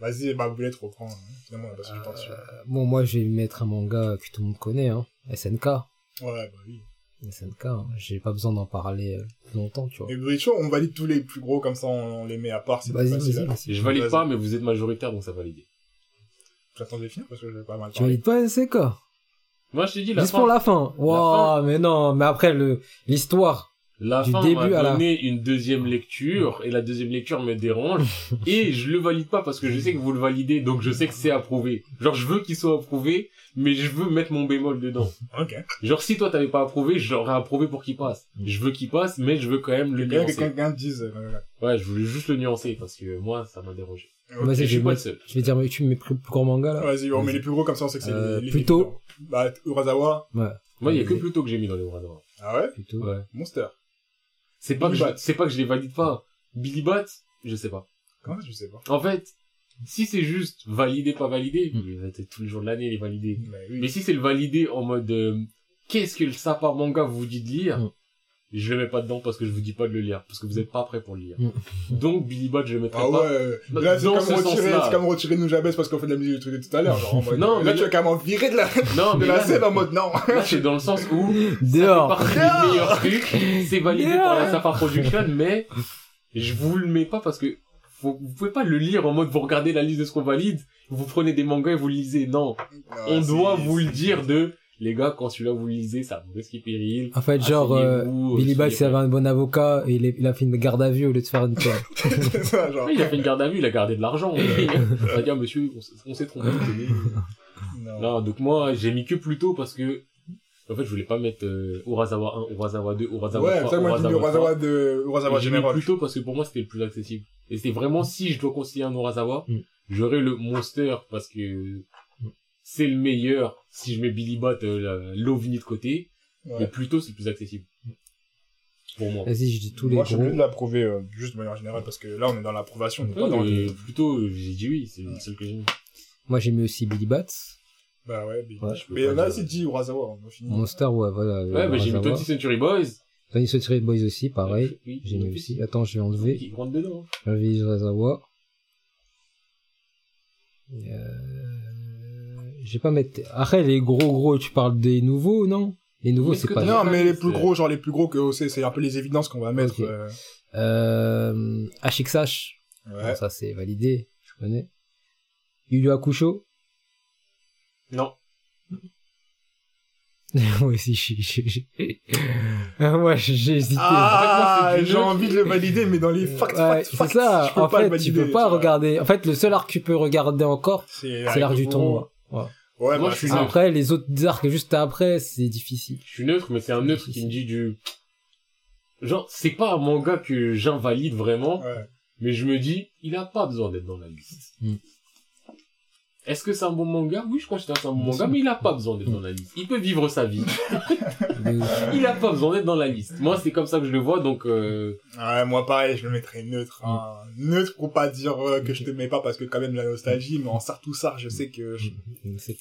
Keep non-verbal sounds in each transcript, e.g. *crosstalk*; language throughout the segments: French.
Vas-y, bah, Boulette reprend. hein. Finalement, on a pas su du temps dessus. Euh, bon, moi, je vais mettre un manga que tout le monde connaît, hein. SNK. Ouais, bah oui. SNK, hein. j'ai pas besoin d'en parler euh, longtemps, tu vois. Et Bricho, on valide tous les plus gros, comme ça, on, on les met à part, c'est Vas-y, vas-y, vas-y. Je valide Vas-y. pas, mais vous êtes majoritaire, donc ça valide. J'attends de finir parce que j'ai pas mal Tu parlé. valides pas SNK Moi, je t'ai dit, la Juste fin, pour la fin. Waouh, mais non, mais après, le, l'histoire. La du fin début m'a à la- donné une deuxième lecture, et la deuxième lecture me dérange, *laughs* et je le valide pas parce que je sais que vous le validez, donc je sais que c'est approuvé. Genre, je veux qu'il soit approuvé, mais je veux mettre mon bémol dedans. Ok. Genre, si toi t'avais pas approuvé, j'aurais approuvé pour qu'il passe. Je veux qu'il passe, mais je veux quand même le que nuancer. quelqu'un dise, euh, voilà. Ouais, je voulais juste le nuancer, parce que moi, ça m'a dérangé. Vas-y, je vais, pas le seul. je vais dire, mais tu mets plus, plus grand manga, là. Vas-y, on met les plus gros comme ça, on sait que c'est Euh, les, les plutôt. Bah, Urasawa. Ouais, Moi, il y a que. Pluto que j'ai mis dans les Urasawa. Ah ouais? plutôt. Ouais. Monster. C'est pas que je, c'est pas que je les valide pas. Billy Bat, je sais pas. Comment ça, je sais pas? En fait, si c'est juste validé, pas validé, Mm. il va être tous les jours de l'année, il est validé. Mais oui. Mais si c'est le validé en mode, euh, qu'est-ce que le sapin manga vous dit de lire, Mm. Je le mets pas dedans parce que je vous dis pas de le lire, parce que vous êtes pas prêt pour le lire. Mm. Donc, Billy Bat, je le mettrai Ah pas. ouais, là c'est comme ce retirer, c'est comme retirer Nujabes parce qu'on fait de la musique du truc de tout à l'heure, genre en mode, Non, là mais tu vas carrément virer de la, Non, de mais la là, scène en mode non. là, c'est dans le sens où, Dehors. des Dehors meilleurs trucs, c'est validé Dehors. par la Sapin Production, mais je vous le mets pas parce que faut, vous pouvez pas le lire en mode vous regardez la liste de ce qu'on valide, vous prenez des mangas et vous le lisez. Non, on Ah, doit c'est- vous le c'est- dire de les gars quand celui-là vous lisez, ça vous risque péril. En fait, genre, euh, Billy s'il avait un bon avocat, et il, est- il a fait une garde à vue au lieu de faire une peine. *laughs* c'est ça, genre. Ouais, il a fait une garde à vue, il a gardé de l'argent. *laughs* Dit, ah, monsieur, on s'est- on s'est trompé. Non. Non, donc moi, j'ai mis que Pluto parce que, en fait, je voulais pas mettre euh, Urasawa 1, Urasawa 2, Urasawa Ouais, 3, c'est ça, moi j'ai mis Urasawa Urasawa 3. de, Urasawa J'ai mis Général. Pluto parce que pour moi, c'était le plus accessible. Et c'est vraiment, si je dois conseiller un Urasawa, Mm. j'aurais le Monster parce que c'est le meilleur si je mets Billy Bat, euh, l'OVNI de côté. Ouais. Mais Pluto, c'est le plus accessible. Pour moi. Vas-y, je dis tous les Moi je suis gros. de l'approuver, euh, juste de manière générale, parce que là on est dans l'approbation, on n'est pas Ouais, dans. Pluto, euh, j'ai dit oui, c'est le seul que j'ai mis. Moi, j'ai mis aussi Billy Bat. Bah ouais, mais, Ouais. mais on a aussi dit Urasawa, on a fini. Monster, ouais, voilà. Ouais, mais j'ai mis. 20 Century Boys. Tony Sotieri Boys aussi, pareil. Oui, J'ai mis aussi. Attends, je vais enlever. Qui rentre dedans. hein. Je vais enlever Urasawa. Euh... Je vais pas mettre... Après, les gros gros, tu parles des nouveaux, non? Les nouveaux, c'est pas... Non, mais les plus gros, genre les plus gros que OC, c'est un peu les évidences qu'on va mettre. Ok. euh, Euh... HXH. Ouais. Bon, ça, c'est validé. Je connais. Yu Yu Hakusho. Non. ouais, si, j'ai... j'ai- j'ai- Ouais, j'ai hésité. Ah, moi, j'ai envie de le valider, mais dans les facts, Ouais, facts, c'est facts, ça. je peux En pas le fait, valider. tu peux pas regarder. En fait, le seul arc que tu peux regarder encore, C'est c'est l'arc du tournoi. Ouais. Ouais, Moi, bah, je suis neutre. Après, les autres arcs juste après, c'est difficile. Je suis neutre, mais c'est un neutre qui me dit du... Genre, c'est pas un manga que j'invalide vraiment, Ouais. mais je me dis, il a pas besoin d'être dans la liste. Mm. Est-ce que c'est un bon manga? Oui, je considère que c'est un bon manga, mais il a pas besoin d'être Mm. dans la liste. Il peut vivre sa vie. *laughs* *laughs* Il a pas besoin d'être dans la liste. Moi, c'est comme ça que je le vois, donc... Euh... Ouais, moi pareil, je le mettrais neutre. Hein. Neutre pour pas dire euh, que je te mets pas parce que quand même la nostalgie, mais en sart tout ça, je sais que je, c'est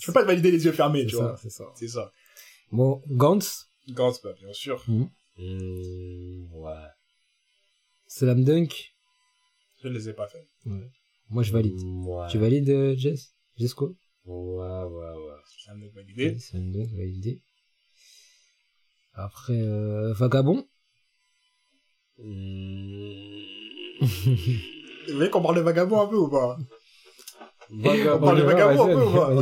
je peux pas te valider les yeux fermés, c'est tu ça, vois. c'est ça. C'est ça. Bon, Gantz, Gantz, bah, bien sûr. hmm, ouais. Slam Dunk? Je ne les ai pas fait. Moi, je valide. Ouais. Tu valides, euh, Jess? Jesco Ouais, ouais, ouais. Ça me validé. Slam Dunk, validé. Après, euh, Vagabond? Hmm. *laughs* Vous voulez qu'on parle de Vagabond un peu ou pas? Vagabond. *laughs* On parle de Vagabond un peu ou pas?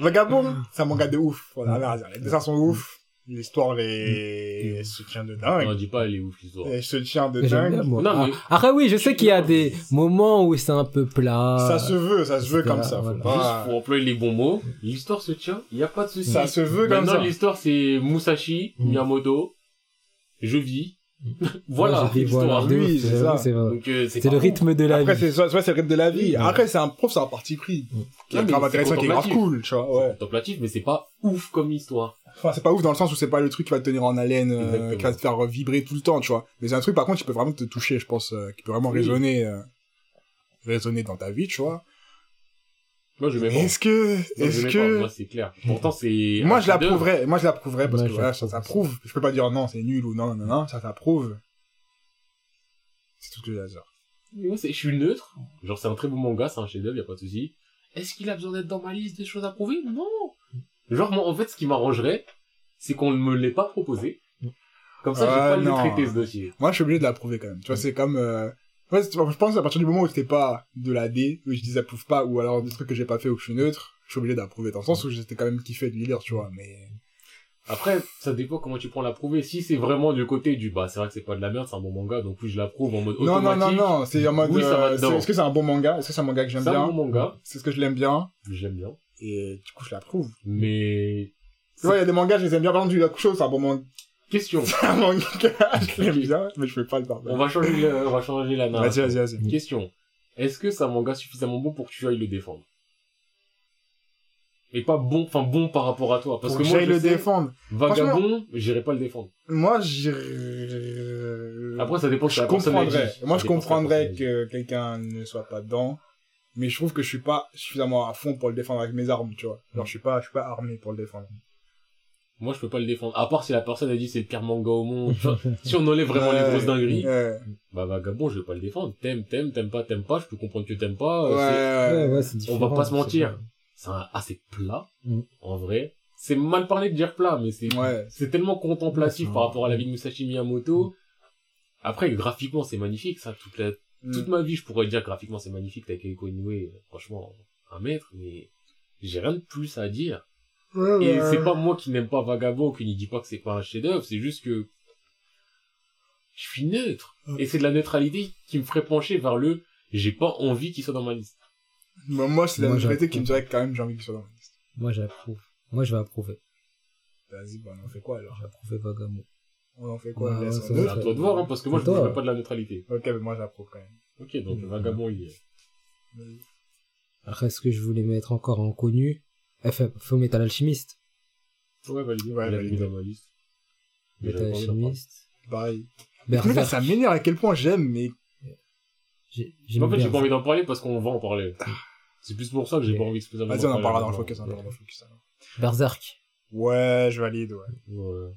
Vagabond, c'est un manga de ouf. Voilà, là, les dessins sont ouf. L'histoire les... se tient de Non, dingue. dis pas, elle est ouf, l'histoire. Elle se tient de Mais bien, dingue. moi. Non, mais- Ah, Après, oui, je sais qu'il y a des moments où c'est un peu plat. Ça se veut, ça se veut comme ça. Faut voilà. pas... Juste pour employer les bons mots, l'histoire se tient, il y a pas de souci. Ça se veut comme Maintenant, ça. l'histoire, c'est Musashi, Mm. Miyamoto, je vis. voilà, l'histoire. voilà, Oui, ouf, c'est ça. c'est euh, le ouf. rythme de la Après, vie. c'est soit c'est le rythme de la vie. Ouais. Après, c'est un prof, c'est un parti pris. Qui est Ouais, mais grave c'est intéressant, qui est grave cool, tu vois. Ouais. Contemplatif, mais c'est pas ouf comme histoire. Enfin, c'est pas ouf dans le sens où c'est pas le truc qui va te tenir en haleine, euh, qui va te faire vibrer tout le temps, tu vois. Mais c'est un truc, par contre, qui peut vraiment te toucher, je pense, euh, qui peut vraiment Oui. résonner, euh, résonner dans ta vie, tu vois. Moi, je mets pas. Est-ce que, Moi, est-ce que, pas. Moi, c'est clair. Pourtant, c'est. moi, je l'approuverais, moi, je l'approuverais parce Ouais, que voilà, ça, l'approuve ça prouve. Je peux pas dire non, c'est nul ou non, non, non, ça t'approuve. C'est tout ce que j'ai à dire. Moi, c'est- je suis neutre. Genre, c'est un très beau manga, c'est un chef-d'œuvre, y a pas de souci. Est-ce qu'il a besoin d'être dans ma liste des choses à prouver? Non. Genre, moi, en fait, ce qui m'arrangerait, c'est qu'on ne me l'ait pas proposé. Comme ça, j'ai pas le non. traiter ce dossier. Moi, je suis obligé de l'approuver quand même. Tu vois, c'est comme... Euh... Ouais, je pense à partir du moment où c'était pas de la D, où je dis approuve pas, ou alors des trucs que j'ai pas fait ou que je suis neutre, je suis obligé d'approuver. Dans le sens où j'étais quand même kiffé de le lire, tu vois, mais... Après, ça dépend comment tu prends l'approuver. Si c'est vraiment du côté du, bah, c'est vrai que c'est pas de la merde, c'est un bon manga, donc oui, je l'approuve en mode Non, non, automatique. non, non, c'est en mode... Oui, euh, Est-ce que c'est un bon manga? Est-ce que c'est un manga que j'aime C'est un bien? bon manga, C'est ce que je l'aime bien, j'aime bien. Et du coup, je l'approuve. Mais, Tu vois, il y a des mangas, je les aime bien. Par exemple, du Yakusho, c'est un bon manga. question. *laughs* C'est un manga, je l'aime bien, mais je fais pas le bordel. On va changer, le- on va changer la Vas-y, narration. vas-y, vas-y. Question. Est-ce que c'est un manga suffisamment bon pour que tu ailles le défendre? Et pas bon, enfin bon par rapport à toi. Parce Pour que moi, je le sais, défendre. Vagabond, j'irai pas le défendre. Moi, j'irais... Après, ça dépend de je la comprendrais. Moi, Ça je la comprendrais que quelqu'un ne soit pas dedans, mais je trouve que je suis pas suffisamment à fond pour le défendre avec mes armes, tu vois. Genre, je suis pas, je suis pas armé pour le défendre. Moi, je peux pas le défendre. À part si la personne a dit c'est le pire manga au monde. *laughs* Si on enlève vraiment les grosses dingueries, Ouais. bah Vagabond, je vais pas le défendre. T'aimes, t'aimes, t'aimes pas, t'aimes pas. Je peux comprendre que t'aimes pas. Ouais, Ouais, ouais. On va pas se mentir. C'est un- assez plat, Mm. en vrai. C'est mal parlé de dire plat, mais c'est Ouais. c'est tellement contemplatif Ouais, par rapport à la vie de Musashi Miyamoto. Après, graphiquement, c'est magnifique, ça. Toute, la, toute Mm. ma vie, je pourrais dire graphiquement, c'est magnifique. T'as Keiko Inoue, franchement, un maître, mais j'ai rien de plus à dire. Ouais, Et ouais. c'est pas moi qui n'aime pas Vagabond, qui ne dit pas que c'est pas un chef-d'œuvre, c'est juste que je suis neutre. Et c'est de la neutralité qui me ferait pencher vers le j'ai pas envie qu'il soit dans ma liste. Moi, moi, c'est la Moi, neutralité qui j'approuve. me dirait que quand même j'ai envie qu'il soit dans ma liste. Moi, j'approuve. Moi, je vais approuver. Vas-y, bah, on en fait quoi, alors? J'ai approuvé Vagabond. On en fait quoi? Ouais, on laisse ouais, C'est à toi de voir, hein, parce que moi je ne pas de la neutralité. Ok, mais moi, j'approuve quand même. Ok, donc Mm. Vagabond, il est. Après, ce que je voulais mettre encore en connu, FF, Full Metal Alchemist. Ouais, validé. Ouais, validé. dans ma liste. Mais Metal. Alchemist. Pareil. Mais là, Berserk. ça m'énerve à quel point j'aime, mais J'ai- En fait, j'ai pas envie d'en parler parce qu'on va en parler. C'est plus pour ça que j'ai pas envie de vas-y, on en parler parlera dans le focus, on en parlera dans le focus, alors. Berserk. Ouais, je valide, ouais. Ouais.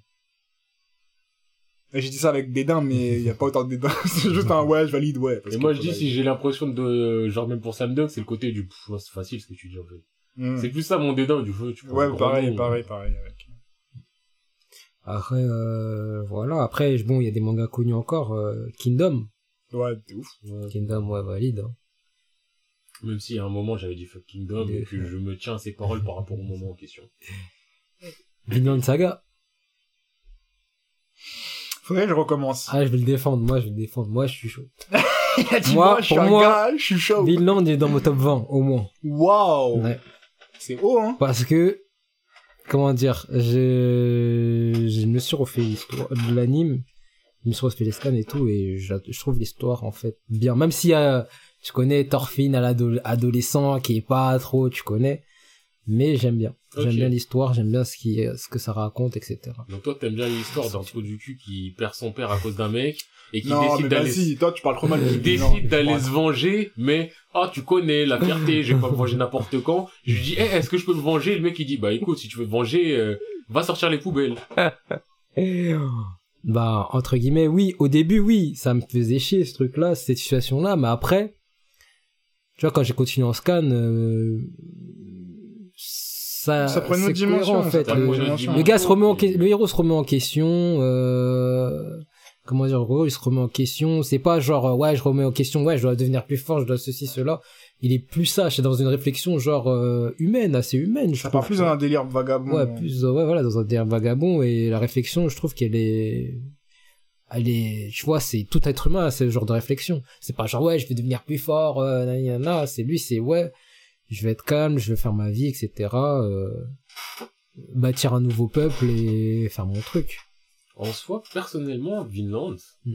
J'ai dit ça avec dédain, mais il y a pas autant de dédain. *laughs* c'est juste un ouais, je valide, ouais. parce Et moi, je dis, si j'ai l'impression de, genre, même pour Sam Dunk, c'est le côté du, c'est facile ce que tu dis, en fait. Hmm. C'est plus ça, mon dédain, du feu, tu Ouais, grand pareil, nom. pareil, pareil. Avec... Après, euh, voilà. Après, bon, il y a des mangas connus encore. euh, Kingdom. Ouais, t'es ouf. Ouais. Kingdom, ouais, valide. hein. Même si à un moment, j'avais dit fuck Kingdom, Des- et que je me tiens à ces paroles par rapport au moment en question. Vinland Saga. Faudrait que je recommence. Ah, je vais le défendre. Moi, je vais le défendre. Moi, je suis chaud. *laughs* Il a dit, Moi, moi, je suis un moi- gars, je suis chaud. Vinland est dans mon top 20, au moins. Waouh. Ouais. C'est haut, hein. Parce que, comment dire, je, je me suis refait l'histoire de l'anime, je me suis refait les scans et tout, et je, je trouve l'histoire, en fait, bien. Même si, tu connais Thorfinn à l'adolescent, qui est pas trop, tu connais, mais j'aime bien. J'aime bien l'histoire, j'aime bien ce qui, ce que ça raconte, etc. Donc toi, t'aimes bien l'histoire d'un trou du cul qui perd son père à cause d'un mec, et qui Non, décide d'aller vas-y, toi, tu parles trop mal. il décide d'aller se venger, mais ah tu connais la fierté, je vais pas me venger n'importe quand. Je lui dis Eh, est-ce que je peux me venger? Le mec il dit bah écoute si tu veux te venger, euh, va sortir les poubelles. *laughs* Bah, entre guillemets, oui, au début, oui, ça me faisait chier, ce truc-là, cette situation-là, mais après, tu vois, quand j'ai continué en scan, euh, ça, Ça prend une autre dimension, cohérent, en fait. Le, le gars se remet en que- le héros se remet en question, euh, comment dire, gros, il se remet en question, c'est pas genre, euh, ouais, je remets en question, ouais, je dois devenir plus fort, je dois ceci, cela. Il est plus ça, c'est dans une réflexion, genre, euh, humaine, assez humaine, je Ça part plus dans un délire vagabond. Ouais, plus, ouais, voilà, dans un délire vagabond, et la réflexion, je trouve qu'elle est, elle est, tu vois, c'est tout être humain, c'est ce genre de réflexion. C'est pas genre, ouais, je vais devenir plus fort, euh, c'est lui, c'est, ouais, je vais être calme, je vais faire ma vie, etc., euh, bâtir un nouveau peuple et faire mon truc. En soi, personnellement, Vinland, Mm.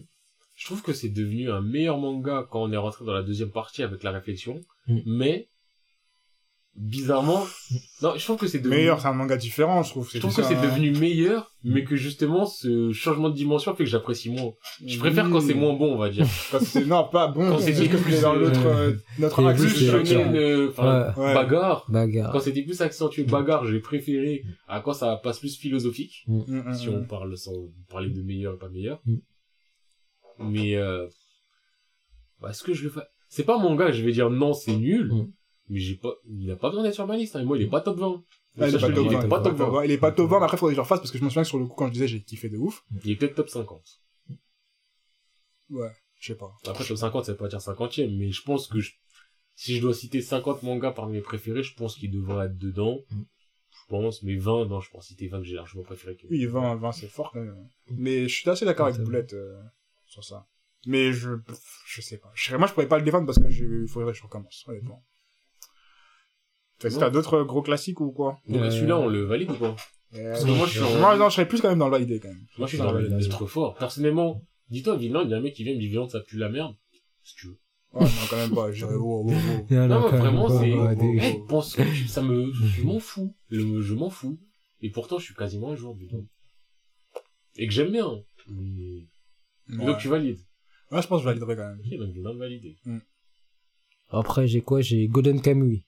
je trouve que c'est devenu un meilleur manga quand on est rentré dans la deuxième partie avec la réflexion, Mm. mais bizarrement, non, je trouve que c'est devenu Meilleur, c'est un manga différent, je trouve. Je trouve que c'est devenu meilleur, mais que justement ce changement de dimension fait que j'apprécie moins. Je préfère quand c'est moins bon, on va dire. *laughs* Quand c'est, non, pas bon. Quand c'est plus, c'est dans l'autre, euh, notre plus, euh, bagarre. Bagarre. Quand c'était plus accentué bagarre, j'ai préféré à quand ça passe plus philosophique. Mm, mm, si mm. on parle sans parler de meilleur et pas meilleur. Mm. Mais euh, bah, est-ce que je le fais C'est pas mon gars, je vais dire non, c'est nul. Mais j'ai pas, il a pas besoin d'être sur ma liste, hein. Et moi, il est pas top 20. Ah, il est pas top dis, il 20. est pas top 20. Il est pas top 20, mais après, faudrait que je le refasse parce que je me souviens que sur le coup, quand je disais, j'ai kiffé de ouf. Il est peut-être top 50. Ouais, je sais pas. Après, top 50, ça veut pas dire 50ème, mais je pense que je- si je dois citer 50 mangas parmi mes préférés, je pense qu'il devrait être dedans. Mm. Je pense, mais 20, non, je pense citer 20 que j'ai largement préféré que. Oui, 20, 20, c'est fort quand même. Mais je suis assez d'accord avec Boulette euh, sur ça. Mais je, je sais pas. Je, moi, je pourrais pas le défendre parce que je, il faudrait que je recommence. honnêtement. T'as Non. t'as d'autres gros classiques ou quoi? Donc, Euh, celui-là, on le valide ou pas? Parce que moi, je suis en- Moi, non, je serais plus quand même dans le validé quand même. Moi, je suis dans le il a d'être fort. Personnellement, dis-toi, Vinland, il y a un mec qui vient me dit Vinland, ça pue la merde. Si tu veux. Non, quand même pas. Je dirais, wow, wow, wow. Il y en a Non, mais quand même vraiment, c'est, ouais, des- Eh, pense que tu- ça me, je m'en fous. Le- je m'en fous. Et pourtant, je suis quasiment un joueur de Vinland. Et que j'aime bien. Mais... Ouais. Donc, tu valides. Ouais, je pense que je validerais quand même. Ok, donc Vinland validé. Après, j'ai quoi? J'ai Golden Kamuy.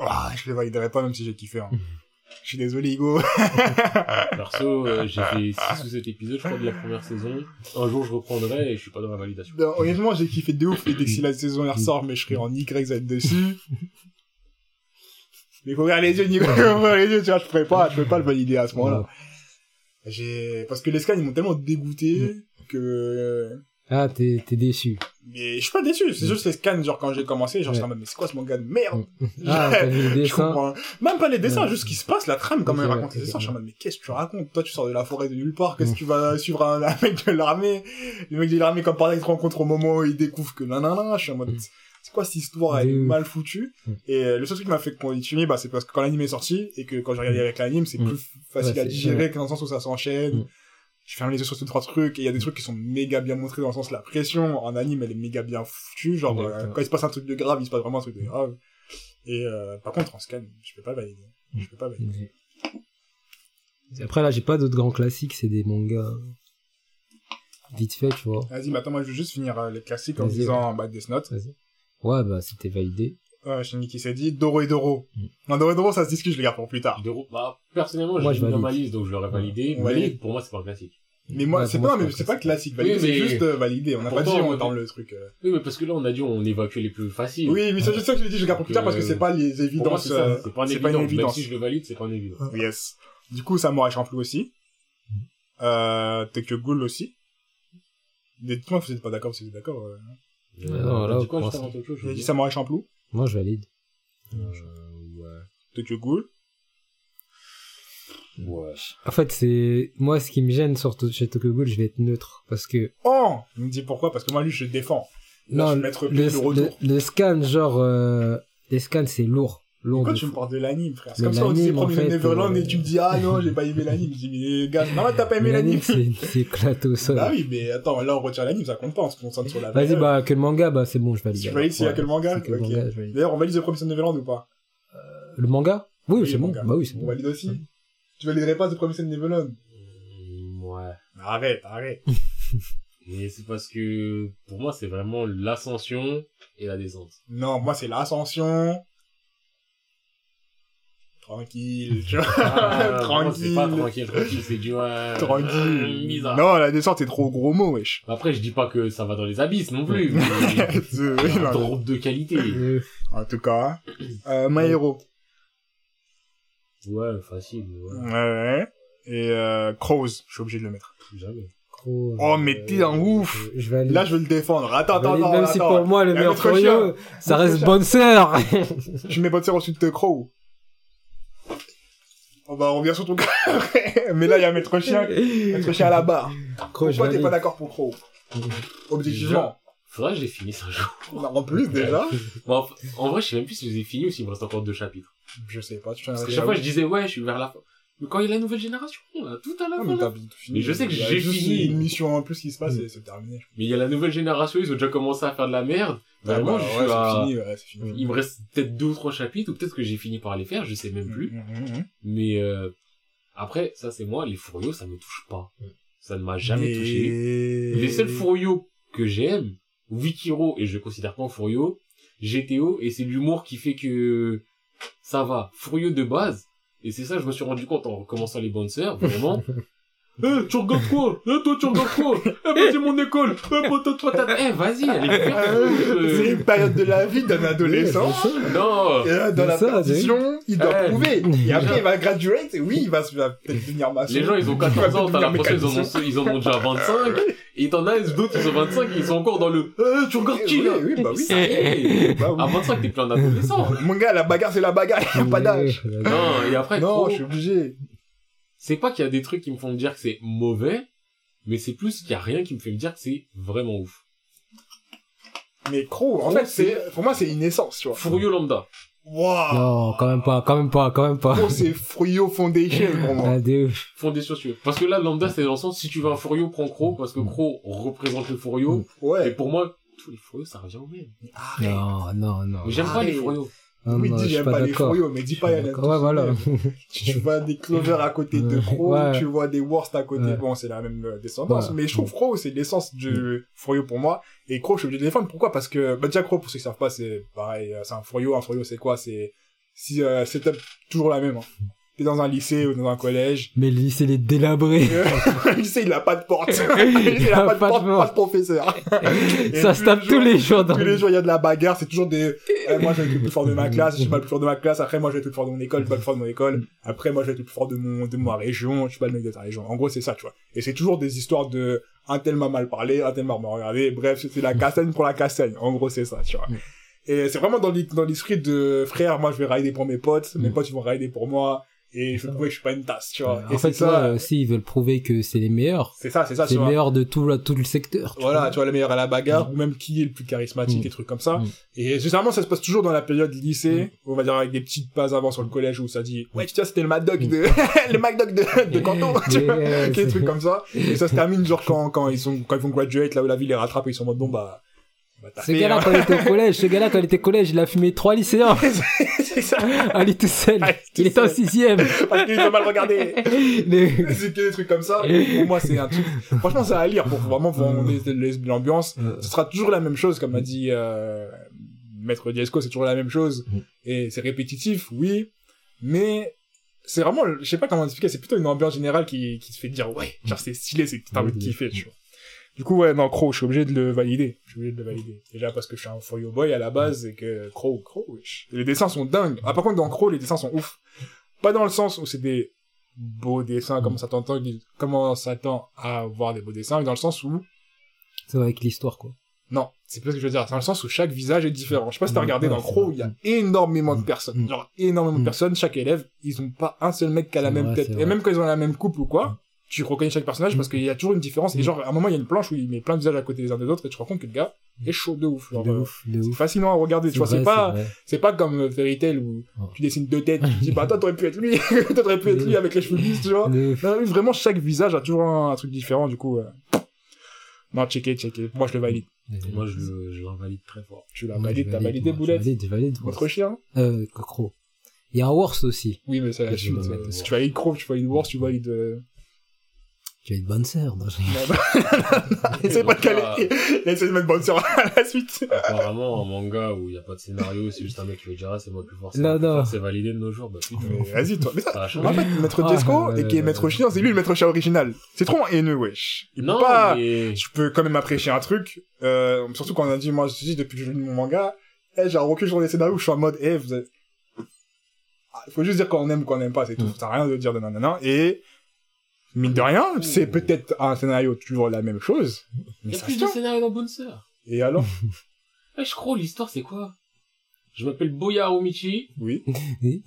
Ah, je le validerais pas même si j'ai kiffé. Hein. Je suis désolé, Hugo. *laughs* Perso, euh, j'ai fait *laughs* 6 ou 7 épisodes, je crois, de la première saison. Un jour, je reprendrai et je suis pas dans la validation. Non, honnêtement, j'ai kiffé de ouf. Et dès que si la saison elle ressort, mais je serai en YZ dessus. *laughs* Mais faut ouvrir les yeux, Nico. Faut ouvrir les yeux, tu vois, je pourrais pas, je pourrais pas le valider à ce moment-là. J'ai, parce que les scans, ils m'ont tellement dégoûté que, Ah, t'es t'es déçu. Mais je suis pas déçu. C'est juste les scans, genre, quand j'ai commencé, genre, Ouais. j'étais en mode, mais c'est quoi ce manga de merde? Ah, vu *laughs* le Je comprends. Même pas les dessins, Ouais. juste ce qui se passe, la trame, il ouais, raconte les dessins. Je suis en mode, mais qu'est-ce que tu racontes? Toi, tu sors de la forêt de nulle part. Qu'est-ce que tu vas suivre un, un mec de l'armée? Le mec de l'armée, comme par exemple, il te rencontre au moment où il découvre que nanana. Je suis en mode, Mm. c'est quoi cette histoire? Elle est mal foutue. Mm. Et euh, le seul truc qui m'a fait continuer, bah, c'est parce que quand l'anime est sorti, et que quand j'ai regardé avec l'anime, c'est Mm. plus facile à digérer que dans le sens où ça s'enchaîne. Mm. Je ferme les yeux sur ces trois trucs, et il y a des trucs qui sont méga bien montrés dans le sens, la pression en anime, elle est méga bien foutue. Genre, euh, quand il se passe un truc de grave, il se passe vraiment un truc de grave. Et euh, par contre, en scan, je peux pas valider. Je peux pas valider. Après, là, j'ai pas d'autres grands classiques, c'est des mangas. Vite fait, tu vois. Vas-y, mais attends, moi je veux juste finir euh, les classiques en disant bah, Death Note. Ouais, bah, c'était validé. Ouais, Shingeki s'est dit Doro et Doro. Mm. Non, Doro et Doro, ça se discute, je les garde pour plus tard. De- Bah, personnellement, Moi, j'ai je mis dans ma liste, donc je l'aurais validé. On mais valide. pour moi, c'est pas un classique. Mais moi, Ouais, c'est pas, mais c'est pas classique. Validé, Oui, c'est juste euh, validé. On n'a pas dit on dans le truc. euh. Oui, mais parce que là, on a dit, on évacue les plus faciles. Oui, mais c'est juste ça que je dis, je garde pour plus tard parce que Euh, c'est pas les évidences. c'est pas une évidence. Même si je le valide, c'est pas une évidence. Yes. Du coup, Samurai Champloo aussi. Euh, Tokyo Ghoul aussi. Dites-moi vous êtes pas d'accord, si vous êtes d'accord. euh. Euh, non, là, du coup, pour juste avant Tokyo, je dit. Samurai Champloo, Moi, je valide. Euh, ouais. Tokyo Ghoul. Ouais. En fait, c'est, moi, ce qui me gêne sur To- chez Tokyo Ghoul, je vais être neutre. Parce que, Oh! Il me dit pourquoi? Parce que moi, lui, je le défends. Là, non, le, le, retour. le scan, genre, euh, les scans, c'est lourd. Pourquoi tu me parles de l'anime, frère? C'est comme ça on disait fait, Neverland euh, et tu me dis, ah non, j'ai pas aimé l'anime. Je dis, mais gars, non, t'as pas aimé l'anime. C'est, c'est éclaté au sol. Bah oui, mais attends, là, on retire l'anime, ça compte pas, on se concentre sur la Vas-y, bah, que le manga, bah, c'est bon, je valide. Tu valides s'il y a Ouais, que le manga. D'ailleurs, on valide The Promised Neverland ou pas? Le manga? Oui, Oui, c'est le bon. manga. Bah oui, c'est On bon. valide aussi? Tu validerais pas The Promised Neverland? Mm, Ouais. Arrête, arrête. *laughs* Mais c'est parce que, pour moi, c'est vraiment l'ascension et la descente. Non, moi, c'est l'ascension. Tranquille, tu vois. Ah, *laughs* tranquille. C'est pas tranquille, tranquille, c'est du, ouais, Tranquille. bizarre. Non, la descente est trop gros mot, wesh. Après, je dis pas que ça va dans les abysses non plus, mais *laughs* C'est- un non, groupe de qualité. Euh, en tout cas, euh, My Hero. Ouais, facile, ouais. Ouais, ouais. Et euh, Crows, je suis obligé de le mettre. Jamais. gros, Oh, euh, mais t'es un ouf. Je valide. Là, je vais le défendre. Attends, Je attends, attends. même si attends. pour moi, le meilleur Froyo, ça reste bonne sœur. Tu mets bonne sœur ensuite de Crow. On va revenir sur ton cas. *laughs* Mais là, il y a Maître Chien, Maître Chien à la barre. Pourquoi t'es pas d'accord pour Crow Objectivement. Faudrait que je les finisse un jour. Non, En plus, déjà. *laughs* Bon, en vrai, je sais même plus si je les ai finis ou s'il me reste encore deux chapitres. Je sais pas, tu Parce que chaque fois, je disais, ouais, je suis vers la fin. Mais quand il y a la nouvelle génération, là, tout à la Ah, fin, mais là. t'as tout fini. Mais je sais que Il y a j'ai juste fini. une mission en plus qui se passe Mm. et c'est terminé. Mais il y a la nouvelle génération, ils ont déjà commencé à faire de la merde. Vraiment, Ah bah, je suis ouais, à- c'est fini, ouais, c'est fini. Il me reste peut-être deux ou trois chapitres, ou peut-être que j'ai fini par les faire, je sais même plus. Mhm, mhm. Mais euh, après, ça c'est moi, les furios, ça me touche pas. Ça ne m'a jamais touché. Et- Les seuls furios que j'aime, Wikiro, et je le considère pas en furio, GTO, et c'est l'humour qui fait que ça va. Furio de base, et c'est ça je me suis rendu compte en recommençant les bonnes sœurs, vraiment. *laughs* Eh, tu regardes quoi? Eh, toi, tu regardes quoi? Eh, bah, c'est mon école Eh, bah, toi, toi, t'as... Eh, vas-y, elle est Euh, C'est une période de la vie d'un adolescent. Non Et là, dans la ça, transition, il doit Eh. prouver. Et après, il va *laughs* graduate, et oui, il va, peut-être devenir maçon. Les gens, ils ont Il va 14 ans, t'as l'impression qu'ils en ont, ils en ont déjà 25. Et t'en as d'autres, ils ont 25 et ils sont encore dans le, eh, tu regardes qui, Oui, là? oui, bah oui. Ça y est. Bah oui. À 25, t'es plus un adolescent. Mon gars, la bagarre, c'est la bagarre, il n'y a pas d'âge. Non, et après, Non, je suis obligé. C'est pas qu'il y a des trucs qui me font me dire que c'est mauvais, mais c'est plus qu'il y a rien qui me fait me dire que c'est vraiment ouf. Mais Crow, en fait, c'est, pour moi, c'est une essence, tu vois. Furio Lambda. Waouh! Non, quand même pas, quand même pas, quand même pas. Crow, c'est Frio Foundation pour moi. *laughs* Ah, des chaussures. Parce que là, Lambda, c'est dans le sens, si tu veux un Furio, prends Crow, parce que Crow représente le Furio. Et Ouais. pour moi, tous les Furios, ça revient au même. Arrête. Non, non, non. J'aime pas les. Furios. Oui, non, dis, j'aime pas pas les. Furios, mais dis pas, il y a. Ouais, voilà. Tu *laughs* vois des Clover à côté de Crow, Ouais. tu vois des Worst à côté. Ouais. Bon, c'est la même euh, descendance, Ouais. mais je trouve Crow, c'est l'essence du Furio pour moi. Et Crow, je suis obligé de défendre. Pourquoi? Parce que, bah, déjà, Crow, pour ceux qui savent pas, c'est pareil, euh, c'est un Furio. Un Furio, c'est quoi? C'est, si, euh, c'est toujours la même, hein. T'es dans un lycée ou dans un collège. Mais le lycée, il est délabré. *laughs* le lycée, il a pas de porte. *laughs* lycée, il a pas de porte, pas de professeur. *laughs* Et Ça se tape tous les jours dans tous le les jours, il y a de la bagarre, c'est toujours des, eh, moi, je vais être le plus fort de ma classe, je suis pas le plus fort de ma classe, après, moi, je vais être le plus fort de mon école, je suis pas le plus fort de mon école, après, moi, je vais être le plus fort de mon, de ma région, je suis pas le mec de ta région. En gros, c'est ça, tu vois. Et c'est toujours des histoires de, un tel m'a mal parlé, un tel m'a mal regardé, bref, c'est la castagne pour la castagne. En gros, c'est ça, tu vois. Et c'est vraiment dans l'esprit de, frère, moi, je vais rider pour mes potes, mes Mm. potes, ils vont rider pour moi, et je veux prouver que je suis pas une tasse, tu vois. En Et fait, là ça, aussi, ils veulent prouver que c'est les meilleurs. c'est ça, c'est ça, C'est les meilleurs de tout, tout le secteur. tu Voilà, vois. tu vois, le meilleur à la bagarre, Mm. ou même qui est le plus charismatique, Mm. et trucs comme ça. Mm. Et généralement, ça se passe toujours dans la période lycée, Mm. on va dire avec des petites passes avant sur le collège où ça dit, ouais, tu vois, c'était le Mad Dog Mm. de, *laughs* le Mad Dog de, de Canton, *laughs* tu vois. Des trucs comme ça. Et ça se termine genre quand, quand ils sont, quand ils vont graduate, là où la vie les rattrape, et ils sont en mode, bon, bah, Ce gars-là, hein. quand il était au *laughs* collège, ce gars-là, quand il était au collège, il a fumé trois lycéens. *laughs* c'est ça. À lui tout seul. Tout Il était en sixième. Parce qu'ils ont mal regardé. Les- c'est que des trucs comme ça. Pour moi, c'est un truc, franchement, c'est à lire pour vraiment voir l'ambiance. ce sera toujours la même chose, comme a dit euh, Maître Diesco, c'est toujours la même chose. Mm. Et c'est répétitif, oui, mais c'est vraiment, je sais pas comment expliquer, c'est plutôt une ambiance générale qui, qui te fait dire, ouais, genre c'est stylé, c'est t'as envie de kiffer, tu vois. Du coup, ouais, non, Crow, je suis obligé de le valider. Je suis obligé de le valider. Déjà parce que je suis un For You Boy à la base et que Crow, Crow, wesh. Les dessins sont dingues. Ah, par contre, dans Crow, les dessins sont ouf. Pas dans le sens où c'est des beaux dessins, comme ça t'entend, comment on s'attend à voir des beaux dessins, mais dans le sens où C'est avec l'histoire, quoi. non, c'est pas ce que je veux dire. C'est dans le sens où chaque visage est différent. Je sais pas si t'as Mm, regardé dans Crow, il y a énormément de Mm. personnes. Mm. Genre, énormément de Mm. personnes. Chaque élève, ils ont pas un seul mec qui a la même vrai, tête. Et même quand ils ont la même coupe ou quoi, tu reconnais chaque personnage Mm. parce qu'il y a toujours une différence. Et Mm. genre, à un moment, il y a une planche où il met plein de visages à côté des uns des autres et tu te rends compte que le gars est chaud de ouf. Genre, de euh, ouf, de ouf. fascinant à regarder. Tu vois, c'est pas, c'est pas comme Fairy Tail où Oh. tu dessines deux têtes, tu te dis, bah, toi, t'aurais pu être lui, *laughs* t'aurais pu être lui avec les cheveux lisses, tu vois. Non, vraiment, chaque visage a toujours un, un truc différent, du coup, euh... non, checker, checker. Moi, je le valide. Moi, je, le- je l'invalide très fort. Tu l'as validé, t'as validé, moi, je Boulette? Valide, je valide. Votre chien? Euh, Cocro. Il y a un Worst aussi. Oui, mais Si au tu valides Crow, tu valides Wars, tu valides, euh... Tu as une bonne sœur. non, je- non, non. Essaye *laughs* pas de caler. Essaye de mettre bonne sœur à la suite. Apparemment, un manga où il n'y a pas de scénario, c'est juste un mec qui veut dire, ah, c'est moi le plus fort. Non, non. C'est validé de nos jours, bah putain. Vas-y, toi. Mais ça, en fait, Maître Ah, Jesco, ouais, et qui est Maître. Chien, c'est lui le Maître Chien original. C'est trop haineux, wesh. Il peut Non, pas, je peux quand même apprécier un truc, euh, surtout quand on a dit, moi, je te dis, depuis que je lis mon manga, eh, j'ai un recul sur les scénarios où je suis en mode, eh, vous êtes, Ah, faut juste dire qu'on aime ou qu'on n'aime pas, c'est tout. Mm. Ça n'a rien de dire de nanana. Et, mine de rien, c'est peut-être un scénario toujours la même chose, mais Il y a ça plus se de tient. scénario dans Bonne Sœur. Et alors? *laughs* Eh, je crois, l'histoire, c'est quoi? Je m'appelle Boya Omichi. Oui. *laughs*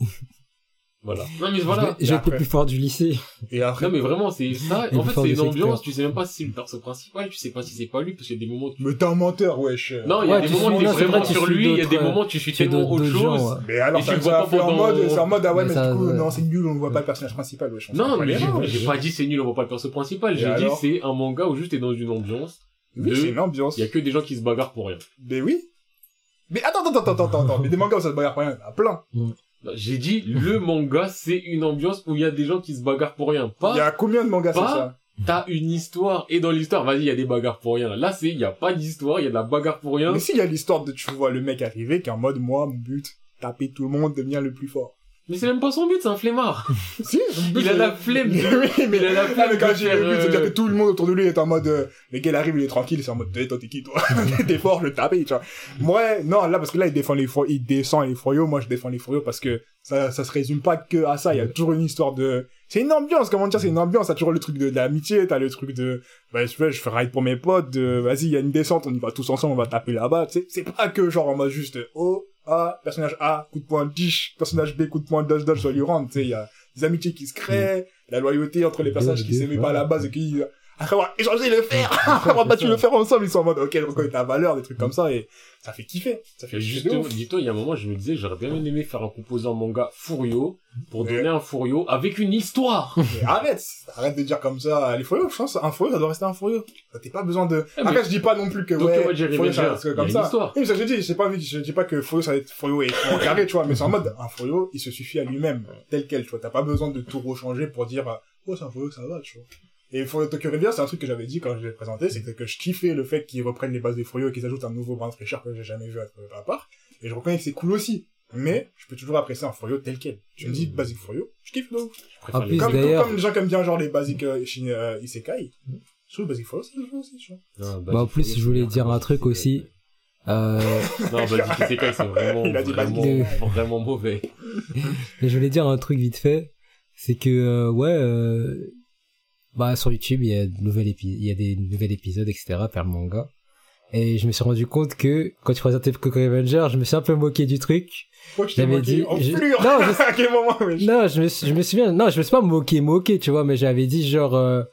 Voilà. Non, mais voilà. J'ai été plus fort du lycée. Et après, Non, mais vraiment, c'est ça. En fait, c'est une ambiance, tu sais même pas si c'est le perso principal, tu sais pas si c'est pas lui, parce qu'il y a des moments où tu... mais t'es un menteur, wesh. Non, il y a Ouais, des moments où t'es c'est vraiment sur lui, il y a des euh, moments où tu suis tu tellement autre chose. gens, ouais. Mais alors, fait en mode, c'est en mode, ah ouais, Mais du coup, non, c'est nul, on voit pas le personnage principal, wesh. Non, mais j'ai pas dit c'est nul, on voit pas le perso principal. J'ai dit c'est un manga où juste t'es dans une ambiance. Oui, de- c'est une ambiance. Il y a que des gens qui se bagarrent pour rien. Mais oui. Mais attends, attends, attends, attends, attends. Mais des mangas où ça se bagarre pas rien, il y en a plein. Non, J'ai dit le *laughs* manga c'est une ambiance où il y a des gens qui se bagarrent pour rien. Il y a combien de mangas, c'est ça? t'as une histoire et dans l'histoire vas-y il y a des bagarres pour rien. Là c'est il y a pas d'histoire, il y a de la bagarre pour rien. Mais s'il y a l'histoire de, tu vois le mec arriver, qui est en mode, moi, mon but, taper tout le monde, devenir le plus fort. Mais c'est même pas son but, c'est un flemmard. *laughs* Si, Il a la flemme *laughs* Oui, mais il a la flemme mais quand j'ai le but, c'est-à-dire que tout le monde autour de lui est en mode, euh, le gars il arrive, il est tranquille, c'est en mode, Eh, toi t'es qui toi? *laughs* T'es fort, je vais te taper, tu vois. Ouais, non, là, parce que là, il défend les il descend les froyaux, moi je défends les froyaux parce que ça, ça se résume pas que à ça, il y a toujours une histoire de, c'est une ambiance, comment dire, c'est une ambiance, t'as toujours le truc de, de l'amitié, t'as le truc de, bah, je fais, je fais ride pour mes potes, de, vas-y, il y a une descente, on y va tous ensemble, on va taper là-bas, tu sais, c'est pas que genre en mode juste, oh, ah, personnage A, coup de poing, dish, personnage B, coup de poing, dodge, dodge, ça lui rentre, tu sais, il y a des amitiés qui se créent, la loyauté entre les personnages qui s'aimaient pas à la base et qui, après avoir échangé le fer, *laughs* après avoir battu le fer ensemble, ils sont en mode, ok, je reconnais ta valeur, des trucs comme ça, et ça fait kiffer. Ça fait justement, dis-toi, il y a un moment, je me disais, j'aurais bien aimé faire un composant manga Furio pour Mais- donner un Furio avec une histoire. *laughs* Mais arrête, arrête de dire comme ça, les furieux, je pense, un furieux, ça doit rester un furieux. T'as pas besoin de, Ah, mais- après, je dis pas non plus que, ouais, furieux, ça reste comme ça. histoire. Oui, mais ça, je dis, j'ai pas je dis pas que furieux, ça va être furieux et carré, tu vois, mais c'est en mode, un furieux, il se suffit à lui-même, tel quel, tu vois. T'as pas besoin de tout rechanger pour dire, oh, c'est un furieux, ça va, tu vois. Et Furieux Tokyo Revenger, c'est un truc que j'avais dit quand je l'ai présenté, c'est que je kiffais le fait qu'ils reprennent les bases des furieux et qu'ils ajoutent un nouveau brin de fraîcheur que j'ai jamais vu à, à part. Et je reconnais que c'est cool aussi. Mais, je peux toujours apprécier un furieux tel quel. Tu me dis basique furieux, je kiffe de ouf. Je préfère En les- plus, Comme, comme les gens qui aiment bien genre les basiques euh, shin- euh, isekai. Je trouve basique furieux, c'est le jeu aussi, tu vois. Non, Bah, en plus, je voulais dire un truc aussi. Euh, *laughs* Non, Basic Isekai, c'est vraiment, Il a dit vraiment, Basic. vraiment mauvais. *laughs* Je voulais dire un truc vite fait, c'est que euh, ouais, euh, bah sur YouTube il y a de nouvel épi- il y a des nouveaux épisodes etc. par le manga. Et je me suis rendu compte que quand tu présentais Coco Revenger, je me suis un peu moqué du truc. T'es J'avais moqué dit- en je- flure *laughs* Non, je- *laughs* À quel moment, wesh Non, je me suis, je me souviens, non, je me suis pas moqué, moqué, tu vois, mais j'avais dit genre, euh,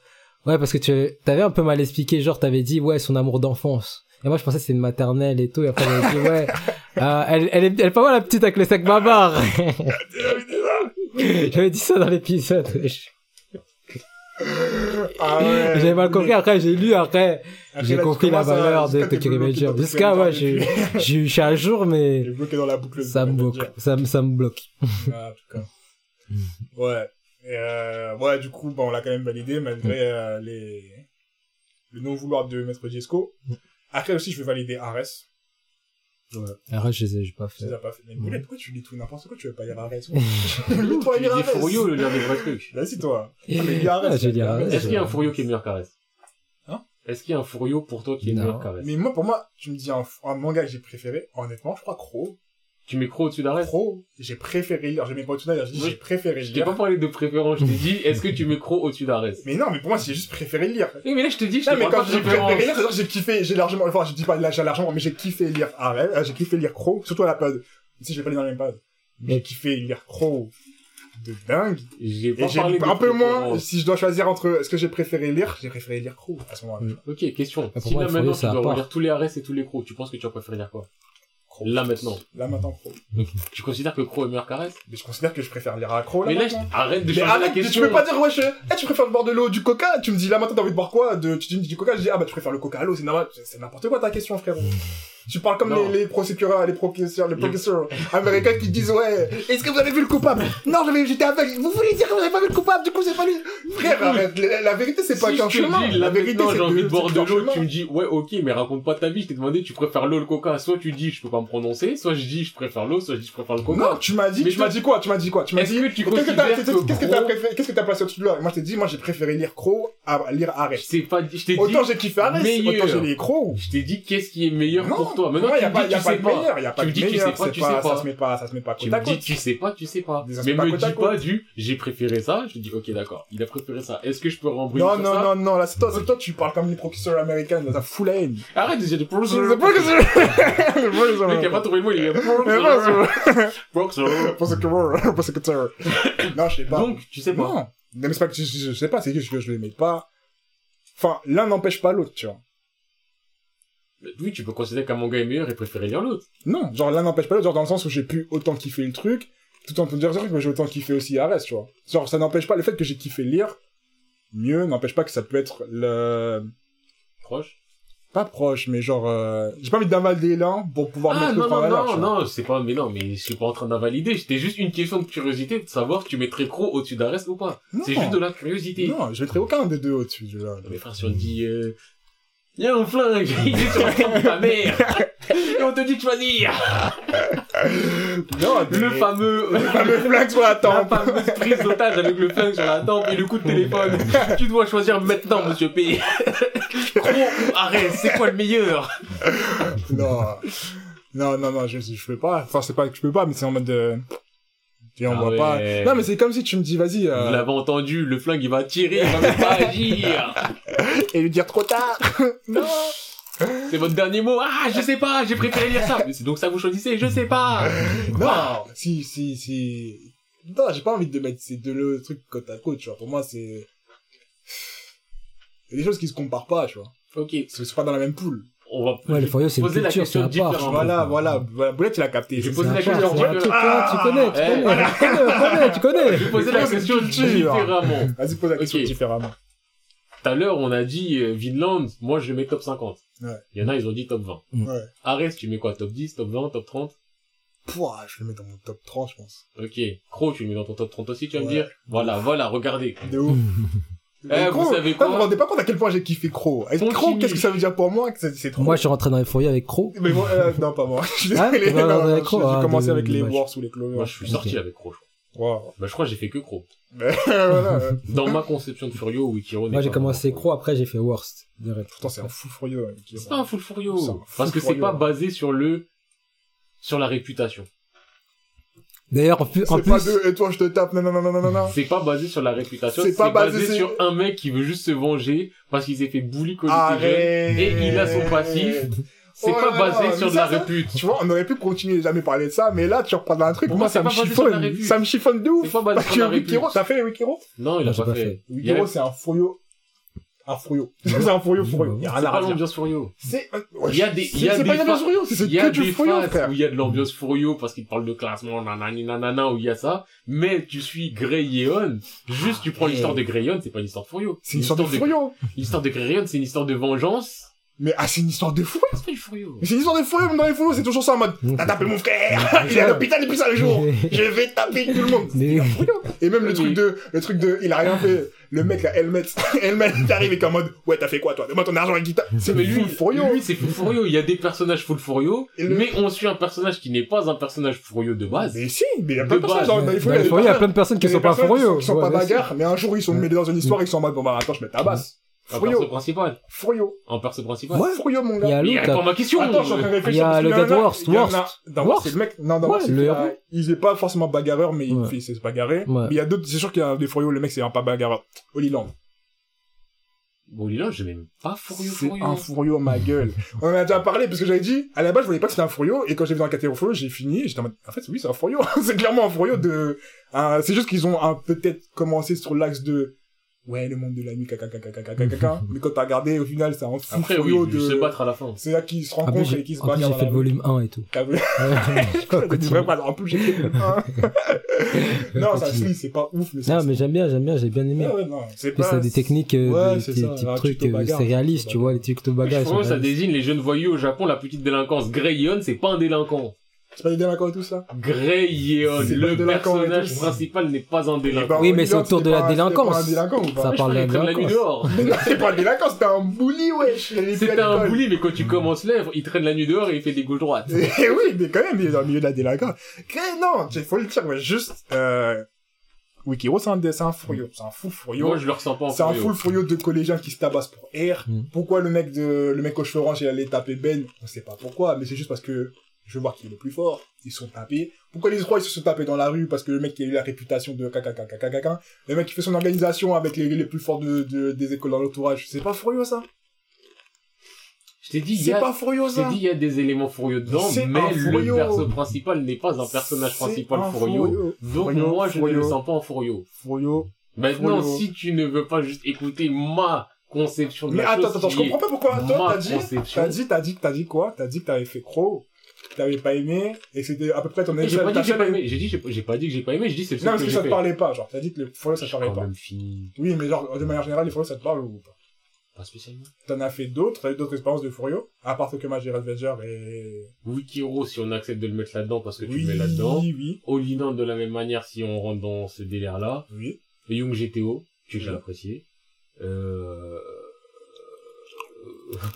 ouais, parce que tu t'avais un peu mal expliqué, genre t'avais dit ouais son amour d'enfance. Et moi je pensais que c'était une maternelle et tout, et après j'avais dit ouais, *laughs* euh, elle, elle est, elle est pas mal la petite avec le sac babar. j'avais dit ça dans l'épisode. Ah ouais. J'avais mal compris, après j'ai lu, après Après, j'ai compris la valeur de Tokyo Jusqu'à, Revenger je, suis à jour, mais J'ai bloqué dans la boucle. de ça me bloque, ça me, ça me bloque. Ah, en tout cas. Ouais. Et euh, ouais, du coup, bon, on l'a quand même validé malgré euh, les le non vouloir de Maître Jesco. Après aussi, je vais valider Ares. Après je les ai, j'ai pas Je fait. les ai pas fait. Mais Boulet, pourquoi tu lis tout n'importe quoi? Tu veux pas lire Ares Lis-toi *laughs* Tu lire dis Ares. Furio, le lire des vrais trucs. Vas-y, toi. Ah, mais lis lis Ares. Est-ce qu'il y a un Furio qui est meilleur qu'Ares Hein? Est-ce qu'il y a un Furio pour toi qui est meilleur qu'Ares Mais moi, pour moi, tu me dis un, un manga que j'ai préféré, honnêtement, je crois Crow. Tu mets Crow au-dessus d'Ares Crow, j'ai préféré lire. J'ai même pas tout j'ai dit j'ai préféré Je t'ai lire. pas parlé de préférence, je t'ai dit, est-ce que tu mets Crow au-dessus d'Ares Mais non, mais pour moi, c'est juste préféré lire. Oui, mais là, je te dis, je Non, mais quand j'ai préféré lire, c'est-à-dire j'ai kiffé, j'ai largement, enfin, je dis pas là, j'ai largement, mais j'ai kiffé lire Arrête, euh, j'ai kiffé lire Crow, surtout à la période. Si j'ai pas lu dans la même période. J'ai Ouais. kiffé lire Crow de dingue. J'ai Et pas j'ai parlé de un peu moins, si je dois choisir entre, est-ce que j'ai préféré lire, j'ai préféré lire Crow à ce moment-là. Ok, question. pour Si moi, là maintenant tu dois relire tous les Ares et tous les Crow, tu penses que tu vas préférer lire quoi? Crow. Là maintenant. Là maintenant Crow. Tu considères que Crow est meilleur qu'Ares Mais je considère que je préfère lire à Crow là Mais là, maintenant. arrête de Mais changer la arrête, question. tu peux pas dire, wesh, eh, tu préfères boire de l'eau, du coca, tu me dis, là, maintenant, t'as envie de boire quoi, de, tu me dis du coca, je dis, ah, bah, tu préfères le coca à l'eau, c'est normal, c'est c'est n'importe quoi ta question, frérot. Tu parles comme les, les procureurs, les procureurs, les procureurs *laughs* américains qui disent, ouais, est-ce que vous avez vu le coupable? Non, j'avais, j'étais aveugle. Vous voulez dire que vous avez pas vu le coupable, du coup, c'est pas lui. Frère, arrête, la, la vérité, c'est pas Si qu'un chemin. dis, La vérité, c'est j'ai envie de boire de l'eau, tu me dis, ouais, ok, mais raconte pas ta vie, je t'ai demandé, tu préfères l'eau, le coca, soit tu dis, je peux pas me prononcer, soit je dis, je préfère l'eau, soit je dis, je préfère le coca. Non, tu m'as dit, Mais tu m'as dit quoi, tu m'as dit quoi, tu m'as dit, qu'est-ce que t'as, préféré, qu'est-ce que t'as placé au-dessus de? Moi, je t'ai dit, moi, j'ai préféré lire Crow à lire Arrêt. Je sais pas, je t'ai dit, Autant j'ai kiffé Arrêt, meilleur. autant j'ai les Crow. je t'ai dit qu'est-ce qui est meilleur pour toi. Maintenant, moi, tu y a pas, y a de pas. meilleur, y a pas de tu sais pas, tu sais pas, pas. ça se met pas, ça se met pas Tu me dis, tu sais pas, tu sais pas. Mais me dis pas du, j'ai préféré ça, je dis, ok, d'accord, il a préféré ça. Est-ce que je peux Non, sur non, ça non, non, là, c'est toi, c'est toi, tu parles comme les professeurs américains, dans ta full haine. Arrête dire *laughs* des professeurs. Le mec qui a pas trouvé le mot, il est *laughs* professeur. Professeur. Non, je sais pas. Donc, tu sais pas. non. Non, mais c'est pas que je sais pas, c'est juste que je l'aimais pas. Enfin, l'un n'empêche pas l'autre, tu vois. Oui, tu peux considérer qu'un manga est meilleur et préférer lire l'autre. Non, genre l'un n'empêche pas l'autre, genre dans le sens où j'ai pu autant kiffer le truc, tout en peut dire que j'ai autant kiffé aussi Ares, tu vois. Genre, ça n'empêche pas le fait que j'ai kiffé lire, mieux, n'empêche pas que ça peut être le, Proche? pas proche, mais genre, euh... j'ai pas envie d'invalider l'un pour pouvoir Ah, mettre non, en non, valeur, non, vois. non, c'est pas, mais non, mais je suis pas en train d'invalider. C'était juste une question de curiosité de savoir si tu mettrais Crow au-dessus d'Ares ou pas. Non. C'est juste de la curiosité. Non, je mettrai aucun des deux au-dessus, tu vois. Mais frère, si on dit, euh, Il y a un flingue, il est sur la table de ta mère. Et on te dit de choisir. Non, Le fameux, le fameux flingue sur la la tempe. fameuse prise d'otage avec le flingue sur la tempe et le coup de téléphone. Tu dois choisir maintenant, monsieur P. Gros ou arrête, c'est quoi le meilleur? Non. Non, non, non, je, je peux pas. Enfin, c'est pas que je peux pas, mais c'est en mode de... Tu sais, on Ah voit ouais. pas. Non, mais c'est comme si tu me dis, vas-y, Vous euh, l'avez entendu, le flingue il va tirer, il va même pas agir. *laughs* et lui dire trop tard. *laughs* non. C'est votre dernier mot. Ah, je sais pas, j'ai préféré lire ça. Mais c'est donc ça que vous choisissez, je sais pas. Non. Si, si, si. Non, j'ai pas envie de mettre ces deux le trucs côte à côte, tu vois. Pour moi, c'est... Il y a des choses qui se comparent pas, tu vois. Ok, C'est c'est pas dans la même poule. On va Ouais, le Froyo, c'est une poser la culture, question c'est à part. Voilà, voilà. voilà. Boulette, il a capté. Je C'est pose ça. la question un différemment. truc, toi, tu connais, tu Eh, connais, voilà. tu connais, tu connais, tu connais. *laughs* Je vais poser la question différemment. Vas-y, pose la question différemment. Tout à l'heure, on a dit euh, Vinland, moi je le mets top 50. Ouais. Il y en a, ils ont dit top 20. Ouais. Ares, tu mets quoi Top 10, top 20, top 30 Pouah, je le mets dans mon top 30, je pense. Ok. Crow, tu le mets dans ton top 30 aussi, tu vas me Ouais. dire? Voilà, voilà, regardez. De ouf. *laughs* Eh, vous savez quoi Vous vous rendez pas compte à quel point j'ai kiffé Crow. Crow, qu'est-ce que ça veut dire pour moi que c'est c'est trop. Moi, je suis rentré dans les foyers avec Crow. Mais moi, euh, non, pas moi. *laughs* Ah, J'ai ah, commencé avec les Wars ou les Clovers. Moi, je suis sorti avec Crow, je crois. Wow. Bah, je crois que j'ai fait que Crow. *laughs* Voilà. Dans ma conception de Furio, Wikiro n'est Moi, j'ai commencé Crow, après, j'ai fait Worst. direct. Pourtant, c'est un fou furieux. hein, C'est pas un full Furio. Parce que full c'est pas Furio. basé sur le, sur la réputation. D'ailleurs, en plus, en C'est pas de, et toi, je te tape, non, non, non, non, non. C'est pas basé sur la réputation. C'est pas basé, basé sur un mec qui veut juste se venger parce qu'il s'est fait bully quand il était jeune. Et il a son passif. C'est Oh pas là basé là, sur la ça, répute. Tu vois, on aurait pu continuer de jamais parler de ça, mais là, tu reprends dans un truc, Pour moi, ça me chiffonne. Ça me chiffonne de ouf. C'est pas basé sur la répute. T'as fait les Wikiro? Non, il a pas fait. Wikiro, c'est un fouillot. Un fouillot. *laughs* C'est un fouillot fouillot. Il y a C'est rien à pas l'ambiance Furio. C'est, euh, Il y a des- c'est- il y a c'est des pas une ambiance fouillot, c'est c'est Il y a que du des fouillot, frère. où il y a de l'ambiance Furio parce qu'il parle de classement, nanani, nanana, où il y a ça. Mais tu suis Grey Yeon. Juste, tu prends l'histoire de Grey Yeon, c'est pas une histoire de Furio. C'est une histoire de fouillot. L'histoire de Grey Yeon, c'est une histoire de vengeance. Mais, ah, c'est une histoire de fouillot. C'est Furio. Une histoire de fouillot, même dans les fouillots, c'est toujours ça en mode, t'as tapé mon frère, il est à l'hôpital depuis 5 jours, *laughs* je vais taper tout le monde. Et même le truc de, le truc de, il a rien fait. Le mec, là, Helmet, *laughs* Helmet, il arrive et qu'en mode, ouais, t'as fait quoi, toi? Donne-moi ton argent et quitte. C'est Mais lui, full fouillot. lui, c'est full Furio. Il y a des personnages full Furio. Et Mais on suit un personnage qui n'est pas un personnage Furio de base. Mais si, mais il y a plein de personnages dans, les il y a plein de personnes qui sont pas furieux. Qui sont pas bagarres, mais un jour, ils sont mêlés dans une histoire, ils sont en mode, bon, bah, attends, je mets ta basse. Un perso principal. Fouillot. Un perso principal. Ouais. Fouillot, mon Il y gars. l'autre, réponds là. à ma question. Attends, je suis en train de réfléchir. Il y a le gars en de Worst, il y en a- Worst. Dans Worst, Worst. c'est le mec, non, dans Ouais, Worst, c'est le il est pas forcément bagarreur, mais il Ouais. fait, c'est se bagarrer. Ouais. Mais il y a d'autres, c'est sûr qu'il y a des furieux, le mec, c'est un pas bagarreur. Holyland. Bon, Lilan, j'ai même pas Furio C'est Furio. un furieux, ma gueule. *laughs* On en a déjà parlé, parce que j'avais dit, à la base, je voyais pas que c'était un furieux, et quand j'ai vu dans la catégorie j'ai fini, j'étais en mode, en fait, oui, c'est un furieux. *laughs* c'est clairement un furieux de, c'est juste qu'ils ont un, peut-être commencé sur l'axe de, ouais, le monde de la nuit, caca, caca, caca, caca, caca. *laughs* mais quand t'as regardé, au final, c'est un fou Après, oui, de, se battre à la fin. c'est là qu'ils se rencontrent et qu'ils se bagarrent. j'ai fait le volume 1 et tout. *laughs* En plus, j'ai fait le un. *laughs* Non, ça se lit, c'est pas ouf, mais Non, mais j'aime bien, j'aime bien, j'ai bien aimé. C'est pas... des techniques, euh, des trucs, euh, c'est tuto réaliste, tu vois, les ils sont Franchement, ça désigne les jeunes voyous au Japon, la petite délinquance. Grey c'est pas un délinquant. C'est pas des délinquants et tout ça Grey Yeon, C'est le personnage principal n'est pas un délinquant. Oui, mais c'est autour de la délinquance. pas un délinquant ou Ça pas Je parle de la nuit délinquance. dehors. Mais non, c'est pas un délinquant, c'était un bully, wesh. C'était un bully, mais quand tu commences lèvres, il traîne la nuit dehors et il fait des gauches droites. *laughs* Eh oui, mais quand même, il est dans le milieu de la délinquance. Que- Non, il faut le dire, ouais, juste, euh, Wikiro, c'est un, c'est un furieux, c'est un fou furieux. Moi, je le ressens pas en C'est un full furieux de collégiens qui se tabassent pour R. Mm. Pourquoi le mec de, le mec au cheveux orange, il allait taper Ben? On sait pas pourquoi, mais c'est juste parce que je veux voir qui est le plus fort. Ils sont tapés. Pourquoi les trois, ils se sont tapés dans la rue? Parce que le mec qui a eu la réputation de caca, Le mec qui fait son organisation avec les, les plus forts de, de- des écoles dans l'entourage. C'est pas furieux, ça? Je t'ai dit, il y C'est a, pas furieux, je t'ai dit, il y a des éléments furieux dedans, mais le furieux. perso principal n'est pas un personnage principal furieux. Donc, Furieux, moi, je ne le furieux. sens pas en furio. Furieux. Maintenant, Furieux. si tu ne veux pas juste écouter ma conception de Mais la attends, chose, attends, je qui est comprends pas pourquoi. Toi, t'as dit, t'as dit, t'as dit, t'as dit quoi? T'as dit que t'avais fait Crow, t'avais pas aimé, et que c'était à peu près ton avis. J'ai pas dit que j'ai pas aimé. J'ai dit, j'ai pas dit que j'ai pas aimé. J'ai dit, c'est le Non, parce que ça te parlait pas, genre. T'as dit que le furieux, ça te parlait pas. même fini. Oui, mais genre, de manière générale, les furieux, ça te parle ou pas? Pas spécialement. T'en as fait d'autres, t'as eu d'autres expériences de Furio, à part que Magic Avenger et... Wikiro, si on accepte de le mettre là-dedans parce que tu oui, le mets là-dedans. oui, Olinan, de la même manière, si on rentre dans ce délire-là. oui. Et Young GTO, que j'ai Oui. apprécié. Euh...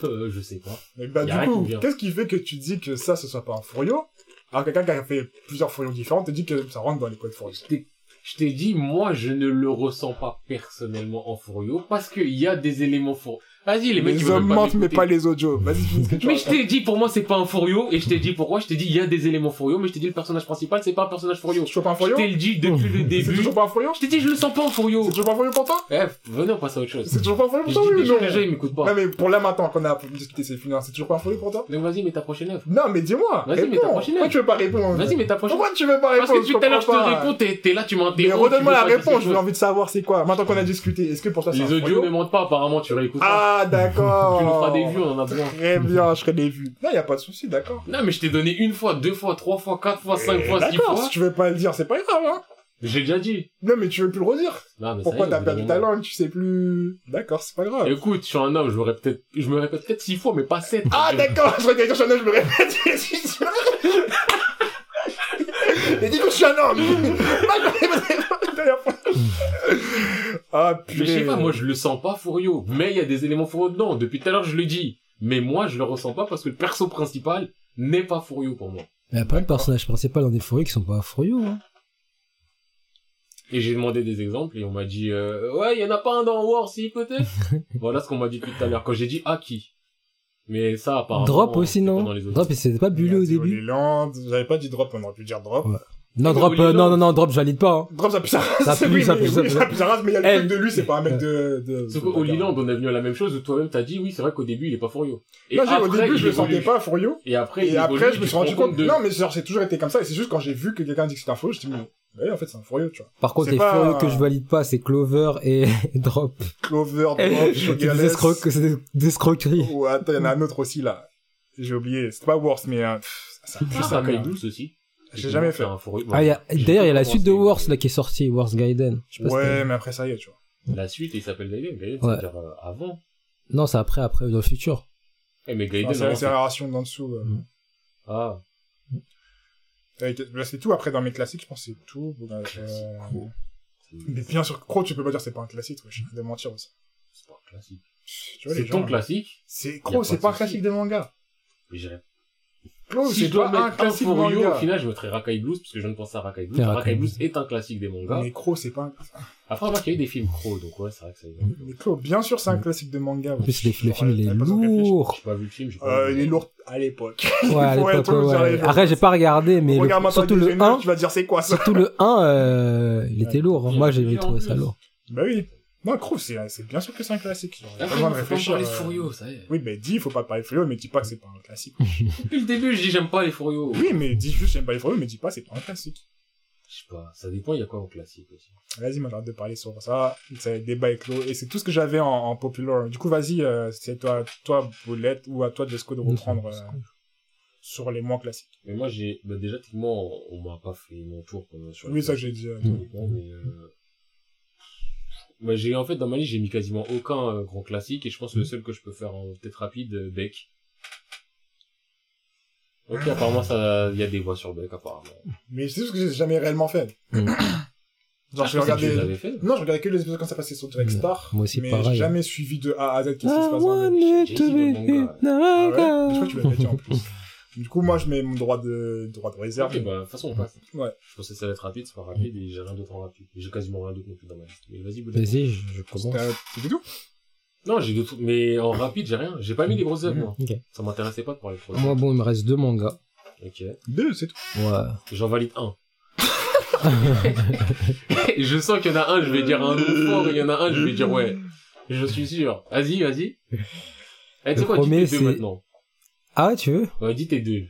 Euh, je sais pas. Mais bah, du coup, qu'est-ce qui fait que tu dis que ça, ce soit pas un Furio Alors, quelqu'un qui a fait plusieurs Furios différents te dit que ça rentre dans les codes Furio. Je t'ai- je t'ai dit, moi, je ne le ressens pas personnellement en Furio parce qu'il y a des éléments Furio. Vas-y, les mecs, Les ils veulent hommes pas mentent, mais pas les audios. Vas-y, finis ce que tu Mais je t'ai dit, pour moi, c'est pas un Furio, et je t'ai dit pourquoi, je t'ai dit, il y a des éléments Furio, mais je t'ai dit, le personnage principal, c'est pas un personnage Furio. C'est toujours pas un Je Furio t'ai dit depuis le C'est début. toujours pas un Furio Je t'ai dit, je le sens pas en Furio. C'est toujours pas un Furio pour toi Eh, venez, on passe à autre chose. C'est toujours pas un Furio Je pour toi, oui non m'écoutent Non, pas. mais pour là, maintenant, qu'on a discuté ces films, c'est toujours pas un Furio pour toi Donc vas-y, mets ta prochaine œuvre. Non, mais dis-moi. Vas-y, mais ta prochaine Pourquoi tu veux pas répondre Vas-y, mets ta prochaine Pourquoi tu veux pas répondre Parce que tout à l'heure, je te pas. réponds, t'es, là, tu m'interromps. Mais redonne-moi la pas réponse, j'ai envie de savoir c'est quoi. Maintenant qu'on a discuté, est-ce que pour toi c'est Les audios ne mentent pas, apparemment, tu réécoutes. Ah, d'accord. Tu nous feras des vues, on en a besoin. Très bien, je ferai des vues. Non, y a pas de souci, d'accord. Non, mais je t'ai donné une fois, deux fois, trois fois, quatre fois, cinq Eh, fois, six D'accord, fois. si tu veux pas le dire, c'est pas grave, hein. J'ai déjà dit. Non, mais tu veux plus le redire. Non, mais Pourquoi t'as perdu ta langue, tu sais plus. D'accord, c'est pas grave. Écoute, je suis un homme, je me répète, je me répète peut-être six fois, mais pas sept. Ah, Je- d'accord, je regarde sur je me répète. Et dis que je suis un homme. *laughs* ah, putain. Mais je sais pas, moi je le sens pas Furio, mais il y a des éléments Furio dedans. Depuis tout à l'heure je le dis. Mais moi je le ressens pas parce que le perso principal n'est pas Furio pour moi. Il y a plein de personnages principaux dans des forêts qui sont pas Furio, hein. Et j'ai demandé des exemples et on m'a dit euh, ouais, il y en a pas un dans War si peut-être? *laughs* voilà ce qu'on m'a dit depuis tout à l'heure quand j'ai dit Aki. Mais ça apparemment Drop aussi, c'est pas non? dans les autres. Drop, il s'était pas bullé au début. Holy J'avais pas dit drop, on aurait pu dire drop. Ouais. Non, drop, euh, non, non, non, drop, je valide pas, hein. Drop, ça pue sa race. Ça pue, Oui, ça pue, ça oui, pue. ça pue sa race, mais il y a le Eh. truc de lui, c'est pas un mec de, de, Sauf qu'au. Liland, on est venu à la même chose, toi-même t'as dit, oui, c'est vrai qu'au début, il est pas Furio. Et Non, j'ai- au après, début, je le sentais pas, Furio. Et après, Et après, je me suis rendu compte. de... Non, mais genre, c'est toujours été comme ça. Et c'est juste quand j'ai vu que quelqu'un dit que c'était un Furio, je me suis dit, mais ouais, en fait, c'est un Furio, tu vois. Par contre, les pas- Furio que je valide pas, c'est Clover et *laughs* Drop. Clover, drop, des Sugarless. escrocs, c'est des- des escroqueries. Ou attends, il y en a un autre aussi, là. J'ai oublié. C'était pas Worst, mais, euh, ça, ça, Ah, ça, merde. D'ailleurs, aussi. J'ai jamais fait. Ah, y a, d'ailleurs, il y a la suite de mais- là, qui est sortie, Wars Gaiden. Je sais pas si Ouais, mais après, ça y est, tu vois. La suite, il s'appelle Gaiden. Gaiden, Ouais. c'est-à-dire euh, avant. Non, c'est après, après, dans le futur. Eh, mais Enfin, Gaiden, c'est l'accélération d'en dessous. euh. Mm. Ah. Là, C'est tout. Après, dans mes classiques, je pense que c'est tout. Bon, euh, Mais bien sûr, Crow, tu peux pas dire que c'est pas un classique, ouais, je suis de mentir aussi. c'est pas un classique. C'est ton classique. C'est Crow, pas c'est pas un classique de manga. Mais Crow, si c'est je dois pas un mettre un classique de Furio, manga. au final, je mettrais Rakai Blues, parce que je ne pense à Rakai Blues. C'est Rakai Rakai Blues est un classique des mangas. Mais Crow, c'est pas un... Après, remarque, il y a eu des films Crow, donc ouais, c'est vrai que ça y est. Mais Crow, bien sûr, c'est un classique de manga. En plus, le, le film, il est de lourd. J'ai pas vu le film, j'ai pas Euh, vu. il est lourd à l'époque. Ouais, à *laughs* l'époque, ouais. Après, j'ai pas regardé, mais surtout le des 1, jeunes, tu vas dire c'est quoi ça surtout le 1, euh, il était lourd. Moi, j'ai de trouvé ça lourd. Bah oui. Non, Crow, c'est c'est bien sûr que c'est un classique. J'aurais pas Après, besoin de pas réfléchir. parler de euh, Furio, ça y est. Oui, mais dis, faut pas parler de Furio, mais dis pas que c'est pas un classique. *laughs* Depuis le début, je dis j'aime pas les Furio. Oui, mais dis juste j'aime pas les Furio, mais dis pas c'est pas un classique. Je sais pas, ça dépend, il y a quoi en classique aussi. Vas-y, moi j'arrête de parler sur ça. C'est le débat est clos. Et c'est tout ce que j'avais en, en popular. Du coup, vas-y, euh, c'est toi, toi, Boulette, ou à toi, Jesco, de reprendre euh, sur les moins classiques. Mais moi, j'ai, bah, déjà, techniquement, on m'a pas fait mon tour comme sur Oui, ça que j'ai dit. euh, Mm. techniquement, mais bah, j'ai en fait dans ma liste j'ai mis quasiment aucun euh, grand classique et je pense que le seul que je peux faire en peut-être rapide euh, Beck. Ok apparemment ça il y a des voix sur Beck apparemment. Mais c'est juste que j'ai jamais réellement fait. Mm. Genre, Ah, je je pensais que tu les regardais. fait. Non, je regardais que les épisodes quand ça passait sur Direct Mm. Star. Moi aussi, mais pareil. j'ai jamais suivi de A à Z qu'est-ce qui se I passe dans. Ah ouais? Je crois que tu l'avais dit en plus. Du coup, moi, je mets mon droit de, droit de réserve. Ok bah de toute façon on passe. Ouais. Je pensais que ça allait être rapide, c'est pas rapide et j'ai rien d'autre en rapide. J'ai quasiment rien d'autre non plus dans ma liste. Mais vas-y. Vas-y, je, je commence. C'était c'était tout? Non j'ai d'autres mais en rapide j'ai rien. J'ai pas mis des grosses œuvres moi. Ok. Ça m'intéressait pas de parler de Moi, bon, il me reste deux mangas. Ok. Deux, c'est tout. Ouais. J'en valide un. *laughs* je sens qu'il y en a un, je vais dire un nom fort, et il y en a un, je vais dire ouais. Je suis sûr. Vas-y, vas-y. Eh, tu sais quoi, premier, tes deux c'est- maintenant. Ah, tu veux Ouais, dis tes deux.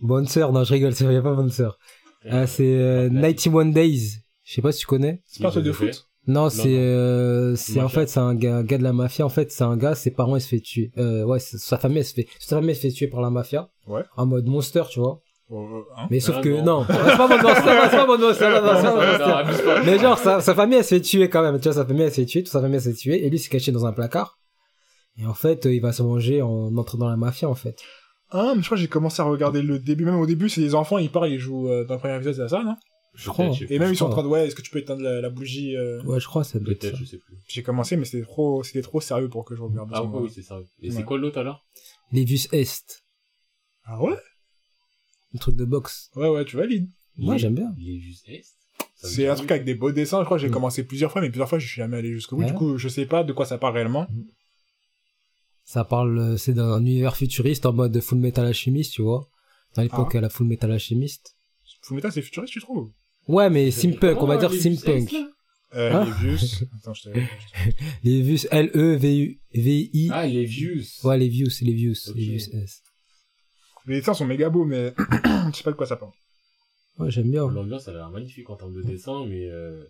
Bonne sœur, non, je rigole, c'est y a pas bonne sœur. Ah, c'est euh, 91 Days. Je sais pas si tu connais. C'est pas un truc de foot? Non, c'est euh, en fait c'est un gars, un gars de la mafia. En fait, c'est un gars, ses parents ils se fait tuer. Euh, ouais, sa famille elle se fait sa famille elle se fait tuer par la mafia. Ouais. En mode monster, tu vois. Oh, euh, hein Mais sauf Ah, que non. non, c'est pas mode monster, non, c'est pas mode monster, c'est pas. Mais genre sa, sa famille elle se fait tuer quand même. Tu vois, sa famille elle se fait tuer, toute sa famille elle se fait tuer et lui il s'est caché dans un placard. Et en fait, euh, il va se manger en entrant dans la mafia en fait. Ah, mais je crois que j'ai commencé à regarder le début. Même au début, c'est des enfants, ils parlent, ils jouent euh, dans le premier épisode, c'est ça, non? Je crois. Peut-être, Et même, Je ils sont en train de, ouais, est-ce que tu peux éteindre la, la bougie, euh... Ouais, je crois que ça doit être ça. Peut-être, je sais plus. J'ai commencé, mais c'était trop, c'était trop sérieux pour que je regarde. Ah, ouais, oui, c'est ça. Et Ouais. c'est quoi l'autre alors? Levius Est. Ah ouais? Le truc de boxe. Ouais, ouais, tu valides. Moi, j'aime bien. Les Vus Est C'est un truc avec des beaux dessins, je crois que j'ai Mm. commencé plusieurs fois, mais plusieurs fois, je suis jamais allé jusqu'au bout. Ouais. Du coup, je sais pas de quoi ça parle réellement. Ça parle, euh, c'est d'un univers futuriste en mode Full Metal Alchemist, tu vois. Dans l'époque, Ah. à la Full Metal Alchemist. Fullmetal, c'est futuriste, tu trouves? Ouais, mais Simpunk, on va dire Oh, les Simpunk. là *laughs* Euh, Hein les. Attends, je te, E *laughs* L-E-V-U-V-I. Ah, les Views. Ouais, les views, les views, les views S. Les dessins sont méga beaux, mais *coughs* je sais pas de quoi ça parle. Ouais, j'aime bien. L'ambiance, elle a l'air magnifique en termes de dessin, mais euh...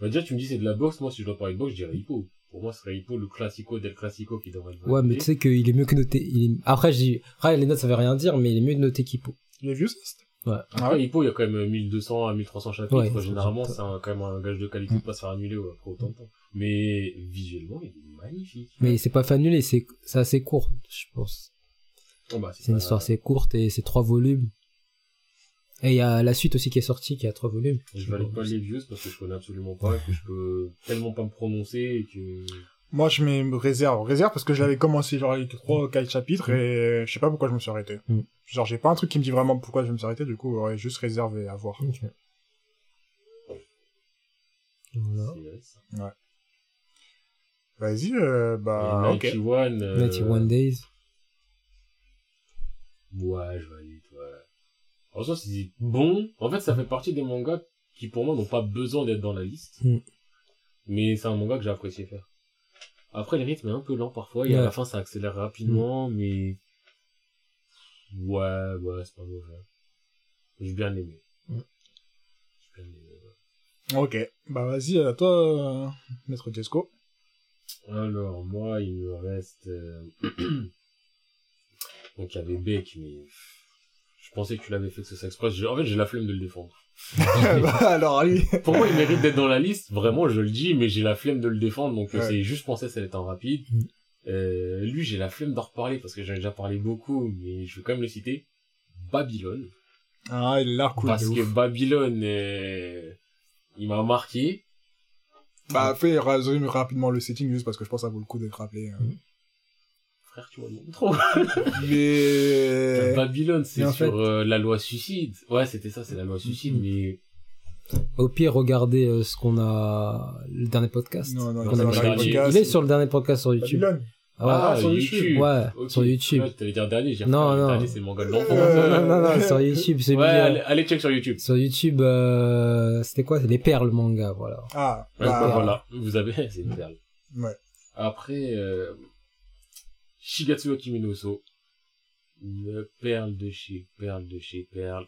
bah, déjà, tu me dis c'est de la boxe. Moi, si je dois parler de boxe, je dirais Hippo. Pour moi, ce serait Hippo, le classico del classico qui devrait être Ouais, mais tu sais qu'il est mieux que noté. Il est... Après, je dis, après, les notes, ça veut rien dire, mais il est mieux noté qu'Hippo. Les vieux, Ouais. Ah Après, ouais Hippo, il y a quand même 1200 à 1300 chapitres. Ouais, Généralement, c'est un- quand même un gage de qualité de pas se faire annuler ouais, après autant de temps. Mais visuellement, il est magnifique. Mais c'est pas fait annuler, c'est, c'est assez court, je pense. Oh, bah, C'est une pas- histoire assez courte et c'est trois volumes. Et il y a la suite aussi qui est sortie, qui a trois volumes. Je valide pas les vieux parce que je connais absolument pas et que je peux tellement pas me prononcer et que... Moi, je mets réserve. Réserve parce que je l'avais commencé, genre, avec trois ou quatre chapitres et je sais pas pourquoi je me suis arrêté. Mm. Genre, j'ai pas un truc qui me dit vraiment pourquoi je me suis arrêté, du coup, ouais, juste réservé à voir. Voilà. ça. Vas-y, euh, Et bah, ok. 91, euh, 91 Days. Ouais, je valide, ouais. En soi, c'est bon. En fait, ça fait partie des mangas qui, pour moi, n'ont pas besoin d'être dans la liste. Mm. Mais c'est un manga que j'ai apprécié faire. Après, le rythme est un peu lent parfois, et à la fin, ça accélère rapidement, mais... Ouais, ouais, c'est pas mauvais. J'ai bien aimé. Mm. J'ai bien aimé, ouais. Ok. Bah, vas-y, à toi, euh, Maître Jesco. Alors, moi, il me reste... euh, *clears throat* Donc, il y avait Beck, mais... Je pensais que tu l'avais fait que ce sexe express. J'ai- En fait, j'ai la flemme de le défendre. *laughs* bah, alors, lui. *laughs* Pour moi, il mérite d'être dans la liste, vraiment, je le dis, mais j'ai la flemme de le défendre, donc Ouais. c'est juste penser ça en rapide. Mm. Euh, lui, j'ai la flemme d'en reparler parce que j'en ai déjà parlé beaucoup, mais je vais quand même le citer. Babylone. Ah, il a l'air cool. parce que ouf. Babylone, euh, il m'a marqué. Bah, fais, résume rapidement le setting, juste parce que je pense que ça vaut le coup d'être rappelé. hein. Frère, tu vois le trop. *laughs* Mais... Babylone, c'est sur fait- euh, la loi suicide. Ouais, c'était ça, c'est la loi suicide, Mm. mais Au pire, regardez euh, ce qu'on a, le dernier podcast. Non, non, Non, il, c'est est podcast. Il sur le dernier podcast sur YouTube. Babylone. Ah ouais. Ah, sur YouTube. YouTube. Ouais, sur YouTube. Ouais, t'allais dire dernier, j'ai Non, non. dernier, c'est le manga de l'enfant. Euh, non, non, non, sur YouTube, celui Ouais, allez, allez check sur YouTube. sur YouTube, euh, c'était quoi? C'est les perles manga, voilà. Ah, Ouais, bah, bah, voilà, vous avez, *laughs* c'est une perle. Ouais. Après, euh, Shigatsu Akiminoso, une perle de chez perle de chez perle,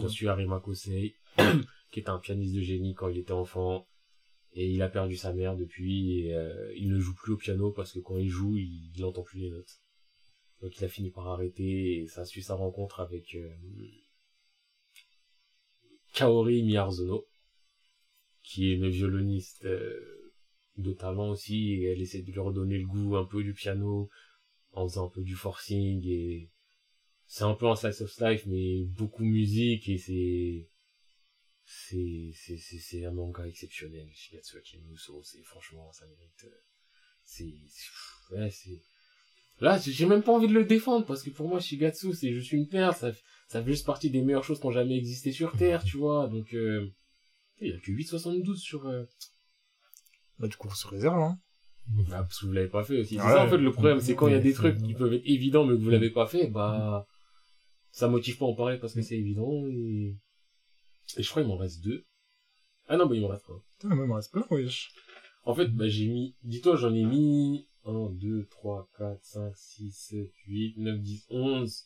conçu Arima Kosei, *coughs* qui est un pianiste de génie quand il était enfant, et il a perdu sa mère depuis, et euh, il ne joue plus au piano parce que quand il joue, il, il entend plus les notes. Donc il a fini par arrêter, et ça suit sa rencontre avec euh, Kaori Miyazono, qui est une violoniste euh, de talent aussi, et elle essaie de lui redonner le goût un peu du piano, en faisant un peu du forcing, et c'est un peu un slice of life, mais beaucoup musique, et c'est... C'est, c'est, c'est, c'est un manga exceptionnel, Shigatsu Akiminoso, c'est, franchement, ça mérite, euh, c'est, ouais, c'est, là, j'ai même pas envie de le défendre, parce que pour moi, Shigatsu, c'est juste une perle, ça, ça fait juste partie des meilleures choses qui ont jamais existé sur Terre, tu vois, donc, euh, il y a que 8,72 sur, euh, Bah, du coup, se réserve, hein. Bah, parce que vous l'avez pas fait aussi. C'est Ouais. ça, en fait, le problème, c'est quand il y a des trucs qui peuvent être évidents, mais que vous l'avez pas fait, bah, ça motive pas à en parler parce que c'est évident, et... et je crois qu'il m'en reste deux. Ah non, bah, il m'en reste un. Putain, mais il me reste plein, wesh. En fait, bah, j'ai mis, dis-toi, j'en ai mis 1, 2, 3, 4, 5, 6, 7, 8, 9, 10, 11.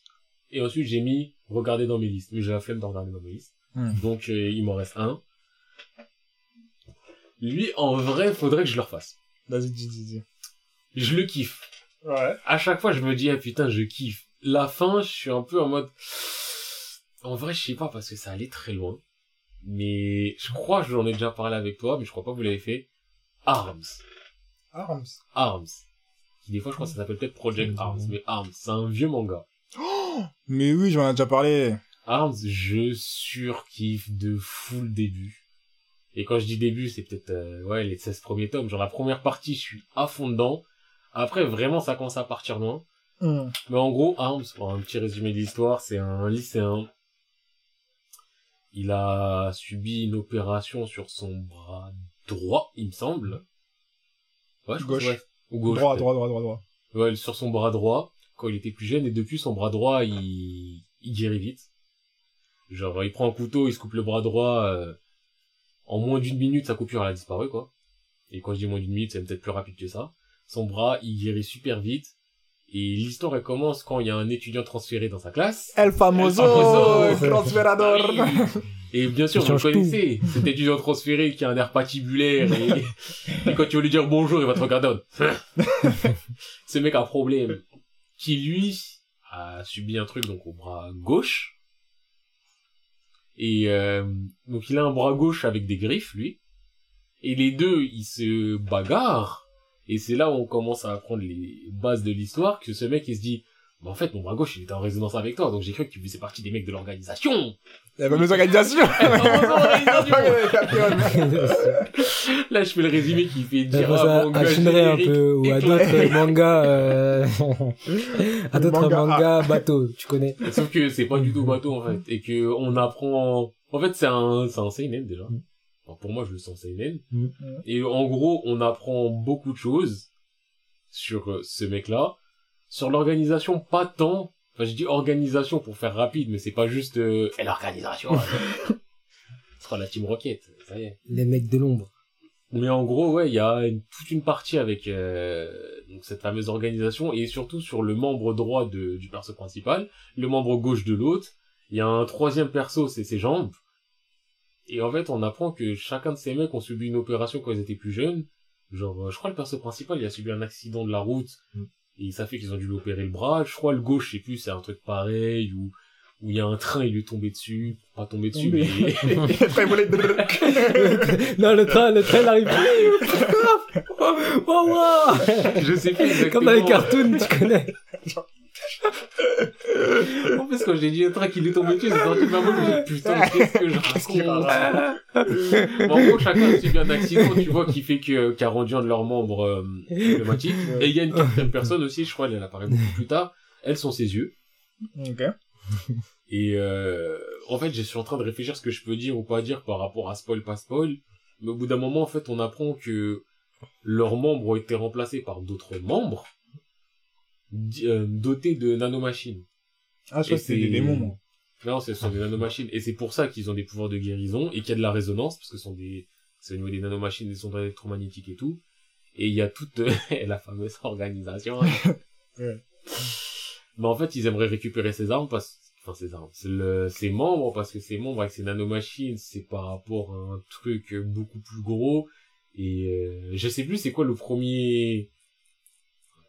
Et ensuite, j'ai mis regarder dans mes listes. Mais j'ai la flemme de regarder dans mes listes. Hmm. Donc, euh, il m'en reste un. Lui, en vrai, faudrait que je le refasse. Vas-y, dis, dis, dis. Je le kiffe. Ouais. À chaque fois, je me dis, ah putain, je kiffe. La fin, je suis un peu en mode... En vrai, je sais pas, parce que ça allait très loin. Mais je crois que j'en ai déjà parlé avec toi, mais je crois pas que vous l'avez fait. Arms. Arms. Arms. Des fois, je crois que ça s'appelle peut-être Project Arms, mais Arms, c'est un vieux manga. Mais oui, j'en ai déjà parlé. Arms, je surkiffe de fou le début. Et quand je dis début, c'est peut-être euh, ouais les 16 premiers tomes. Genre la première partie, je suis à fond dedans. Après, vraiment, ça commence à partir loin. Hmm. Mais en gros, Arms, pour un petit résumé de l'histoire, c'est un lycéen. Il a subi une opération sur son bras droit, il me semble. Ouais, je Gauche. Pense, ouais. Ou gauche. droit, droit, droit, droit, droit. Ouais, sur son bras droit, quand il était plus jeune, et depuis son bras droit, il, il guérit vite. Genre, il prend un couteau, il se coupe le bras droit, euh, en moins d'une minute, sa coupure, elle a disparu, quoi. Et quand je dis moins d'une minute, c'est peut-être plus rapide que ça. Son bras, il guérit super vite. Et l'histoire, elle commence quand il y a un étudiant transféré dans sa classe. El famoso, El famoso. *laughs* el transferador. Et bien sûr, Il vous connaissez, cet étudiant transféré qui a un air patibulaire et, *laughs* et quand tu veux lui dire bonjour, il va te regarder. *laughs* Ce mec a un problème. Qui lui a subi un truc donc au bras gauche. Et euh, donc il a un bras gauche avec des griffes, lui. Et les deux, ils se bagarrent. Et c'est là où on commence à apprendre les bases de l'histoire, que ce mec, il se dit, bah, en fait, mon bras gauche, il était en résonance avec toi, donc j'ai cru que tu faisais partie des mecs de l'organisation. *laughs* La fameuse organisation. *laughs* *laughs* Là, je fais le résumé qui fait dire à à, à Shinrei un peu, ou à éclaté. d'autres mangas, euh, à d'autres manga. mangas bateaux, tu connais. Sauf que c'est pas du tout bateau, en fait. Et que on apprend, en fait, c'est un, c'est un seinen, déjà. Mm. Enfin, pour moi, je le sens seinen. Mm. Et en gros, on apprend beaucoup de choses sur euh, ce mec-là. Sur l'organisation, pas tant. Enfin, je dis organisation pour faire rapide, mais c'est pas juste, euh, et l'organisation. *laughs* ce sera la Team Rocket, ça y est. Les mecs de l'ombre. Mais en gros, ouais, il y a une- toute une partie avec euh, donc cette fameuse organisation et surtout sur le membre droit de, du perso principal, le membre gauche de l'autre. Il y a un troisième perso, c'est ses jambes. Et en fait, on apprend que chacun de ces mecs ont subi une opération quand ils étaient plus jeunes. Genre, euh, je crois le perso principal, il a subi un accident de la route Mm. Et ça fait qu'ils ont dû lui opérer le bras. Je crois le gauche, je sais plus, c'est un truc pareil ou où il y a un train, il lui est tombé dessus, pas tombé dessus, mais Après, *laughs* il voulait- non, le train, le train, il arrive. Oh, wow. je sais plus exactement. Comme dans les cartoons, tu connais. En plus, quand j'ai dit un train qui lui est tombé dessus, c'est sorti de ma bouche, j'ai dit, putain, qu'est-ce que je Qu'est-ce qu'il raconte Bon, En gros, chacun a subi un accident, tu vois, qui fait que, qui a rendu un de leurs membres euh, problématique. Et il y a une quatrième personne aussi, je crois, elle apparaît beaucoup plus tard. Elles sont ses yeux. Ok. *laughs* Et euh, en fait, je suis en train de réfléchir ce que je peux dire ou pas dire par rapport à spoil, pas spoil. Mais au bout d'un moment, en fait, on apprend que leurs membres ont été remplacés par d'autres membres euh, dotés de nanomachines. Ah, je crois Et que c'était des c'est- démons, moi. Non, ce sont des *laughs* nanomachines. Et c'est pour ça qu'ils ont des pouvoirs de guérison et qu'il y a de la résonance, parce que ce sont des, c'est au niveau des nanomachines, des ondes électromagnétiques et tout. Et il y a toute *laughs* la fameuse organisation. Ouais. Mais en fait, ils aimeraient récupérer ces armes parce, enfin, ces armes, le, ces membres, parce que ces membres avec ces nanomachines, c'est par rapport à un truc beaucoup plus gros. Et, euh, je sais plus c'est quoi le premier,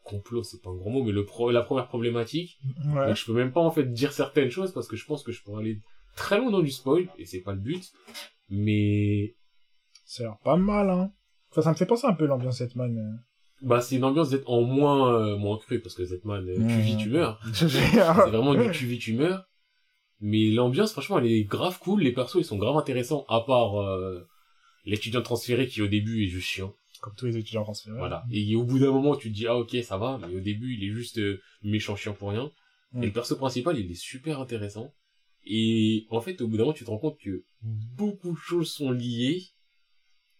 complot, c'est pas un grand mot, mais le pro, la première problématique. Ouais. Donc je peux même pas en fait dire certaines choses parce que je pense que je pourrais aller très loin dans du spoil et c'est pas le but. Mais Ça a l'air pas mal, hein. Enfin, ça me fait penser un peu l'ambiance Hetman. Bah c'est une ambiance d'être en moins euh, moins cru parce que Zetman euh, tu vis tu meurs. *laughs* C'est vraiment du tu vis tu meurs. Mais l'ambiance franchement elle est grave cool, les persos ils sont grave intéressants à part euh, l'étudiant transféré qui au début est juste chiant. Comme tous les étudiants transférés. Voilà. Et au bout d'un moment tu te dis ah OK, ça va, mais au début il est juste euh, méchant chiant pour rien. Mm. Et le perso principal, il est super intéressant. Et en fait, au bout d'un moment, tu te rends compte que beaucoup de choses sont liées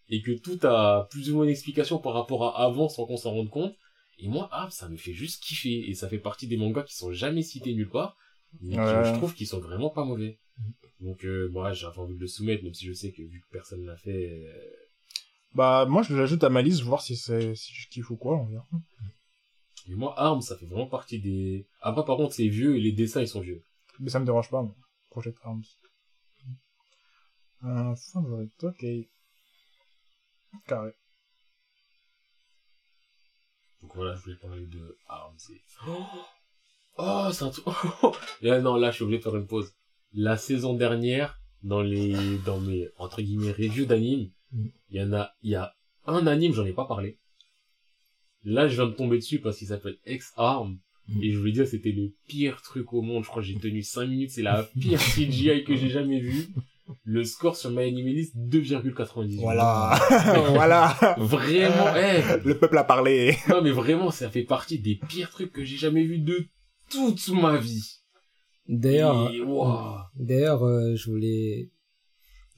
et que tout a plus ou moins une explication par rapport à avant sans qu'on s'en rende compte. Et moi, ah, ça me fait juste kiffer. Et ça fait partie des mangas qui sont jamais cités nulle part, mais qui, Ouais. je trouve qu'ils sont vraiment pas mauvais. Donc, euh, moi, j'avais envie de le soumettre, même si je sais que vu que personne l'a fait, euh, Bah, moi, je l'ajoute à ma liste, voir si c'est, si je kiffe ou quoi, on verra. mais moi, Arms, ça fait vraiment partie des... Après, par contre, c'est vieux et les dessins, ils sont vieux. Mais ça me dérange pas, moi. Project Arms. Un favorite, ok. Carré. Donc voilà, je voulais parler de Arms et... Oh, *gasps* oh c'est un truc... *laughs* Et là, non, là, je suis obligé de faire une pause. La saison dernière, dans les, dans mes, entre guillemets, reviews d'anime, Mm. il y en a, il y a un anime, j'en ai pas parlé. Là, je viens de tomber dessus parce qu'il s'appelle X-Arm. Et je voulais dire, c'était le pire truc au monde. Je crois que j'ai tenu 5 minutes. C'est la *laughs* pire CGI que j'ai jamais vue. Le score sur My Anime List, 2,98. Voilà. *laughs* voilà. Vraiment, eh. Le peuple a parlé. Non, mais vraiment, ça fait partie des pires trucs que j'ai jamais vus de toute ma vie. D'ailleurs, d'ailleurs, euh, je voulais,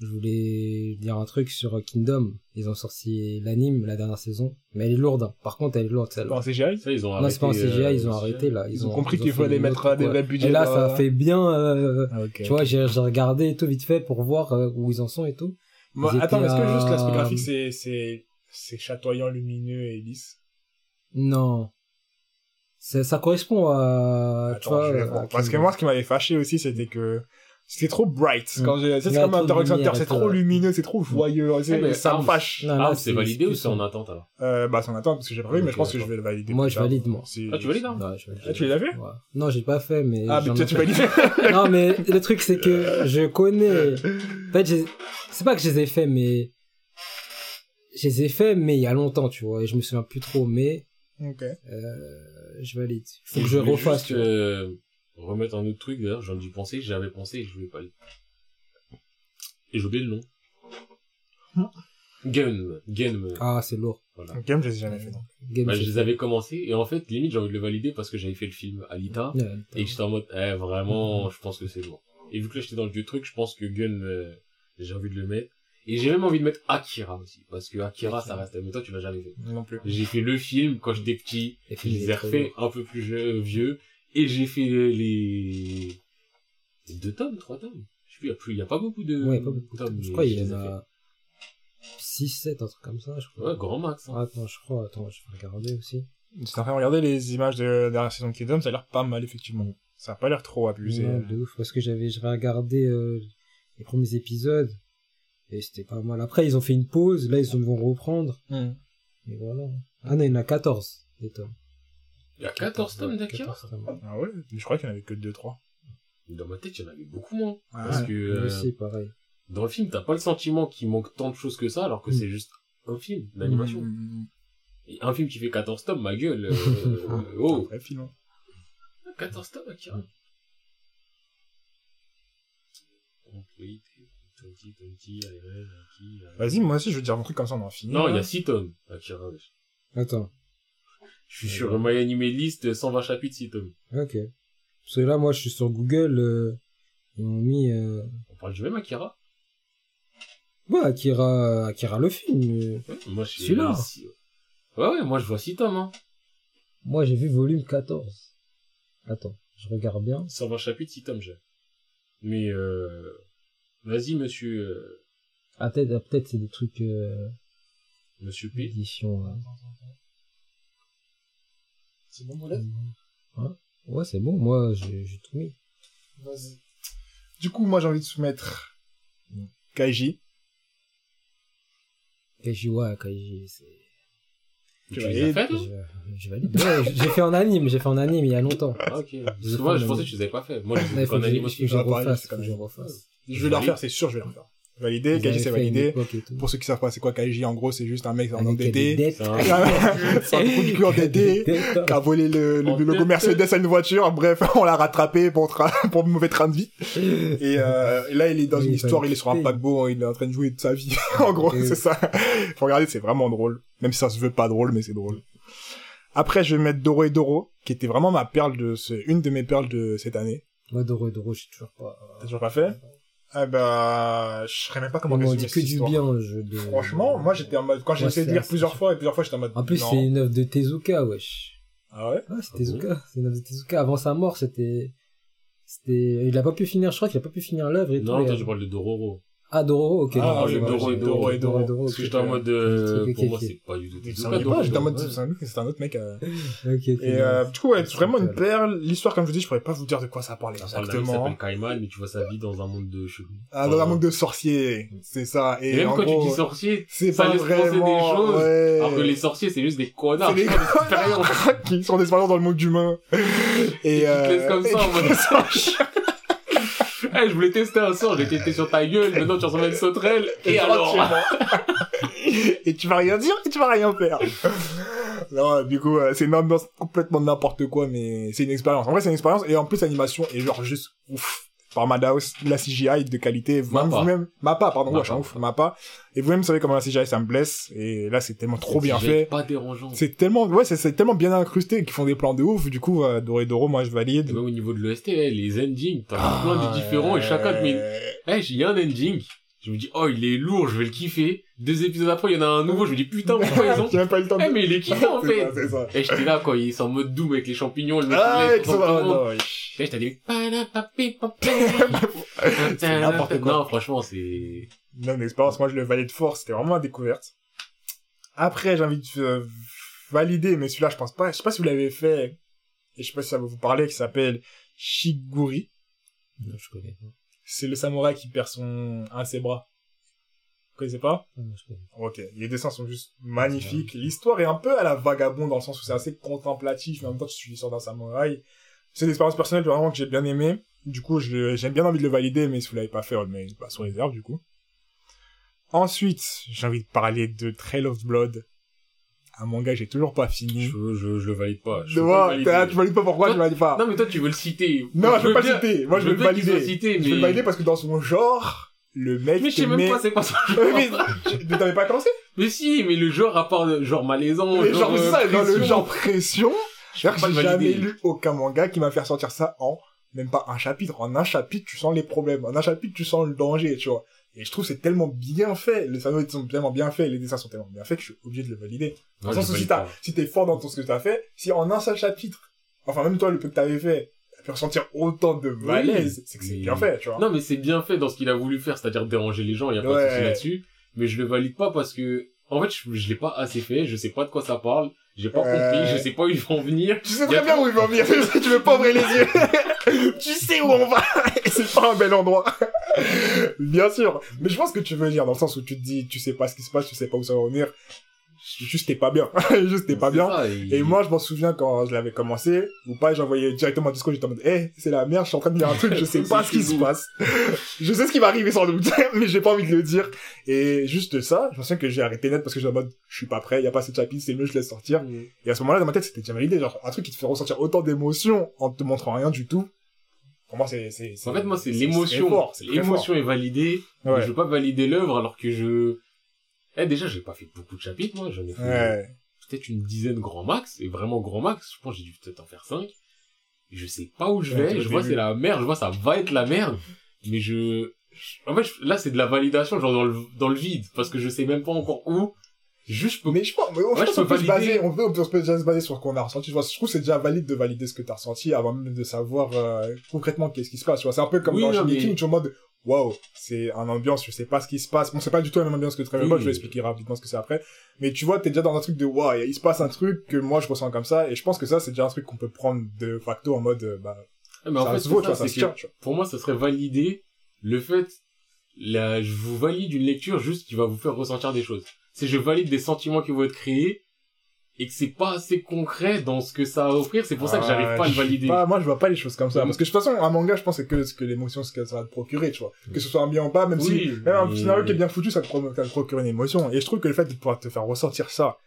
je voulais dire un truc sur Kingdom. Ils ont sorti l'anime la dernière saison, mais elle est lourde. hein. Par contre, elle est lourde celle-là. En CGI Ça, ils ont Non, c'est pas en CGI, euh, ils ont arrêté là. Ils ont compris qu'il fallait mettre des vrais budgets Et là, ça fait bien. euh, Ah, ok. Tu vois, j'ai j'ai regardé et tout vite fait pour voir euh, où ils en sont et tout. Moi, attends, étaient est-ce que juste l'aspect graphique, c'est, c'est, c'est chatoyant, lumineux et lisse? Non. Ça, ça correspond à. tu Attends, vois, je vais à. Parce que moi, ce qui m'avait fâché aussi, c'était que c'était trop bright. Mm. Quand j'ai, c'est comme Interrogator lumière c'est trop lumineux, c'est trop joyeux. c'est- ça me fâche. Non, Ah, c'est validé ou c'est en attente alors Euh, bah, c'est en attente, parce que j'ai pas vu, mais je pense que je vais le valider. Moi, je valide, moi. Ah, tu valides, hein Ouais, je valide. Ah, tu l'as fait? Non, j'ai pas fait, mais. Ah, mais ai tu valides. *laughs* non, mais le truc, c'est que je connais. En fait, c'est pas que je les ai fait, mais. Je les ai fait, mais il y a longtemps, tu vois, et je me souviens plus trop, mais ok. euh, je valide. Faut que je refasse. juste, tu vois. Remettre un autre truc, d'ailleurs, j'en ai pensé, j'avais pensé et je voulais pas le. Et j'ai oublié le nom. Gun, Gun, Ah, c'est lourd. voilà. Game, je les ai jamais fait, donc. Game, Bah, je les fait. avais commencé et en fait, limite, j'ai envie de le valider parce que j'avais fait le film Alita Ouais, et que j'étais en mode, eh, vraiment, je pense que c'est bon. Et vu que là, j'étais dans le vieux truc, je pense que Gun, euh, j'ai envie de le mettre. Et j'ai même envie de mettre Akira aussi, parce que Akira, ça reste, mais toi, tu l'as jamais fait. Non plus. J'ai fait le film quand j'étais petit, Et je les ai refait un peu plus vieux, et j'ai fait les, les deux tomes, trois tomes. Je sais plus, il y a pas beaucoup de Ouais, pas beaucoup. tomes. Je crois qu'il je y les en a 6, 7, un truc comme ça, je crois. Ouais, grand max. hein. Ah, attends, je crois, attends, je vais regarder aussi. J'étais en train de regarder les images de la dernière saison de Kingdom, ça a l'air pas mal, effectivement. Ça a pas l'air trop abusé. Non, de ouf, parce que j'avais, j'avais regardé euh, les premiers épisodes, et c'était pas mal. Après, ils ont fait une pause, là, ils vont reprendre, Hmm. et voilà. Ah non, il y en a 14, des tomes. Il y a 14 tomes d'Akira. 14 tomes. Ah ouais? Je crois qu'il y en avait que 2-3. Dans ma tête, il y en avait beaucoup moins. Ah Parce ouais. que, euh, aussi, pareil. dans le film, t'as pas le sentiment qu'il manque tant de choses que ça, alors que Mm. c'est juste un film d'animation. Hmm. Et un film qui fait 14 tomes, ma gueule, euh, C'est *laughs* un oh, vrai film, hein. 14 tomes, Akira. Mm. Complete, 20, 20, IRL, Aki, Vas-y, moi aussi, je veux dire un truc comme ça, on en finit. Non, il y a 6 tomes, Akira. Attends, Je suis sur My Anime List, 120 chapitres, 6 tomes. ok. Parce que là, moi, je suis sur Google, euh, ils m'ont mis... Euh... On parle du même Akira Ouais, Akira, Akira le film. euh. Ouais, moi, je suis Celui-là. ici. Ouais, ouais, moi, je vois 6 tomes, hein. Moi, j'ai vu volume 14. Attends, je regarde bien. 120 chapitres, 6 tomes, j'ai. Mais, euh... Vas-y, monsieur, euh... Ah, peut-être, ah, peut-être c'est des trucs euh, Monsieur P. d'édition. ouais. C'est bon, Molette Ouais, ouais c'est bon, moi, j'ai tout mis. Vas-y. Du coup, moi, j'ai envie de soumettre Kaiji. Kaiji, ouais, Kaiji, c'est... Tu Tu vas les as y- fait, toi Je, je valide. Ouais, j'ai fait en anime, j'ai fait en anime il y a longtemps. Ah, ok. Parce que moi, je pensais que tu les avais pas fait. Moi, je les ai fait en anime faut aussi. que je Ah, refasse, faut que je refasse. Je vais le refaire, c'est sûr, je vais le refaire. Validé, Kaiji, c'est validé. Pour ceux qui savent pas c'est quoi Kaiji, en gros, c'est juste un mec en endetté. *laughs* C'est un- trou du cul endetté. qui a volé le, le logo. Mercedes à une voiture. Bref, *laughs* on l'a rattrapé pour, tra- *laughs* pour mauvais train de vie. Et, euh, et là, il est dans une histoire, il est sur un paquebot, il est en train de jouer de sa vie. en gros, c'est ça. Faut regarder, c'est vraiment drôle. Même si ça se veut pas drôle, mais c'est drôle. Après, je vais mettre Doro et Doro, qui était vraiment ma perle de ce, une de mes perles de cette année. Moi, Doro et Doro, j'ai toujours pas... T'as toujours pas fait? Ah bah, je saurais même pas comment On m'en résumer dit que cette du histoire. bien, le jeu de... Franchement, moi j'étais en mode, quand j'ai Moi, essayé de c'est lire assez- plusieurs fois, et plusieurs fois j'étais en mode, En plus, non. c'est une œuvre de Tezuka, wesh. Ah ouais? Ouais, c'est Tezuka. C'est une œuvre de Tezuka. Avant sa mort, c'était... C'était... Il a pas pu finir, je crois qu'il a pas pu finir l'œuvre et Non, tout. toi, et- je parle de Dororo. Ah, Dororo, ok. Ah, non, Doro et Doro et Doro. Parce que j'étais en mode, euh, pour moi, c'est pas du tout Ça Tezuka, me dit Doro, pas, j'étais en mode, c'est un autre- c'est un autre mec, euh, Ok, ok. Et euh, du coup, ouais, C'est vraiment une perle. L'histoire, comme je vous dis, je pourrais pas vous dire de quoi ça parlait Ça parle exactement. s'appelle Kaiman, mais tu vois sa vie dans un monde de chelou. Ah, dans un monde de sorciers, c'est ça. Et, Et même quand tu dis sorcier, c'est ça pas laisse penser des vraiment, choses, alors que les sorciers, c'est juste des connards. C'est des *laughs* *laughs* qui des expériences. connards qui sont d'expérience dans le monde humain. *laughs* Et, euh, comme ça, laissent Eh, je voulais tester un sort, j'ai testé sur ta gueule, maintenant tu ressembles à une sauterelle, et Et alors? et tu vas rien dire et tu vas rien faire. non, du coup, euh, c'est une ambiance complètement n'importe quoi, mais c'est une expérience. En vrai, c'est une expérience, et en plus, l'animation est genre juste ouf. Par Madhouse, la CGI de qualité, vous-même, Mappa. vous-même, Mappa, pardon, ouais, je suis un Mappa. ouf, Mappa. Et vous-même savez comment la CGI, ça me blesse, et là, c'est tellement trop bien C'est fait. Pas dérangeant. C'est tellement, ouais, c'est, c'est tellement bien incrusté qu'ils font des plans de ouf, du coup, euh, Doré Doro, moi, je valide. Et même au niveau de l'EST, eh, les endings, t'en as plein de différents et chacun te met... Eh, il y a un ending. Je me dis, oh, il est lourd, je vais le kiffer. Deux épisodes après, il y en a un nouveau, je me dis, putain, pourquoi ils ont... J'ai même pas eu le temps de... Eh, mais il est kiffant, en *laughs* fait. ça, ça. Et j'étais là, quand ils sont en mode doom avec les champignons, le mec Ah, sur ah, non. Et j'étais dit, C'est n'importe quoi. non, franchement, c'est... Même l'expérience, moi je le valide fort, c'était vraiment la découverte. Après, j'ai envie de euh, valider, mais celui-là, je pense pas, je sais pas si vous l'avez fait, et je sais pas si ça va vous parler, qui s'appelle Shiguri. Non, je connais pas. C'est le samouraï qui perd son, un de ses bras. Vous connaissez pas? Non, je connais Ok. Les dessins sont juste magnifiques. L'histoire est un peu à la vagabond dans le sens où c'est assez contemplatif, mais en même temps, tu suis l'histoire d'un samouraï. C'est une expérience personnelle vraiment que j'ai bien aimé. Du coup, je- j'ai bien envie de le valider, mais si vous l'avez pas fait, on le met bah, sous réserve, du coup. Ensuite, j'ai envie de parler de Trail of Blood. Un manga que j'ai toujours pas fini. Je, je, je le valide pas. Je vois, pas le tu valides pas pourquoi Toi- tu valides pas. Non, mais toi, tu veux le citer. Non, je veux pas le citer. Moi, je veux le valider. cité, Je mais... veux le valider parce que dans son genre, le mec Mais je sais même met- pas c'est quoi son *laughs* mais, genre. tu- mais t'avais pas commencé? Mais si, mais le genre à part de- genre malaisant, Mais genre, genre, euh, ça, dans le pression, genre pression. J'ai jamais lu aucun manga qui m'a fait ressortir ça en même pas un chapitre. En un chapitre, tu sens les problèmes. En un chapitre, tu sens le danger, tu vois. Et je trouve que c'est tellement bien fait. Les scénarios sont tellement bien faits, les dessins sont tellement bien faits que je suis obligé de le valider. Ouais, sens si t'as, si t'es fort dans tout ce que t'as fait, si en un seul chapitre, enfin même toi le peu que t'avais fait, t'as pu ressentir autant de malaise, c'est que c'est mais- bien fait, tu vois. Non, mais c'est bien fait dans ce qu'il a voulu faire, c'est-à-dire déranger les gens, il y a pas de Ouais. souci là-dessus. Mais je le valide pas parce que, en fait, je, je l'ai pas assez fait, je sais pas de quoi ça parle, j'ai pas compris, je sais pas où ils vont venir. Tu sais très bien où il va en venir, *laughs* tu veux pas ouvrir les yeux. *laughs* tu sais où on va, et c'est pas un bel endroit. bien sûr. Mais je pense que tu veux dire, dans le sens où tu te dis, tu sais pas ce qui se passe, tu sais pas où ça va en venir. Juste t'es pas bien. *laughs* Juste t'es pas bien. ça, Et moi, je m'en souviens quand je l'avais commencé, ou pas, j'envoyais directement un discours, j'étais en mode, eh, c'est la merde, je suis en train de dire un truc, je *laughs* sais pas ce qui se passe. *laughs* je sais ce qui va arriver sans doute, mais j'ai pas envie de le dire. Et juste ça, je me souviens que j'ai arrêté net parce que j'étais en mode, je suis pas prêt, y a pas assez de chapitres, c'est mieux, je laisse sortir. Et à ce moment-là, dans ma tête, c'était déjà validé, genre, un truc qui te fait ressentir autant d'émotions en te montrant rien du tout. Pour moi, c'est, c'est, En fait, moi, c'est l'émotion. L'émotion est validée. Ouais. Je veux pas valider l'œuvre alors que je... Eh, déjà, j'ai pas fait beaucoup de chapitres, moi. J'en ai fait Ouais. peut-être une dizaine grand max. Et vraiment grand max, je pense que j'ai dû peut-être en faire cinq. Et je sais pas où je vais. je vois c'est la merde. Je vois ça va être la merde. Mais je... En fait, là, c'est de la validation, genre dans le, dans le vide. Parce que je sais même pas encore où. Juste, je peux... Mais je pense, mais on, Ouais, pense je peut se valider. baser, on peut, on peut déjà se baser sur ce qu'on a ressenti. Je, vois, je trouve que c'est déjà valide de valider ce que t'as ressenti avant même de savoir euh, concrètement qu'est-ce qui se passe. Tu vois, c'est un peu comme Oui, dans Shingeki, mais- tu es en mode, waouh, c'est un ambiance, je sais pas ce qui se passe. Bon, c'est pas du tout la même ambiance que Dragon Oui. Je vais expliquer rapidement ce que c'est après. Mais tu vois, t'es déjà dans un truc de, waouh, il se passe un truc que moi je ressens comme ça, et je pense que ça, c'est déjà un truc qu'on peut prendre de facto en mode, euh, bah, Ah, mais en ça fait, se vaut, c'est tu vois, ça, ça se tient, tu vois. pour moi, ça serait valider le fait, là, je vous valide une lecture juste qui va vous faire ressentir des choses. C'est je valide des sentiments qui vont être créés et que c'est pas assez concret dans ce que ça a à offrir. C'est pour ça que j'arrive Ah, pas à le valider. pas, moi, je vois pas les choses comme ça. Mm. Parce que de toute façon, un manga, je pense, c'est que, ce que l'émotion, ce que ça va te procurer, tu vois. Que ce soit un bien ou pas, même si, même un scénario qui est bien foutu, ça te, ça te procure une émotion. Et je trouve que le fait de pouvoir te faire ressentir ça,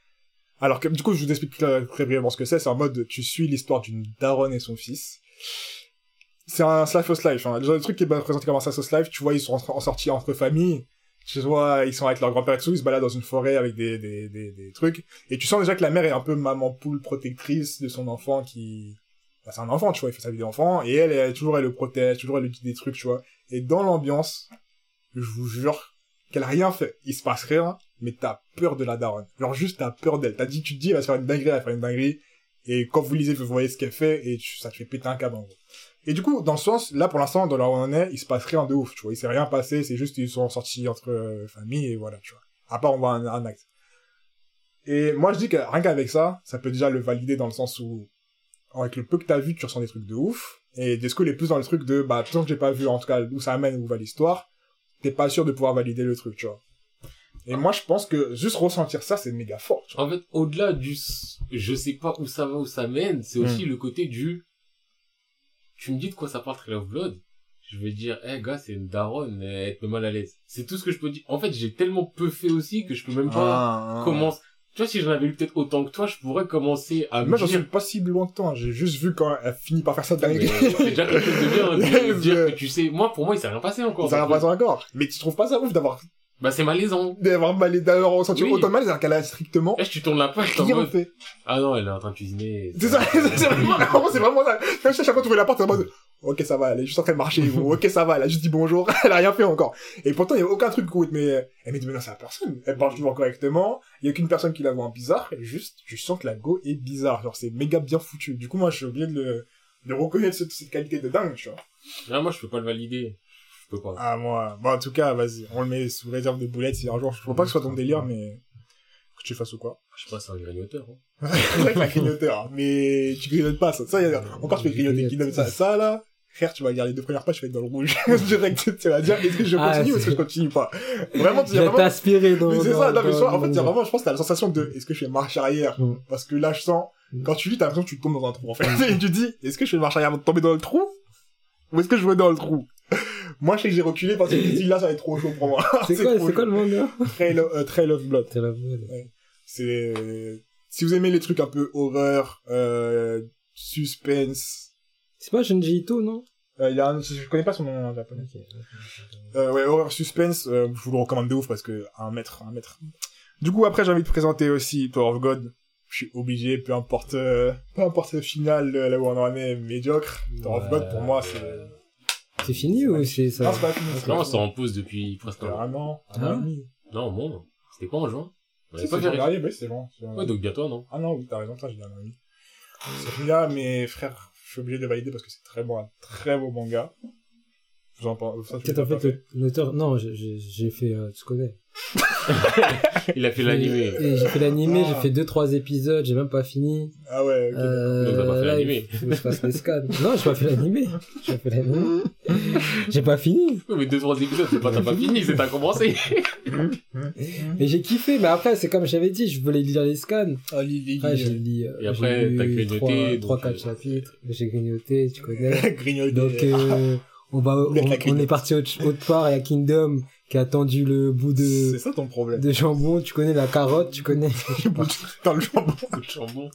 alors que, du coup, je vous explique très, brièvement ce que c'est. C'est en mode, tu suis l'histoire d'une daronne et son fils. C'est un slash of life, hein. Le genre de truc qui est présenté comme un slash of life, tu vois, ils sont en, en sortie entre familles. Tu vois, ils sont avec leur grand-père et tout, ils se baladent dans une forêt avec des, des, des, des trucs. Et tu sens déjà que la mère est un peu maman poule protectrice de son enfant qui, bah, c'est un enfant, tu vois, il fait sa vie d'enfant, et elle, elle, toujours, elle le protège, toujours, elle lui dit des trucs, tu vois. Et dans l'ambiance, je vous jure qu'elle a rien fait. Il se passe rien, mais t'as peur de la daronne. Genre, juste, t'as peur d'elle. T'as dit, tu te dis, elle va se faire une dinguerie, elle va faire une dinguerie. Et quand vous lisez, vous voyez ce qu'elle fait, et tu- ça te fait péter un câble, en gros. Et du coup, dans ce sens, là, pour l'instant, dans là où on en est, il se passe rien de ouf, tu vois. Il s'est rien passé, c'est juste, ils sont sortis entre euh, familles, et voilà, tu vois. À part, on voit un, un acte. Et moi, je dis que rien qu'avec ça, ça peut déjà le valider dans le sens où, avec le peu que t'as vu, tu ressens des trucs de ouf. Et Desco, il est plus dans le truc de, bah, tant que j'ai pas vu, en tout cas, d'où ça amène, où va l'histoire, t'es pas sûr de pouvoir valider le truc, tu vois. Et moi, je pense que juste ressentir ça, c'est méga fort, tu vois. En fait, au-delà du je sais pas où ça va, où ça mène, c'est aussi Hmm. le côté du tu me dis de quoi ça parle Trail of Blood, je vais dire, eh gars, c'est une daronne, elle te met mal à l'aise. C'est tout ce que je peux dire. En fait, j'ai tellement peu fait aussi que je peux même pas Ah, commencer. tu vois, si j'en avais lu peut-être autant que toi, je pourrais commencer à me Moi, j'en suis pas si loin que toi. hein. J'ai juste vu quand elle finit par faire ça de dingue. *laughs* c'est déjà quelque chose de bien, de *laughs* dire que tu sais, moi, pour moi, il s'est rien passé encore. Ça n'a Donc, pas encore. Mais tu trouves pas ça ouf d'avoir, Bah, c'est malaisant. d'avoir mal, d'avoir ressenti Oui. autant de mal alors qu'elle a strictement Là, tu tournes la en mode, fait. ah non, elle est en train de cuisiner. C'est ça, *laughs* c'est vraiment, c'est vraiment ça. Quand je chaque fois trouver la porte, en mode, ok, ça va, elle est juste en train de marcher, ou ok, ça va, elle a juste dit bonjour, *laughs* elle a rien fait encore. Et pourtant, il y a aucun truc où, mais, elle met de menace à la personne. Elle parle toujours correctement, il y a qu'une personne qui la voit en bizarre, et juste, je sens que la go est bizarre. Genre, c'est méga bien foutu. Du coup, moi, je suis obligé de le, de reconnaître cette, cette qualité de dingue, tu vois. Ah, moi, je peux pas le valider. Je peux pas. Ah, moi, bon, en tout cas, vas-y, on le met sous réserve de boulettes si un jour, je vois pas que ce soit ton délire, mais, que tu fasses ou quoi? Je sais pas, c'est un grignoteur. Hein. *laughs* c'est vrai que la grignoteur, hein. mais tu grignotes pas ça. Ça, y a... encore tu fais grignoter qui donne ça. Ça, là, frère, tu vas lire les deux premières pages, tu vas être dans le rouge. *laughs* Direct, tu vas dire, est-ce que je Ah, continue ou est-ce que je continue pas? Vraiment, tu vais vraiment, t'aspirer dans. mais c'est ça, non, mais soit, en fait, vraiment, je pense, que t'as la sensation de, est-ce que je fais marche arrière? Mm. Parce que là, je sens, Mm. quand tu lis, t'as l'impression que tu tombes dans un trou, en fait. *laughs* Et tu te dis, est-ce que je fais marche arrière avant de tomber dans le trou? Ou est-ce que je vais dans le trou? *laughs* Moi, je sais que j'ai reculé parce que là, ça va être trop chaud pour moi. C'est quoi, *laughs* c'est quoi le manga? Trail of, euh, Trail of Blood. C'est la bonne. C'est si vous aimez les trucs un peu horreur, euh, suspense. C'est pas Junji Ito, non? Euh, il y a un, je connais pas son nom en japonais. Euh, ouais, horreur suspense, euh, je vous le recommande de ouf parce que un mètre, un mètre. Du coup, après, j'ai envie de présenter aussi Tower of God. Je suis obligé, peu importe, euh, peu importe le final, euh, là où on en est, médiocre. Tower of God, pour moi, c'est... C'est fini ou c'est ça Non, c'est pas fini. Non, c'est en pause depuis presque un an. un an, un Ah. an et demi. Non, bon. C'était pas en juin. Pas c'est vérifié. dernier, bah, c'est bon. c'est bon. Ouais, donc bientôt, non? Ah non, oui, t'as raison, toi, j'ai dit un an et demi. Celui-là, mes frères, je suis obligé de valider parce que c'est très bon, un très beau manga. Peut-être en pas fait, l'auteur. Non, j'ai fait. euh, tu connais. *laughs* Il a fait l'animé. Et J'ai fait l'animé, Ah. j'ai fait deux trois épisodes, j'ai même pas fini. Ah ouais, ok. Euh, Donc, t'as pas fait l'animé. faut que je fasse les scans. Non, j'ai pas fait l'animé. J'ai pas fait l'animé. *laughs* J'ai pas fini. Oui, mais deux, trois épisodes, c'est pas, t'as pas *laughs* fini, c'est t'as commencé. Mais j'ai kiffé. Mais après, c'est comme j'avais dit, je voulais lire les scans. Ah, lis, lis, Après, j'ai lu. euh, Et après, t'as grignoté, trois- quatre euh, chapitres. J'ai grignoté, tu connais. grignoter. Donc, euh, on va, on, est parti autre, autre part et à Kingdom qui a attendu le bout de, C'est ça ton problème. de jambon. Tu connais la carotte, tu connais. *laughs* Dans le jambon. Chambon.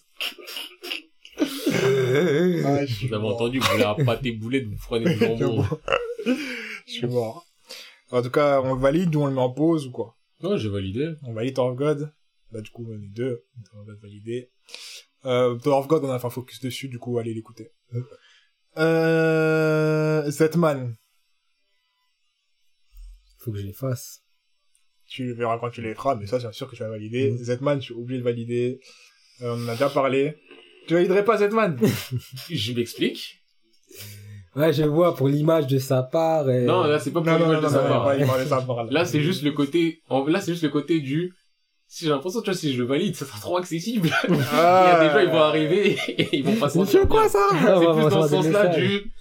Ah, je Vous avez entendu, vous voulez un pâté boulette, vous prenez du *laughs* jambon. Je suis mort. En tout cas, on valide ou on le met en pause ou quoi? Non, j'ai validé. On valide Tower of God. Bah, du coup, les deux. Tower of God validé. Euh, Tower of God, on a fait un focus dessus, du coup, allez l'écouter. Euh, Zetman. Faut que je les fasse. Tu verras quand tu les feras, mais ça, c'est sûr que tu vas valider. Zetman, je suis obligé de valider. Euh, on en a déjà parlé. Tu validerais pas Zetman? *laughs* Je m'explique. Ouais, je vois pour l'image de sa part. Et... Non, là, c'est pas pour l'image de sa part. pas l'image de sa part, Là, c'est juste le côté, en... là, c'est juste le côté du, si j'ai l'impression, tu vois, si je le valide, ça sera trop accessible. *laughs* Il y Ah, a des gens, ils vont arriver et ils vont pas se C'est sentir quoi ça? Ah, C'est plus dans ce sens-là du,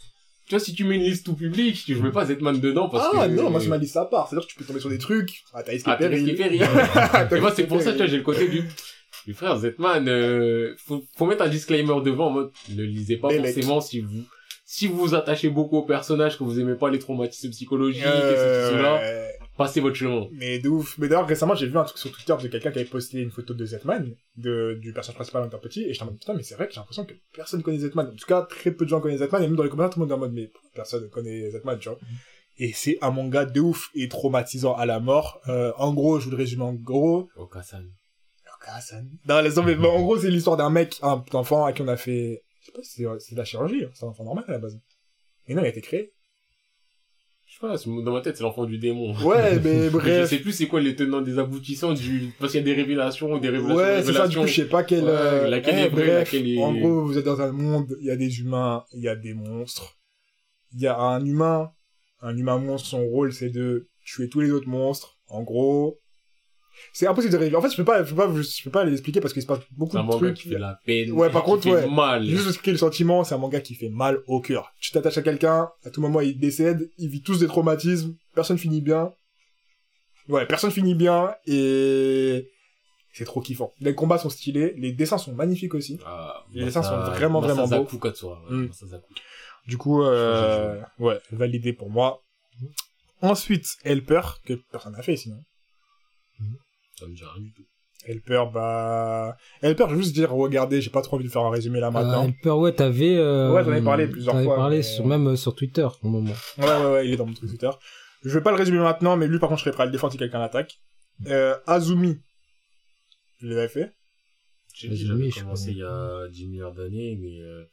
tu vois, si tu mets une liste tout public, tu, je mets pas Zetman dedans parce Ah que... non, moi c'est ma liste à part. C'est-à-dire que tu peux tomber sur des trucs. Ah, t'as Ah, escapé t'as Perry. Perry. *laughs* Et moi, c'est pour ça, tu vois, j'ai le côté du, du frère Zetman, euh, faut, faut mettre un disclaimer devant en mode, ne lisez pas forcément si vous, si vous vous attachez beaucoup au personnage, que vous aimez pas les traumatismes psychologiques et Euh, ceci, cela, ouais. Passez votre chemin. Mais de ouf. Mais d'ailleurs, récemment, j'ai vu un truc sur Twitter de quelqu'un qui avait posté une photo de Zetman, de, du personnage principal en petit, et j'étais en mode, putain, mais c'est vrai que j'ai l'impression que personne connaît Zetman. En tout cas, très peu de gens connaissent Zetman, et même dans les commentaires, tout le monde est en mode, mais personne connaît Zetman, tu vois. Et c'est un manga de ouf et traumatisant à la mort. Euh, en gros, je vous le résume en gros. Okasan. Non, laisse tomber. Bon, en gros, c'est l'histoire d'un mec, un enfant à qui on a fait, je sais pas si c'est, c'est de la chirurgie, hein. c'est un enfant normal à la base. Et non, il a été créé. Je sais pas, dans ma tête, c'est l'enfant du démon. Ouais, mais Mais *laughs* je bref. sais plus c'est quoi les tenants des aboutissants du, parce qu'il y a des révélations, des révélations, Ouais, c'est ça, du coup, je sais pas quelle, Ouais, euh, laquelle eh, est vraie, bref, laquelle est- en gros, vous êtes dans un monde, il y a des humains, il y a des monstres. Il y a un humain, un humain monstre, son rôle, c'est de tuer tous les autres monstres. En gros, c'est impossible de. En fait, je peux pas, je peux pas, je peux pas les expliquer parce qu'il se passe beaucoup C'est un de manga trucs. qui fait la peine. Ouais, par contre, ouais. mal. Juste expliquer le sentiment, c'est un manga qui fait mal au cœur. Tu t'attaches à quelqu'un, à tout moment il décède, il vit tous des traumatismes, personne finit bien. Ouais, personne finit bien et c'est trop kiffant. Les combats sont stylés, les dessins sont magnifiques aussi. Ah, Les dessins sont vraiment, vraiment Katsura, ouais, Mm. Masazaku. Du coup, euh, ouais, validé pour moi. Ensuite, Helper, que personne n'a fait sinon. Ça me dit rien du tout. Helper, bah... Helper, je veux juste dire, regardez, j'ai pas trop envie de faire un résumé là Euh, maintenant. Helper, ouais, t'avais... Euh, Ouais, j'en ai parlé plusieurs avais fois, parlé mais- sur, même euh, sur Twitter, au moment. Ouais, ouais, ouais, il est dans mon truc Twitter. Je vais pas le résumer maintenant, mais lui, par contre, je serais prêt à le défendre si quelqu'un l'attaque. Euh, Azumi. Je l'avais fait. J'ai je commencé il y a 10 milliards d'années, mais euh,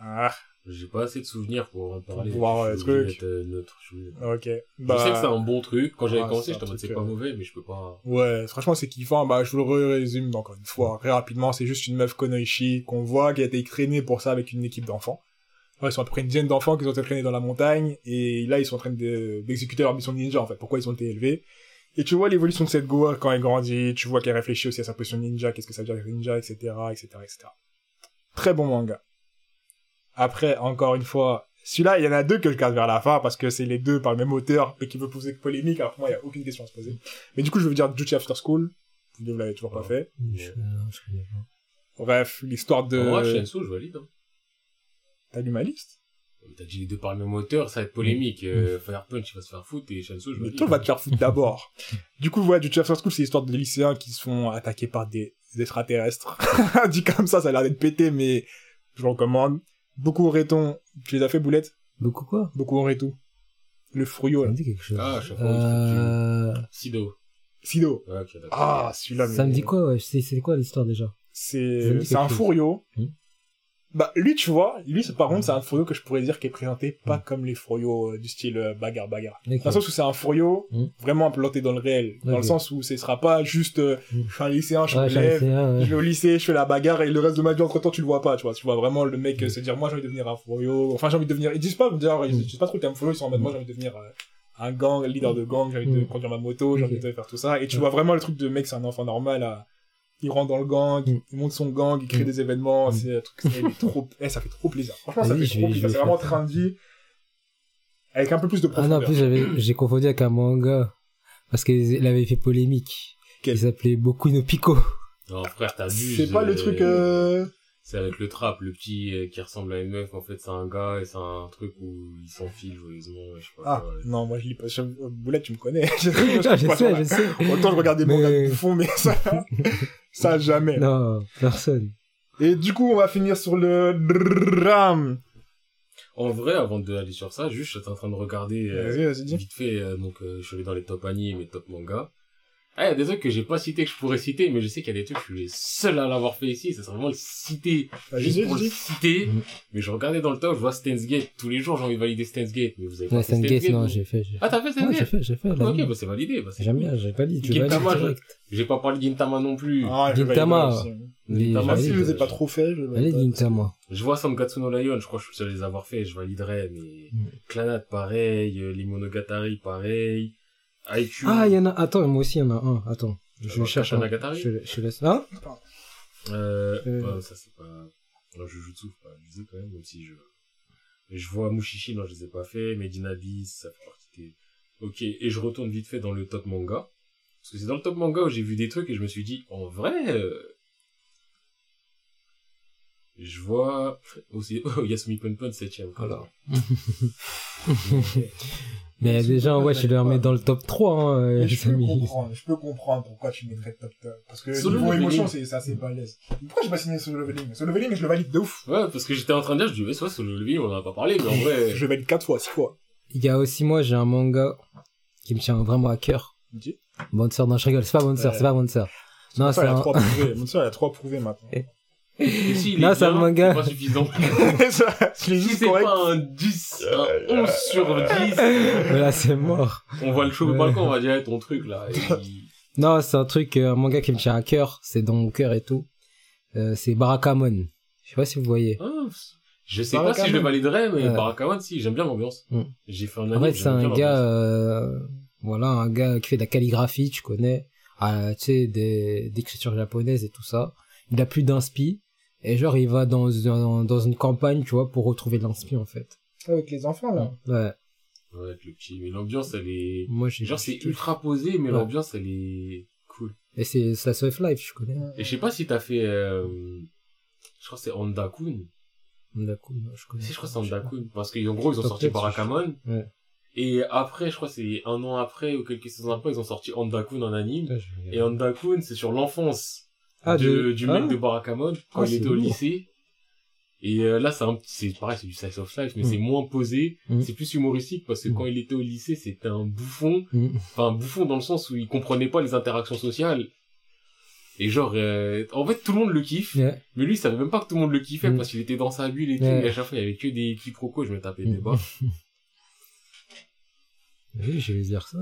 Ah, j'ai pas assez de souvenirs pour en parler. voir, Je le obligé truc. euh, neutre. Je, suis- ok. je Bah, sais que c'est un bon truc. Quand j'avais Ah, commencé, j'étais en mode c'est pas euh, mauvais, mais je peux pas. Ouais, franchement, c'est kiffant. Bah, je vous le résume encore une fois, très rapidement. C'est juste une meuf Konoichi qu'on voit qui a été traînée pour ça avec une équipe d'enfants. Ouais, ils sont à peu près une dizaine d'enfants qui ont été traînés dans la montagne et là, ils sont en train de- d'exécuter leur mission de ninja, en fait. Pourquoi ils ont été élevés? Et tu vois l'évolution de cette Goa quand elle grandit, tu vois qu'elle réfléchit aussi à sa position ninja, qu'est-ce que ça veut dire ninja, etc., etc., etc. Très bon manga. Après, encore une fois, celui-là, il y en a deux que je garde vers la fin parce que c'est les deux par le même auteur mais qui veut poser polémique. Alors pour moi, il n'y a aucune question à se poser. Mais du coup, je veux dire Duty After School. Vous ne l'avez toujours pas fait. Je, euh. Bref, l'histoire de... Moi, Shensu, je valide. Hein. T'as lu ma liste? Mais T'as dit les deux par le même auteur, ça va être polémique. Euh, Fire Punch, il va se faire foutre et Shensu, je Mais valide. toi, va te faire foutre d'abord. *laughs* du coup, ouais, Duty After School, c'est l'histoire de lycéens qui se font attaquer par des extraterrestres. *laughs* Dit comme ça, ça a l'air d'être pété, mais je recommande. Beaucoup Réton. Tu les as fait, Boulette Beaucoup quoi Beaucoup Réton. Le fruyo, Ça là. me dit quelque chose. Ah, à chaque fois, euh... Sido. Sido. Ouais, ok, d'accord. Ah, celui-là. Ça mais- me dit quoi ouais C'est c'est quoi l'histoire déjà? Ça me C'est dit c'est un quelque chose. Furio. Hmm. Bah lui tu vois, lui par contre c'est un Furio que je pourrais dire qui est présenté pas comme les Furio euh, du style euh, bagarre bagarre. Dans le sens où c'est un Furio Hmm. vraiment implanté dans le réel, dans le sens où ce sera pas juste euh, je suis un lycéen, je Ouais, me j'en lève, sais un, ouais. je vais au lycée, je fais la bagarre et le reste de ma vie entre temps tu le vois pas, tu vois, tu vois vraiment le mec se dire moi j'ai envie de devenir un Furio, enfin j'ai envie de devenir, ils disent pas d'ailleurs ils disent pas trop terme Furio, ils sont en mode moi j'ai envie de devenir un gang, leader de gang, j'ai envie de conduire ma moto, j'ai envie de faire tout ça. Et tu vois vraiment le truc de mec c'est un enfant normal à il rentre dans le gang, Mm. il monte son gang, il crée Mm. des événements, Mm. c'est un truc, ça fait trop, eh, ça fait trop plaisir. Franchement, ça Vas-y, fait trop plaisir. C'est vraiment ça. trendy. Avec un peu plus de Ah non, en profondeur. plus j'avais j'ai confondu avec un manga parce qu'il avait fait polémique. Quel Il s'appelait Boku no Pico. Non, frère, t'as vu. c'est pas le truc, euh... C'est avec le trap, le petit euh, qui ressemble à une meuf, en fait, c'est un gars et c'est un truc où il s'enfile joyeusement, je sais pas Ah, quoi. non, moi je lis pas. Je- Boulette, tu me connais. *laughs* je, Ah, sais, sur je *laughs* la- sais. Autant je regarde des Mais- mangas de fond, mais ça, *laughs* ça jamais. Non, personne. Et du coup, on va finir sur le drame. En vrai, avant d'aller sur ça, juste, j'étais en train de regarder euh, vite fait, euh, donc euh, je suis allé dans les top animes et top manga. Ah, il y a des trucs que j'ai pas cités que je pourrais citer, mais je sais qu'il y a des trucs que je suis le seul à l'avoir fait ici, ça serait vraiment le citer, Vas-y, juste pour le dis. citer. Mhm. Mais je regardais dans le top, je vois Stance Gate, tous les jours j'ai envie de valider Stance Gate, mais vous avez pas Ouais, fait Gate, non, vous j'ai fait. j'ai Ah, t'as fait Ouais, j'ai fait, j'ai fait. Ah. Ok, bah c'est validé, bah c'est J'aime cool. bien, j'ai pas dit. Je Gintama, je-. J'ai pas parlé de Gintama non plus. Ah, Gintama. Mais Gintama, si je les ai pas trop fait, je vais Allez, valider. Gintama. Je vois Sangatsu no Lion, je crois que je suis seul à les avoir fait, je validerais, mais Mm. Clanat pareil, euh, les Monogatari pareil, IQ. Ah, il y en a. Attends, moi aussi, il y en a un. Attends. Je Alors, cherche un. Katanagatari Je, je laisse. Hein Euh, Euh. ouais, ça c'est pas, non, Jujutsu, faut pas abuser quand même, même si je, et je vois Mushishi, non, je les ai pas fait, Medina Bis, ça fait partie des, ok, et je retourne vite fait dans le top manga, parce que c'est dans le top manga où j'ai vu des trucs et je me suis dit, en vrai, euh, je vois aussi, *laughs* oh, Yasumi Ponpon, septième. Voilà. *laughs* Mais déjà, ouais, je le remets dans le top 3, hein, euh, Mais je peux comprendre, je peux comprendre pourquoi tu mettrais top top. Parce que Solo niveau leveling. émotion, c'est c'est assez balèze. Pourquoi j'ai pas signé Solo Leveling? Solo Leveling, je le valide de ouf. Ouais, parce que j'étais en train de dire, je dis, ouais, c'est vrai, sur le level, on en a pas parlé, mais en vrai, *laughs* Je le valide 4 fois, 6 fois. Il y a aussi, moi, j'ai un manga qui me tient vraiment à cœur. Ok. Bonne sœur, non, je rigole, c'est pas bonne sœur, Ouais. c'est pas bonne sœur. Non, Mon c'est soeur, il a un... 3 prouvés. Mon soeur, il a 3 prouvés maintenant. et si il Non, est c'est un manga. c'est pas suffisant. *laughs* Ça, si c'est pas un 10, un 11 sur 10, Voilà, c'est mort. on voit le show au Ouais. balcon, on va dire, ton truc, là. Et il- *laughs* Non, c'est un truc, euh, un manga qui me tient à cœur. C'est dans mon cœur et tout. Euh, c'est Barakamon. Je sais pas si vous voyez. Ah, je sais pas si je le Barakamon. validerais, mais Ouais. Barakawan, si, j'aime bien l'ambiance. Mm. J'ai fait un En anime, fait, c'est un gars, euh, voilà, un gars qui fait de la calligraphie, tu connais, ah, tu sais, des, d'écriture japonaise et tout ça. Il a plus d'inspi. Et genre, il va dans, dans, dans une campagne, tu vois, pour retrouver de l'inspi, en fait. Avec les enfants, là. Ouais. Ouais, avec le petit, mais l'ambiance, elle est, Moi, j'ai, genre, c'est ultra posé, mais Ouais. l'ambiance, elle est cool. Et c'est Slice of Life, je connais. Et je sais pas si t'as fait, euh, je crois que c'est Ondakun. D'accord, je connais. Si, je crois que c'est pas. Ondakun. Parce qu'en gros, ils ont sorti je- Barakamon. Ouais. Et après, je crois que c'est un an après ou quelques saisons après, ils ont sorti Andakun en anime. Ouais, je vais Et regarder. Andakun, c'est sur l'enfance Ah, de- du ah. mec de Barakamon quand Ah, il était au lourd. lycée. Et euh, là, c'est un pareil, c'est du slice of life, mais Mm. c'est moins posé. Mm. C'est plus humoristique parce que Mm. quand il était au lycée, c'était un bouffon. Enfin, un bouffon dans le sens où il comprenait pas les interactions sociales. Et genre, euh, en fait, tout le monde le kiffe. Mais lui, il savait même pas que tout le monde le kiffait parce qu'il était dans sa bulle et tout. Et à chaque fois, il y avait que des quiproquos, je me tapais des bas. *laughs* Oui, je vais dire ça.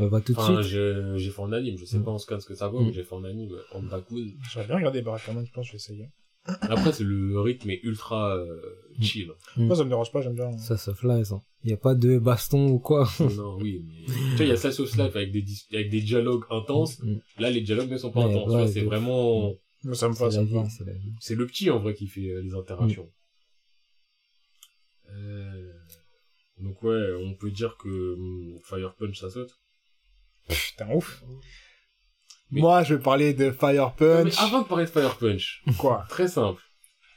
On va tout de Enfin, suite. j'ai fait en anime, je sais Mm. pas en scan ce que ça vaut, Mm. mais j'ai fait en anime, euh, en Bakun. J'aurais bien regardé Barakamon, je pense que je vais essayer. *coughs* Après, c'est le rythme est ultra euh, Mm. chill. Mm. Moi, ça me dérange pas, j'aime bien. Ça sauf là, ça. Il y a pas de baston ou quoi. non, oui, mais... Tu vois, il y a Slice of Life avec des, dis- avec des dialogues intenses. Mm. Là, les dialogues ne sont pas intenses. ouais, Tu vois, c'est vraiment... Mais ça me C'est va, ça me c'est le petit, en vrai, qui fait euh, les interactions. Euh, Donc ouais, on peut dire que Fire Punch, ça saute. Putain, ouf. Mais- Moi, je vais parler de Fire Mais Punch. avant de parler de Fire Punch, Quoi? très simple.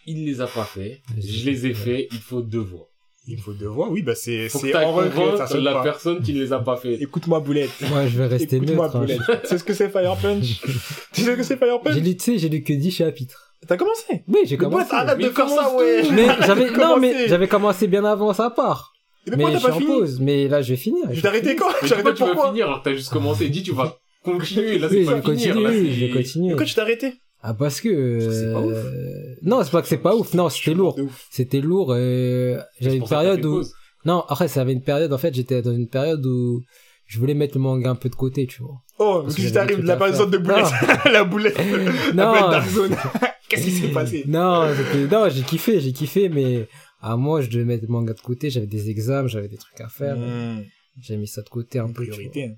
Il les a pas fait. Je les ai fait. Il faut deux voix. Il faut deux voix, oui, bah c'est c'est en regret, ça la pas. personne qui ne les a pas fait. Écoute-moi, Boulette. Moi, je vais rester Écoute-moi, neutre. hein. Boulette. Tu sais ce que c'est Fire Punch? *laughs* Tu sais ce que c'est Fire J'ai Punch lu, tu sais, j'ai lu que 10 chapitres. T'as commencé? Oui, j'ai Mais Boulette, commencé. arrête Mais de faire ça, ouais. Mais j'avais, *laughs* non, Commencé. mais j'avais commencé bien avant sa part. Mais Mais pourquoi je t'as suis pas en fini pause. Mais là, je vais finir. Je t'ai arrêté quand J'ai pourquoi arrêté tu vas pourquoi finir t'as juste commencé Dis, tu vas continuer. Là, c'est Oui, je pas vais finir. continuer, Là, oui, je vais continuer. Pourquoi tu t'es arrêté Ah, parce que, C'est pas ouf. euh, non, c'est pas que c'est pas ouf. Non, c'était lourd. C'était lourd, euh, j'avais une période où, non, après, ça avait une période, en fait, j'étais dans une période où je voulais mettre le manga un peu de côté, tu vois. Oh, Parce que t'arrives de la zone de boulette. *laughs* La boulette. *laughs* La Non. boulette Dark Zone. *laughs* Qu'est-ce qui s'est passé Non, non, j'ai kiffé, j'ai kiffé, mais à moi, je devais mettre le manga de côté, j'avais des examens, j'avais des trucs à faire, Hmm, j'ai mis ça de côté un peu. priorité. hein.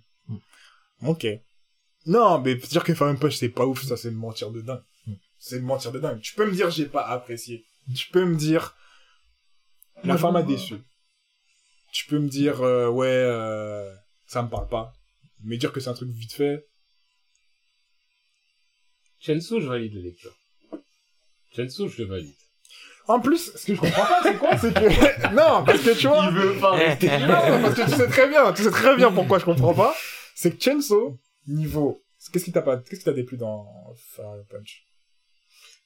Mm. Ok. Non, mais dire que Fire Punch c'est pas ouf, ça c'est me mentir de dingue. Mm. C'est me mentir de dingue. Tu peux me dire j'ai pas apprécié. Tu peux me dire la Moi, fin je m'a déçu. Tu peux me dire euh, ouais euh, ça me parle pas. Mais dire que c'est un truc vite fait. Chensu, je valide la lecture. Chensu, je le valide. En plus, ce que je comprends pas, c'est quoi C'est *laughs* que non, parce que tu vois, Il veut pas rester. Non, parce que tu sais très bien, tu sais très bien pourquoi je comprends pas. C'est que Chenso, niveau, qu'est-ce qui t'a pas, qu'est-ce qui t'a déplu dans Fire Punch?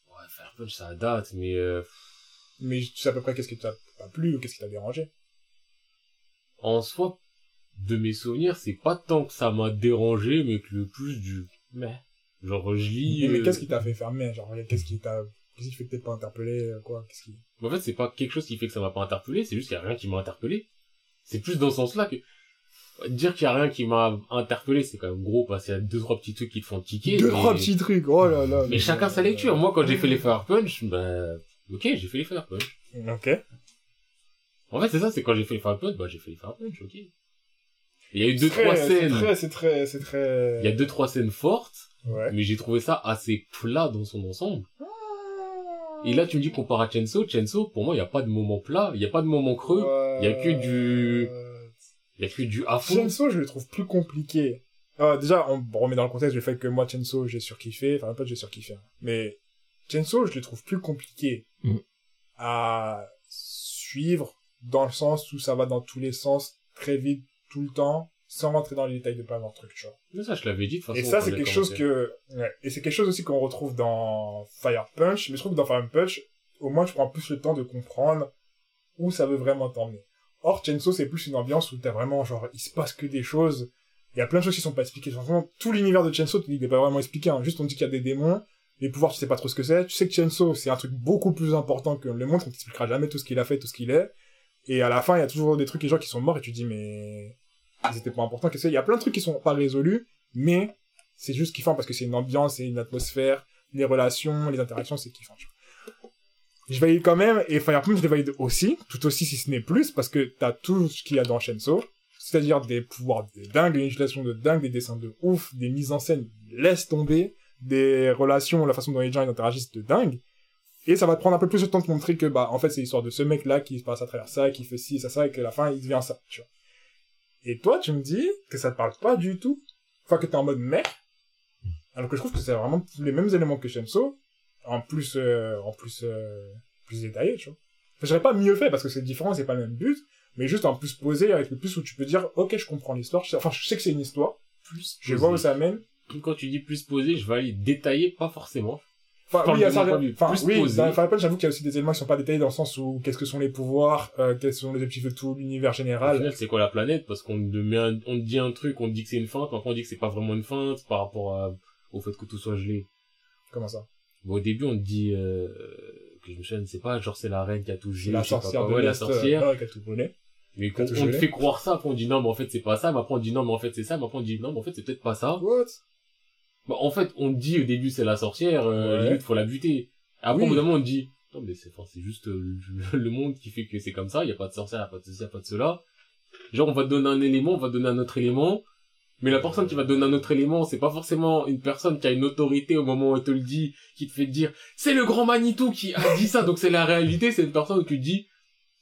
Ouais, Fire Punch, ça date, mais euh, Mais tu sais à peu près qu'est-ce qui t'a pas plu ou qu'est-ce qui t'a dérangé? en soi, de mes souvenirs, c'est pas tant que ça m'a dérangé, mais que le plus du... Mais... Genre, je lis... Mais euh, qu'est-ce qui t'a fait fermer? Genre, qu'est-ce qui t'a, qu'est-ce qui fait que t'es pas interpellé euh, Quoi? Qu'est-ce qui En fait, c'est pas quelque chose qui fait que ça m'a pas interpellé, c'est juste qu'il y a rien qui m'a interpellé. C'est plus dans ce sens-là que... Dire qu'il y a rien qui m'a interpellé, c'est quand même gros, parce qu'il y a deux, trois petits trucs qui te font tiquer. Deux mais... trois petits trucs. Oh là là. Mais chacun sa lecture. Moi, quand j'ai fait les Fire Punch, ben... Ok, j'ai fait les Fire Punch. Ok. En fait, c'est ça, c'est quand j'ai fait les Fire Punch, bah j'ai fait les Fire Punch, ok. Il y a eu deux, C'est trois très- scènes... C'est très, c'est très, c'est très. Il y a deux, trois scènes fortes, Ouais. mais j'ai trouvé ça assez plat dans son ensemble. Et là, tu me dis qu'on part à Chenso. Chenso, pour moi, il n'y a pas de moment plat, il n'y a pas de moment creux, il y a que du- il y a que du à fond. Chenso, je le trouve plus compliqué. Ah, déjà, on remet dans le contexte le fait que moi, Chenso, j'ai surkiffé. Enfin, pas que j'ai surkiffé. hein. Mais Chenso, je le trouve plus compliqué Mm. à suivre dans le sens où ça va dans tous les sens très vite, tout le temps, sans rentrer dans les détails de plein de trucs, tu vois. Mais ça, je l'avais dit de toute façon. Et ça, c'est quelque chose que, ouais. Et c'est quelque chose aussi qu'on retrouve dans Fire Punch. Mais je trouve que dans Fire Punch, au moins, tu prends plus le temps de comprendre où ça veut vraiment t'emmener. Or, Chenso, c'est plus une ambiance où t'as vraiment, genre, il se passe que des choses. Il y a plein de choses qui sont pas expliquées. Franchement, tout l'univers de Chenso, il est pas vraiment expliqué, hein. Juste, on dit qu'il y a des démons. Les pouvoirs, tu sais pas trop ce que c'est. Tu sais que Chenso, c'est un truc beaucoup plus important que le monde. On t'expliquera jamais tout ce qu'il a fait, tout ce qu'il est. Et à la fin, il y a toujours des trucs, les gens qui sont morts, et tu dis, mais, ils étaient pas importants. Qu'est-ce que c'est Il y a plein de trucs qui sont pas résolus, mais c'est juste kiffant parce que c'est une ambiance, c'est une atmosphère, les relations, les interactions, c'est kiffant. tu vois. Je valide quand même, et Fire Punch, je les valide aussi, tout aussi si ce n'est plus, parce que t'as tout ce qu'il y a dans Shenso, c'est-à-dire des pouvoirs de dingue, des législations de dingue, des dessins de ouf, des mises en scène, laisse tomber, des relations, la façon dont les gens interagissent de dingue, et ça va te prendre un peu plus de temps de montrer que, bah, en fait, c'est l'histoire de ce mec-là qui se passe à travers ça, qui fait ci, ça, ça, et qu'à la fin, il devient ça, tu vois. Et toi, tu me dis que ça te parle pas du tout. Enfin, que t'es en mode mec. Alors que je trouve que c'est vraiment les mêmes éléments que Shenso. En plus, euh, en plus, euh, plus détaillé, tu vois. Enfin, je dirais pas mieux fait parce que c'est différent, c'est pas le même but. mais juste un plus posé avec le plus où tu peux dire ok je comprends l'histoire enfin je sais que c'est une histoire Plus je vois où ça mène Quand tu dis plus posé, je vais aller détailler, pas forcément. Enfin, oui, ça, enfin, oui, dans Fire j'avoue qu'il y a aussi des éléments qui sont pas détaillés dans le sens où qu'est-ce que sont les pouvoirs, euh, quels sont les objectifs de tout l'univers Au général. final, c'est quoi la planète? Parce qu'on un- on dit un truc, on dit que c'est une feinte, mais après on dit que c'est pas vraiment une feinte par rapport à- au fait que tout soit gelé. Comment ça? Bon, au début, on dit euh, que je me souviens, c'est pas genre c'est la reine qui a tout gelé, la sorcière de ouais, la sorcière. euh, qui a tout volé. Mais tout on te fait croire ça, après on dit non, mais en fait c'est pas ça, mais après on dit non, mais en fait c'est ça, mais après on dit non, mais en fait c'est peut-être pas ça. What? Bah, en fait, on dit au début c'est la sorcière, euh, Ouais. limite faut la buter. Après, Oui. au bout d'un moment, on dit non, mais c'est enfin, c'est juste euh, le, le monde qui fait que c'est comme ça, il y a pas de sorcière, y a pas de ceci, y a pas de cela. Genre on va te donner un élément, on va te donner un autre élément. Mais la personne qui va te donner un autre élément, c'est pas forcément une personne qui a une autorité au moment où elle te le dit, qui te fait dire, c'est le grand Manitou qui a dit ça, donc c'est la réalité, c'est une personne où tu te dis,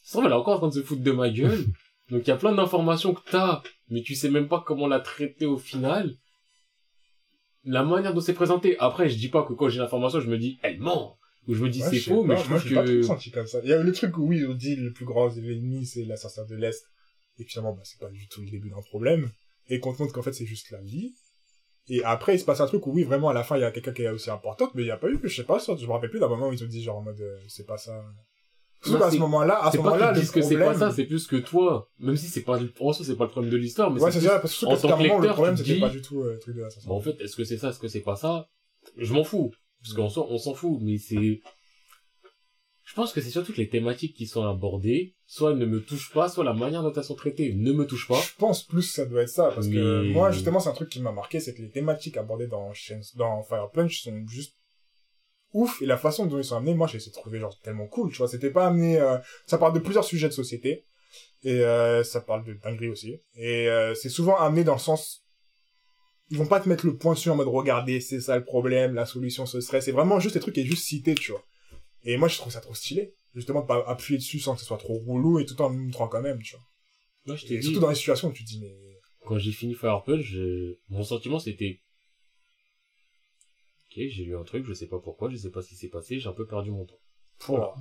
ça elle est encore en train de se foutre de ma gueule. *laughs* Donc il y a plein d'informations que t'as, mais tu sais même pas comment la traiter au final. La manière dont c'est présenté. Après, je dis pas que quand j'ai l'information, je me dis, elle ment. Ou je me dis, Ouais, c'est faux, pas, mais je trouve pas que... senti comme ça. Il y a eu le truc où, oui, on dit le plus grand ennemi, c'est la sorcière de l'Est. Et finalement, bah, c'est pas du tout le début d'un problème. Et qu'on te montre qu'en fait, c'est juste la vie. Et après, il se passe un truc où, oui, vraiment, à la fin, il y a quelqu'un qui est aussi importante, mais il y a pas eu, je sais pas, ça, je me rappelle plus d'un moment où ils ont dit, genre, en mode, euh, c'est pas ça. Ce moment-là, à ce moment-là, le que c'est problème. pas ça, c'est plus que toi. Même si c'est pas, en soi, c'est pas le problème de l'histoire, mais Ouais, c'est c'est plus- ça, parce que en tant que moment, le lecteur, problème, tu te c'était dis- pas du tout, le truc de la Bah, en fait, est-ce que c'est ça, est-ce que c'est pas ça? Je m'en fous. Parce qu'en soi, on s'en fout, mais c'est, je pense que c'est surtout que les thématiques qui sont abordées, soit ne me touchent pas, soit la manière dont elles sont traitées ne me touche pas. Je pense plus que ça doit être ça, parce que moi, justement, c'est un truc qui m'a marqué, c'est que les thématiques abordées dans, dans Fire Punch sont juste ouf, et la façon dont ils sont amenés, moi, j'ai essayé de trouver genre tellement cool, tu vois, c'était pas amené, euh, ça parle de plusieurs sujets de société, et euh, ça parle de dinguerie aussi, et euh, c'est souvent amené dans le sens, ils vont pas te mettre le point dessus en mode, regardez, c'est ça le problème, la solution ce serait, c'est vraiment juste des trucs qui est juste cité, tu vois. Et moi, je trouve ça trop stylé, justement, de pas appuyer dessus sans que ce soit trop roulou, et tout en montrant quand même, tu vois. Moi, je Et dit, surtout dans les situations où tu te dis, mais... quand j'ai fini Fire Punch, j'ai- mon sentiment c'était, j'ai lu un truc, je sais pas pourquoi, je sais pas ce qui s'est passé, j'ai un peu perdu mon temps. Voilà.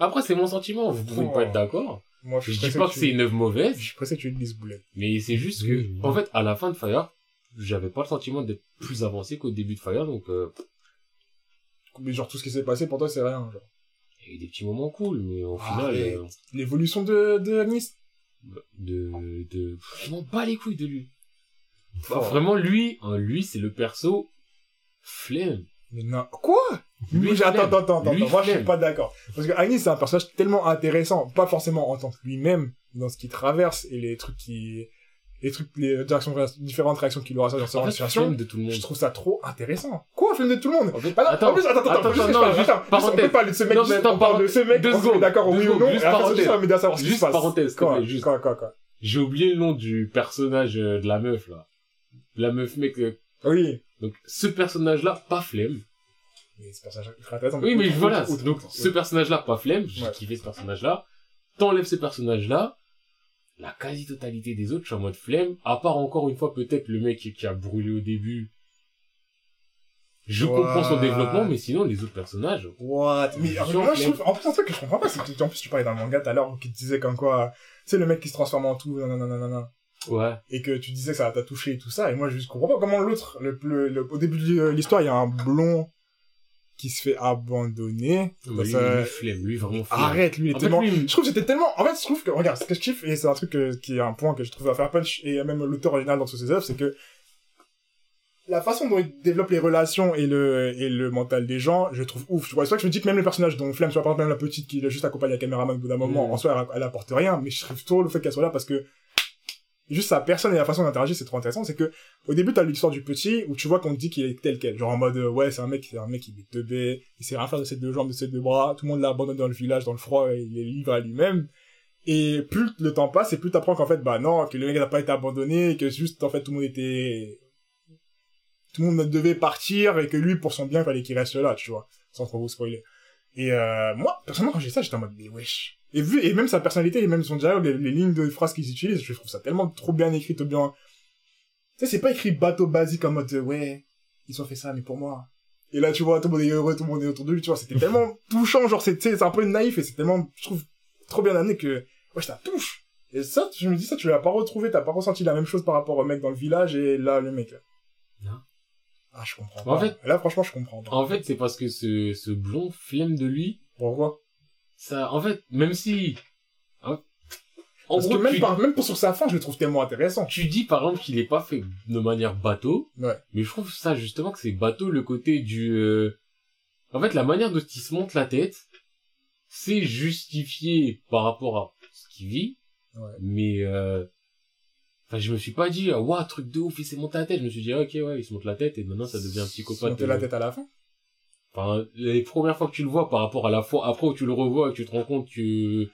Après, c'est mon sentiment, vous pouvez Oh. pas être d'accord. Moi, Je suis dis pas que c'est une œuvre mauvaise, Je suis pressé que tu lises Boulette. mais c'est juste que, Oui, oui. en fait, à la fin de Fire, j'avais pas le sentiment d'être plus avancé qu'au début de Fire, donc, euh, Mais genre, tout ce qui s'est passé, pour toi, c'est rien, genre. il y a eu des petits moments cool, mais au Ah, final, euh, L'évolution de, de Agnis. de, de, je m'en bats les couilles de lui. Oh. Vraiment, lui, hein, lui, c'est le perso flemme. Mais non. Quoi? Lui, attends, attends, attends, attends. Moi, je suis pas d'accord. Parce que Agnis, c'est un personnage tellement intéressant. Pas forcément en tant que lui-même, dans ce qu'il traverse et les trucs qui, les trucs, les directions, différentes réactions qu'il aura dans fait, situation. flemme de tout le monde. Je trouve ça trop intéressant. Quoi, film de tout le monde? Attends, en plus, attends, attends, attends, attends, on peut parler de ce mec, Non, mais juste, attends, on parle de ce mec, on secondes, d'accord, oui ou non, juste et après, parenthèse. ça, ça m'aider à savoir ce qui Juste se passe. parenthèse, s'il te Quoi, plaît, juste. quoi, quoi, quoi? J'ai oublié le nom du personnage euh, de la meuf, là. La meuf, mec, euh, Oui. Donc, ce personnage-là, pas flemme. Mais ce personnage très intéressant. Oui, mais voilà. Donc, ce personnage-là, pas flemme. J'ai Ouais. kiffé ce personnage-là. T'enlèves ce personnage-là. La quasi-totalité des autres, je suis en mode flemme. À part encore une fois, peut-être le mec qui a brûlé au début. Je comprends son développement, mais sinon, les autres personnages. What? Mais moi, en je trouve, en plus, un truc que je comprends pas, c'est que, en plus, tu parlais dans le manga tout à l'heure, qui te disait comme quoi, c'est le mec qui se transforme en tout, nanana, nanana, Ouais. et que tu disais que ça t'a touché et tout ça, et moi, je comprends pas comment l'autre, le, le, le- au début de l'histoire, il y a un blond qui se fait abandonner. Lui, Ça- lui, flemme. Lui, vraiment flemme. Arrête, lui, il est fait, tellement, lui, je trouve que c'était tellement, en fait, je trouve que, regarde, ce que je kiffe, et c'est un truc que- qui est un point que je trouve à faire punch, et même l'auteur original dans toutes ses œuvres, c'est que, la façon dont il développe les relations et le, et le mental des gens, je trouve ouf. Tu vois, c'est ça que je me dis que même le personnage dont Flemme, tu vois, par exemple, même la petite qui juste accompagne la caméraman au bout d'un moment, Mm. en soi, elle, elle apporte rien, mais je trouve trop le fait qu'elle soit là parce que, juste sa personne et la façon d'interagir, c'est trop intéressant. C'est que, au début, t'as l'histoire du petit, où tu vois qu'on te dit qu'il est tel quel. Genre en mode, euh, ouais, c'est un mec, c'est un mec, il est teubé, il sait rien faire de ses deux jambes, de ses deux bras, tout le monde l'abandonne dans le village, dans le froid, et il est livré à lui-même. Et plus le temps passe, et plus t'apprends qu'en fait, bah non, que le mec n'a pas été abandonné, que juste, en fait, tout le monde était, tout le monde devait partir, et que lui, pour son bien, fallait qu'il reste là, tu vois, sans trop vous spoiler. Et euh, moi, personnellement, quand j'ai ça, j'étais en mode, mais wesh. Et vu, et même sa personnalité, et même son dialogue, les, les lignes de phrases qu'ils utilisent, je trouve ça tellement trop bien écrit, trop bien. Tu sais, c'est pas écrit bateau basique en mode, euh, ouais, ils ont fait ça, mais pour moi. Et là, tu vois, tout le monde est heureux, tout le monde est autour de lui, tu vois, c'était *laughs* tellement touchant, genre, c'est, c'est un peu naïf, et c'est tellement, je trouve, trop bien amené que, ouais, ça touche. Et ça, je me dis ça, tu l'as pas retrouvé, t'as pas ressenti la même chose par rapport au mec dans le village et là, le mec là. Non. Ah, je comprends En pas. fait- là, franchement, je comprends pas. En fait, c'est parce que ce, ce blond flemme de lui, Pourquoi? Ça, en fait, même si, hein, en Parce gros, que même, tu, par, même pour sur sa fin, je le trouve tellement intéressant. tu dis par exemple qu'il est pas fait de manière bateau, Ouais. mais je trouve ça justement que c'est bateau le côté du, euh, en fait, la manière dont il se monte la tête, c'est justifié par rapport à ce qu'il vit, Ouais. mais euh, enfin je me suis pas dit waouh truc de ouf il s'est monté la tête je me suis dit ah, ok ouais il se monte la tête et maintenant ça devient un psychopathe Monter la tête à la fin. Enfin les premières fois que tu le vois par rapport à la fois après où tu le revois et que tu te rends compte que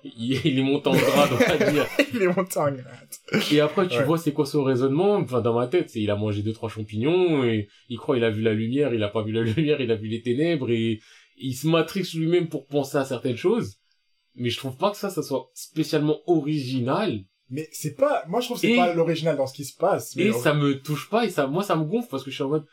*laughs* il, est monté en grade on va *laughs* dire Il est monté en grade. et après tu Ouais. vois c'est quoi son raisonnement? Enfin dans ma tête c'est il a mangé deux trois champignons et il croit il a vu la lumière il a pas vu la *laughs* lumière il a vu les ténèbres et il se matrix lui-même pour penser à certaines choses mais je trouve pas que ça ça soit spécialement original Mais c'est pas, moi je trouve que c'est Et- pas l'original dans ce qui se passe. mais Et ça me touche pas et ça, moi, ça me gonfle parce que je suis en mode,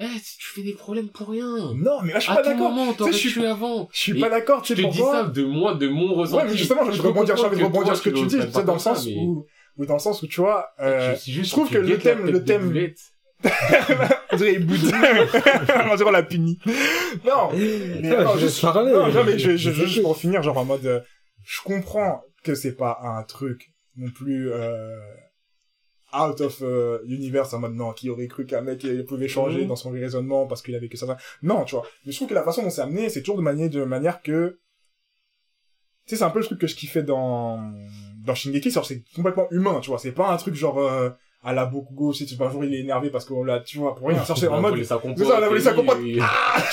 eh, tu fais des problèmes pour rien. Non, mais là je suis À pas d'accord. je suis- tué avant. Je suis pas d'accord, tu Je sais te dis ça pourquoi de moi, de mon ressenti. Ouais, mais justement, j'ai envie de peux rebondir, j'ai envie de comprendre rebondir ce que tu dis, tu sais, dans le sens mais où, ou dans le sens où tu vois, euh, juste je trouve que le thème, le thème, on *laughs* dirait il boude. on dirait on l'a puni. Non, mais Ah, non, je laisse parler. non, mais je, je, Je- juste pour finir, genre en mode, euh, je comprends que c'est pas un truc non plus, euh, out of euh, universe en mode non, qui aurait cru qu'un mec il pouvait changer Mhm. dans son raisonnement parce qu'il avait que ça. Non, tu vois. Mais je trouve que la façon dont c'est amené, c'est toujours de manière, de manière que, tu sais, c'est un peu le truc que je kiffais dans, dans Shingeki, c'est complètement humain, tu vois. C'est pas un truc genre, euh, à la Bokugo, si tu un jour il est énervé parce qu'on l'a, tu vois, pour rien. *laughs* On en mode, C'est ça, on a volé sa compote. ah, *laughs*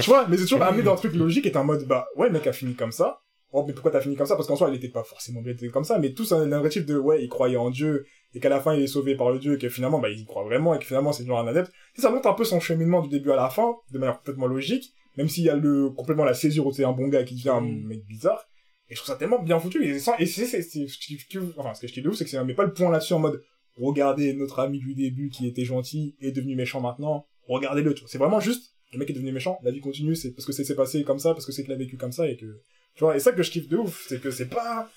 tu vois, mais c'est toujours amené dans un truc logique et t'es en mode, bah, ouais, le mec a fini comme ça. Oh, mais pourquoi t'as fini comme ça? Parce qu'en soi, il était pas forcément bien comme ça, mais tout c'est un narratif de, ouais, il croyait en Dieu, et qu'à la fin, il est sauvé par le Dieu, et que finalement, bah, il y croit vraiment, et que finalement, c'est genre un adepte. Et ça montre un peu son cheminement du début à la fin, de manière complètement logique, même s'il y a le, complètement la césure où c'est un bon gars qui devient un Mm. mec bizarre. Et je trouve ça tellement bien foutu, et, c'est, c'est, c'est, enfin, ce que je kiffe de ouf, c'est que ça met pas le point là-dessus en mode, regardez notre ami du début qui était gentil, est devenu méchant maintenant, regardez-le. C'est vraiment juste, le mec est devenu méchant, la vie continue, c'est parce que c'est passé comme ça, parce que c'est qu'il a vécu comme ça, et que, tu vois, et ça que je kiffe de ouf, c'est que c'est pas,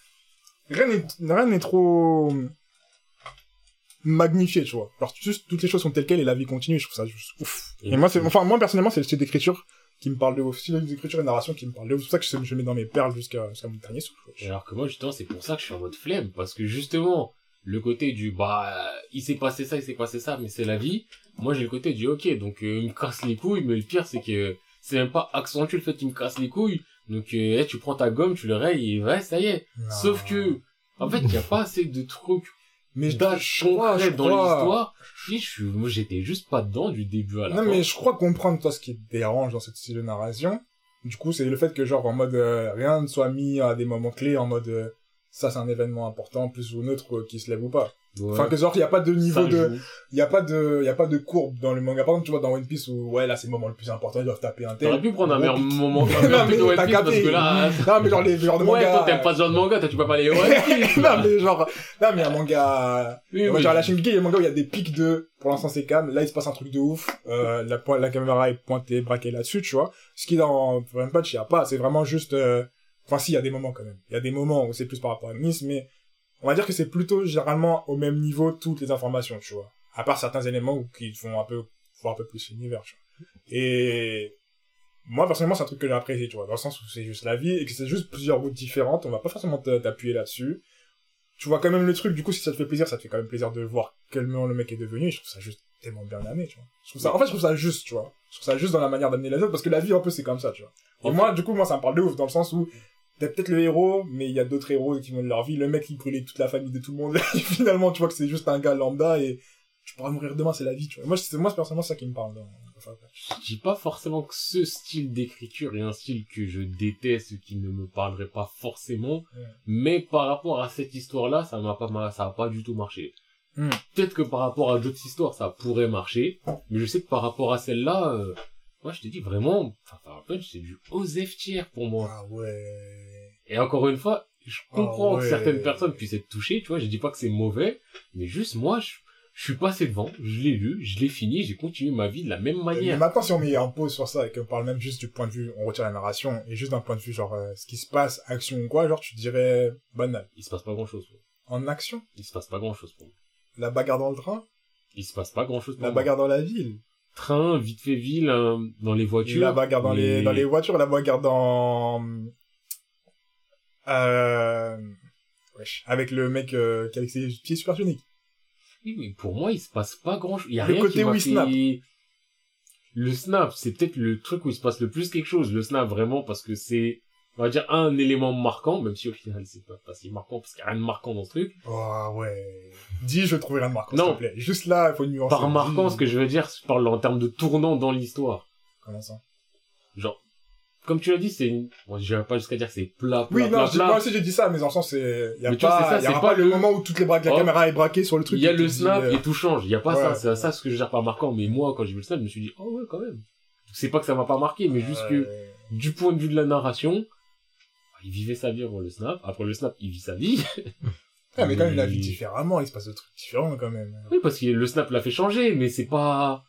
rien n'est, rien n'est trop magnifié, tu vois. Alors, juste, toutes les choses sont telles quelles et la vie continue, je trouve ça juste ouf. Et, Et moi, c'est, enfin, moi, personnellement, c'est le style d'écriture qui me parle de ouf. Style d'écriture et narration qui me parle de ouf. C'est pour ça que je, je mets dans mes perles jusqu'à, jusqu'à mon dernier souffle. Et alors que moi, justement, c'est pour ça que je suis en mode flemme. Parce que justement, le côté du, bah, il s'est passé ça, il s'est passé ça, mais c'est la vie. Moi, j'ai le côté du, ok, donc, euh, il me casse les couilles, mais le pire, c'est que c'est même pas accentué le fait qu'il me casse les couilles. Donc, euh, eh, tu prends ta gomme, tu le rayes, et ouais, ça y est. Sauf que, en fait, il y a pas assez de trucs mais je, crois, je dans l'histoire. Puis, je suis, moi, j'étais juste pas dedans du début à la Non, fin. mais je crois comprendre, toi, ce qui te dérange dans cette style de narration. Du coup, c'est le fait que, genre, en mode, euh, rien ne soit mis à des moments clés, en mode, euh, ça, c'est un événement important, plus ou neutre, qui se lève ou pas. Ouais, Enfin, que genre, il y a pas de niveau ça de, il y a pas de, il y a pas de courbe dans le manga. Par exemple, tu vois, dans One Piece où, ouais, là, c'est le moment le plus important, ils doivent taper un tel. T'aurais pu prendre un Ouais, meilleur moment, *laughs* un Non, mais de One Piece, parce capté. que là, *laughs* Non, mais genre, les genres de ouais, mangas. toi, t'aimes pas ce genre de manga, toi, tu peux pas aller One *laughs* Piece. non, mais genre, non, mais un manga, Oui, oui. genre, la Shingeki, il y a un manga où il y a des pics de, pour l'instant, c'est calme. Là, il se passe un truc de ouf. Euh, la, la caméra est pointée, braquée là-dessus, tu vois. Ce qui, dans One Punch, il y a pas. C'est vraiment juste, euh... enfin, si, il y a des moments, quand même. Il y a des moments où c'est plus par rapport à Nice, mais on va dire que c'est plutôt, généralement, au même niveau, toutes les informations, tu vois. À part certains éléments qui font un peu, voir un peu plus l'univers, tu vois. Et, moi, personnellement, c'est un truc que j'ai apprécié, tu vois. Dans le sens où c'est juste la vie et que c'est juste plusieurs routes différentes. On va pas forcément t'appuyer là-dessus tu vois quand même le truc, du coup, si ça te fait plaisir, ça te fait quand même plaisir de voir quellement le mec est devenu, et je trouve ça juste tellement bien amené, tu vois. Je trouve ça, en fait, je trouve ça juste, tu vois. Je trouve ça juste dans la manière d'amener les autres, parce que la vie, un peu, c'est comme ça, tu vois. Et moi, du coup, moi, ça me parle de ouf, dans le sens où, t'es peut-être le héros, mais il y a d'autres héros qui de leur vie, le mec qui brûlait toute la famille de tout le monde, *laughs* et finalement, tu vois que c'est juste un gars lambda, et tu pourras mourir demain, c'est la vie, tu vois. Moi, c'est, moi, c'est personnellement ça qui me parle Punch. je dis pas forcément que ce style d'écriture est un style que je déteste qui ne me parlerait pas forcément, mais par rapport à cette histoire-là, ça m'a pas, ça a pas du tout marché. Hmm. Peut-être que par rapport à d'autres histoires, ça pourrait marcher, mais je sais que par rapport à celle-là, euh, moi je te dis vraiment, enfin, Fire Punch, c'est du Osef tiers pour moi. Ah ouais. Et encore une fois, je comprends Ah ouais. que certaines personnes puissent être touchées, tu vois, je dis pas que c'est mauvais, mais juste moi, je, Je suis passé devant, je l'ai lu, je l'ai fini, j'ai continué ma vie de la même Mais manière. maintenant, si on met un pause sur ça et qu'on parle même juste du point de vue, on retire la narration, et juste d'un point de vue, genre, euh, ce qui se passe, action ou quoi, genre, tu dirais banal. Il se passe pas grand chose. En action, Il se passe pas grand chose pour moi. la bagarre dans le train, Il se passe pas grand chose pour la moi. bagarre dans la ville, Train, vite fait ville, hein, dans les voitures. la bagarre dans les, dans les voitures, la bagarre dans, euh, wesh, avec le mec, euh, qui a avec ses pieds supersoniques. Oui, mais pour moi, il se passe pas grand chose. Il y a Le rien côté qui où il fait... snap. Le snap, c'est peut-être le truc où il se passe le plus quelque chose. Le snap, vraiment, parce que c'est, on va dire, un élément marquant, même si au final, c'est pas, pas si marquant, parce qu'il y a rien de marquant dans ce truc. Oh, ouais. Dis, je vais trouver rien de marquant, Non. s'il te plaît. Juste là, il faut une nuance. Par marquant, ce que je veux dire, je parle en termes de tournant dans l'histoire. Comment ça? Genre, comme tu l'as dit, c'est une... Bon, je vais pas jusqu'à dire que c'est plat, plat, Oui, plat, non, plat. moi aussi j'ai dit ça, mais en sens, c'est, y a Mais tu vois, c'est pas, ça, y aura pas le moment où toutes les bras, la Oh. caméra est braquée sur le truc. Il y a le dis, snap euh, et tout change. Il y a pas ouais, ça. C'est ça ce que je veux dire par marquant. Mais moi, quand j'ai vu le snap, je me suis dit, oh ouais, quand même. C'est pas que ça m'a pas marqué, mais juste que, du point de vue de la narration, il vivait sa vie avant le snap. Après le snap, il vit sa vie. Ah, mais quand même, il la vit différemment, il se passe des trucs différents quand même. Oui, parce que le snap l'a fait changer, mais c'est pas...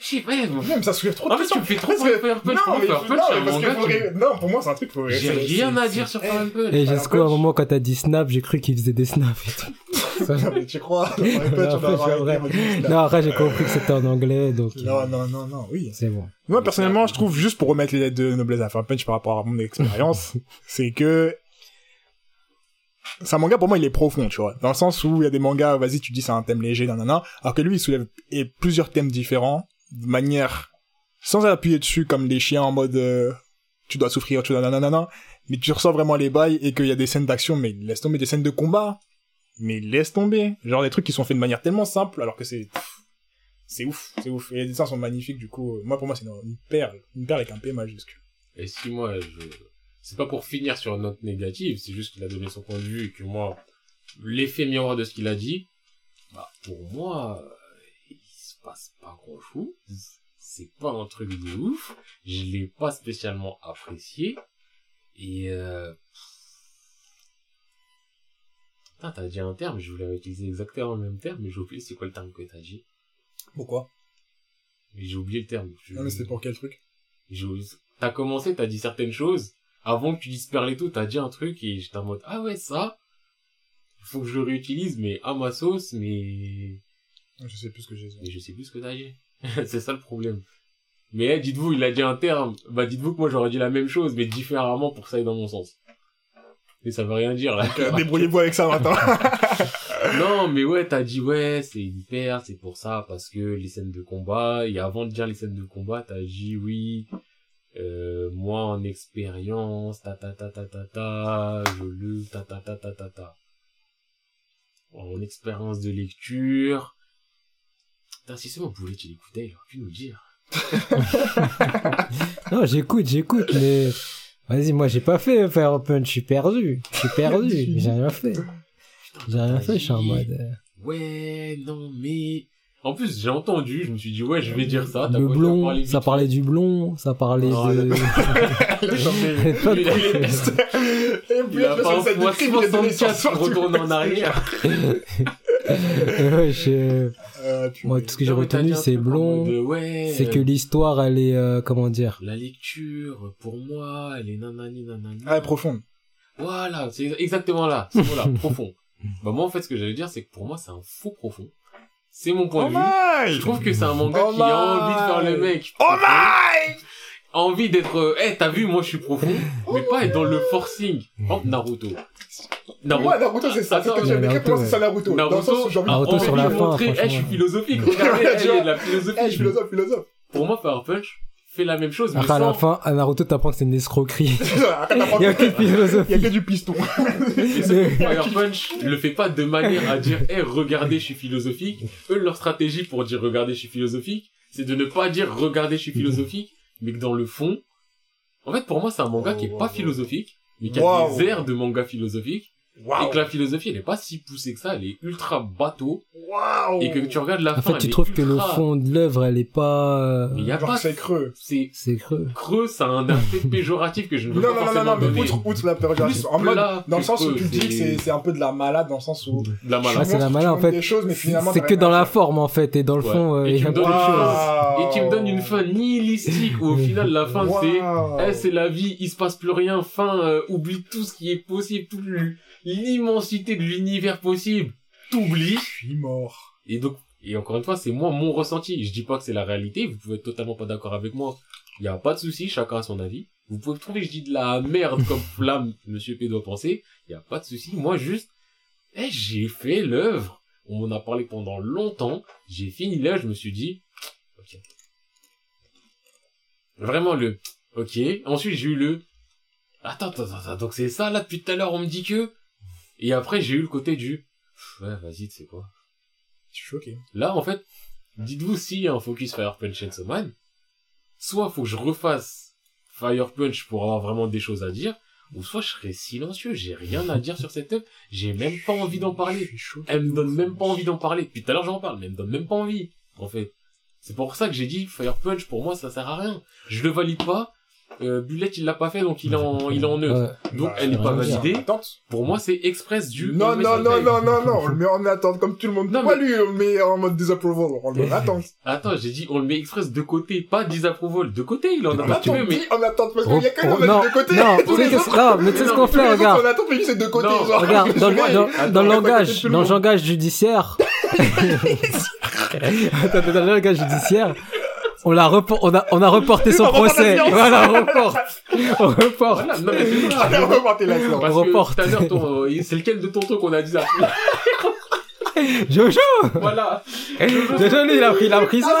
Je sais pas. moi. Même ça soulève trop de En fait, tu me fais trop. Non, mais, non, parce faudrait, non, pour moi, c'est un truc, faut J'ai rien à dire sur Punch. Et Fire jusqu'à un moment, quand t'as dit snap, j'ai cru qu'il faisait des snaps et tout. *laughs* Ça- Non, mais tu crois, Après, vrai. non, après, j'ai compris que c'était en anglais, donc. Non, non, non, non, oui. C'est bon. Moi, personnellement, je trouve, juste pour remettre les lettres de noblesse à Punch par rapport à mon expérience, *laughs* c'est que c'est un manga, pour moi, il est profond, tu vois. Dans le sens où il y a des mangas, vas-y, tu dis c'est un thème léger, nanana, alors que lui, il soulève et plusieurs thèmes différents, de manière, sans appuyer dessus comme les chiens en mode, euh, tu dois souffrir, tu nanana, mais tu ressens vraiment les bails et qu'il y a des scènes d'action, mais laisse tomber des scènes de combat. Mais laisse tomber. Genre des trucs qui sont faits de manière tellement simple, alors que c'est, c'est ouf, c'est ouf. Et les dessins sont magnifiques, du coup, euh, moi, pour moi, c'est une, une perle. Une perle avec un P majuscule. Et si moi, je... c'est pas pour finir sur une note négative, c'est juste qu'il a donné son point de vue et que moi, l'effet miroir de ce qu'il a dit, bah, pour moi, euh, il se passe pas grand chose. C'est pas un truc de ouf. Je l'ai pas spécialement apprécié. Et, euh... Putain, t'as dit un terme, je voulais utiliser exactement le même terme, mais j'ai oublié c'est quoi le terme que t'as dit. Pourquoi? Mais j'ai oublié le terme. Je- Non, mais c'était pour quel truc? J'ai- T'as commencé, t'as dit certaines choses. Avant que tu dises perle et tout, t'as dit un truc et j'étais en mode, ah ouais, ça, faut que je le réutilise, mais à ma sauce, mais, Je sais plus ce que j'ai dit. mais je sais plus ce que t'as dit. *laughs* c'est ça le problème. Mais eh, dites-vous, il a dit un terme. Bah dites-vous que moi j'aurais dit la même chose, mais différemment pour que ça aille dans mon sens. Mais ça veut rien dire là. Euh, Débrouillez-vous avec ça maintenant. *laughs* non, mais ouais, t'as dit ouais, c'est paire, c'est pour ça, parce que les scènes de combat, et avant de dire les scènes de combat, t'as dit oui, euh, moi en expérience, ta ta ta ta ta ta, je le ta ta ta ta ta ta. En expérience de lecture. Putain, si seulement vous voulez tu l'écoutais, il aurait pu nous dire. *laughs* Non, j'écoute, j'écoute, mais. Vas-y, moi, j'ai pas fait Fire Punch, je suis perdu. Je suis perdu, *laughs* j'ai rien fait. J'ai rien fait, je suis en mode. euh, Ouais, non, mais... En plus, j'ai entendu, je me suis dit, ouais, je vais dire ça. Le blond, parlé ça parlait du blond, ça parlait Non, de. *laughs* Il a je pas me suis dit, fois cette décrit, il est donné 64 sur pour retourner en arrière. *laughs* ouais, je- Euh, tu- Moi, tout ce que j'ai retenu, c'est blond. ouais, C'est que l'histoire, elle est, euh, comment dire? La lecture, pour moi, elle est nanani nanani. Ah, profonde. Voilà, c'est exactement là, ce mot-là, *laughs* profond. Bah moi, en fait, ce que j'allais dire, c'est que pour moi, c'est un faux profond. C'est mon point de vue. Je trouve que c'est un manga Oh qui a envie de faire le mec. Oh my envie d'être, eh, t'as vu, moi, je suis profond, *laughs* mais pas être dans le forcing. Oh, Naruto. Naruto. Moi, Naruto, c'est ça. C'est ce que Attends, pour moi, c'est ça. Naruto. Naruto, j'ai envie de Naruto sur la fin, eh, je suis philosophique, *laughs* regardez, il y a de la philosophie. Eh, je suis philosophe, philosophe. Pour moi, Fire Punch fait la même chose, mais Après, à la fin, à Naruto, t'apprends que c'est une escroquerie. *laughs* Il y a que de Il y a philosophie. que du piston. Fire Punch le fait pas de manière à dire, eh, regardez, je suis philosophique. Eux, leur stratégie pour dire, regardez, je suis philosophique, c'est de ne pas dire, regardez, je suis philosophique, mais que dans le fond, en fait, pour moi, c'est un manga qui est pas philosophique, mais qui a Wow. des airs de manga philosophique, Waouh. Et que la philosophie, elle est pas si poussée que ça, elle est ultra bateau. Waouh. Et que tu regardes la En fin. fait, tu elle est trouves que le fond de l'œuvre, elle est pas, euh, Mais il y a Genre pas, c'est creux. c'est c'est creux. creux, ça a un aspect *laughs* péjoratif que je ne Non, veux non, pas non, non, forcément non, mais outre, outre la péjorative, en mode, dans le que sens où tu dis que c'est, c'est un peu de la malade, dans le sens où, de la malade. c'est la tu malade, en fait. des choses, mais finalement, C'est que dans la forme, en fait, et dans le fond, euh, Et il y tu a me donnes beaucoup de une choses. chose. Et tu me donnes une fin nihilistique où au final la fin c'est eh, c'est la vie, il se passe plus rien, fin, euh, oublie tout ce qui est possible, toute l- l'immensité de l'univers possible, t'oublies. Je suis mort. Et donc, et encore une fois, c'est moi mon ressenti. Je dis pas que c'est la réalité, vous pouvez être totalement pas d'accord avec moi. Il y a pas de souci, chacun a son avis. Vous pouvez trouver que je dis de la merde comme *laughs* flamme, monsieur P doit penser. Il y a pas de souci. Moi juste, eh, j'ai fait l'œuvre. On m'en a parlé pendant longtemps. J'ai fini là, je me suis dit, ok. Vraiment le, ok. Ensuite, j'ai eu le, attends, attends, attends, donc c'est ça là depuis tout à l'heure, on me dit que. Et après, j'ai eu le côté du, ouais, vas-y, tu sais quoi. Je suis choqué. Là, en fait, dites-vous s'il y a un focus Fire Punch Chainsaw Man, soit faut que je refasse Fire Punch pour avoir vraiment des choses à dire, ou soit je serai silencieux, j'ai rien à dire sur cette œuvre, j'ai même pas envie d'en parler. Elle me donne même pas envie d'en parler. Depuis tout à l'heure j'en parle, mais elle me donne même pas envie, en fait. C'est pour ça que j'ai dit Fire Punch pour moi ça sert à rien. Je le valide pas. Euh, Bullet il l'a pas fait donc il est en il est en neutre. Ouais. Donc Bah, elle est pas validée. Attente. Pour moi c'est express du Non, non, non, non, non, non, on le met en attente comme tout le monde. Non, mais- lui, on le met en mode disapproval? On le met en *laughs* attente. Attends, j'ai dit on le met express de côté, pas disapproval. De côté, il en a En pas tué, attente, mais en attente, parce qu'il y a que Re- le non, de côté. non, tu les *laughs* que- autres- non, mais tu sais ce qu'on fait, regarde. On attend, mais c'est de côté, Non, genre. Regarde, dans, le- langage, dans le langage judiciaire, *laughs* Attends, dans le langage judiciaire, on l'a repor- on a, on a reporté son procès. Voilà, on reporte. On reporte. Voilà, non mais c'est On ça. va reporter la séance. On reporte. tout à l'heure, ton, c'est lequel de ton truc qu'on a dit ça *laughs* Jojo! Voilà. Jojo, lui, il a pris, il a pris ça.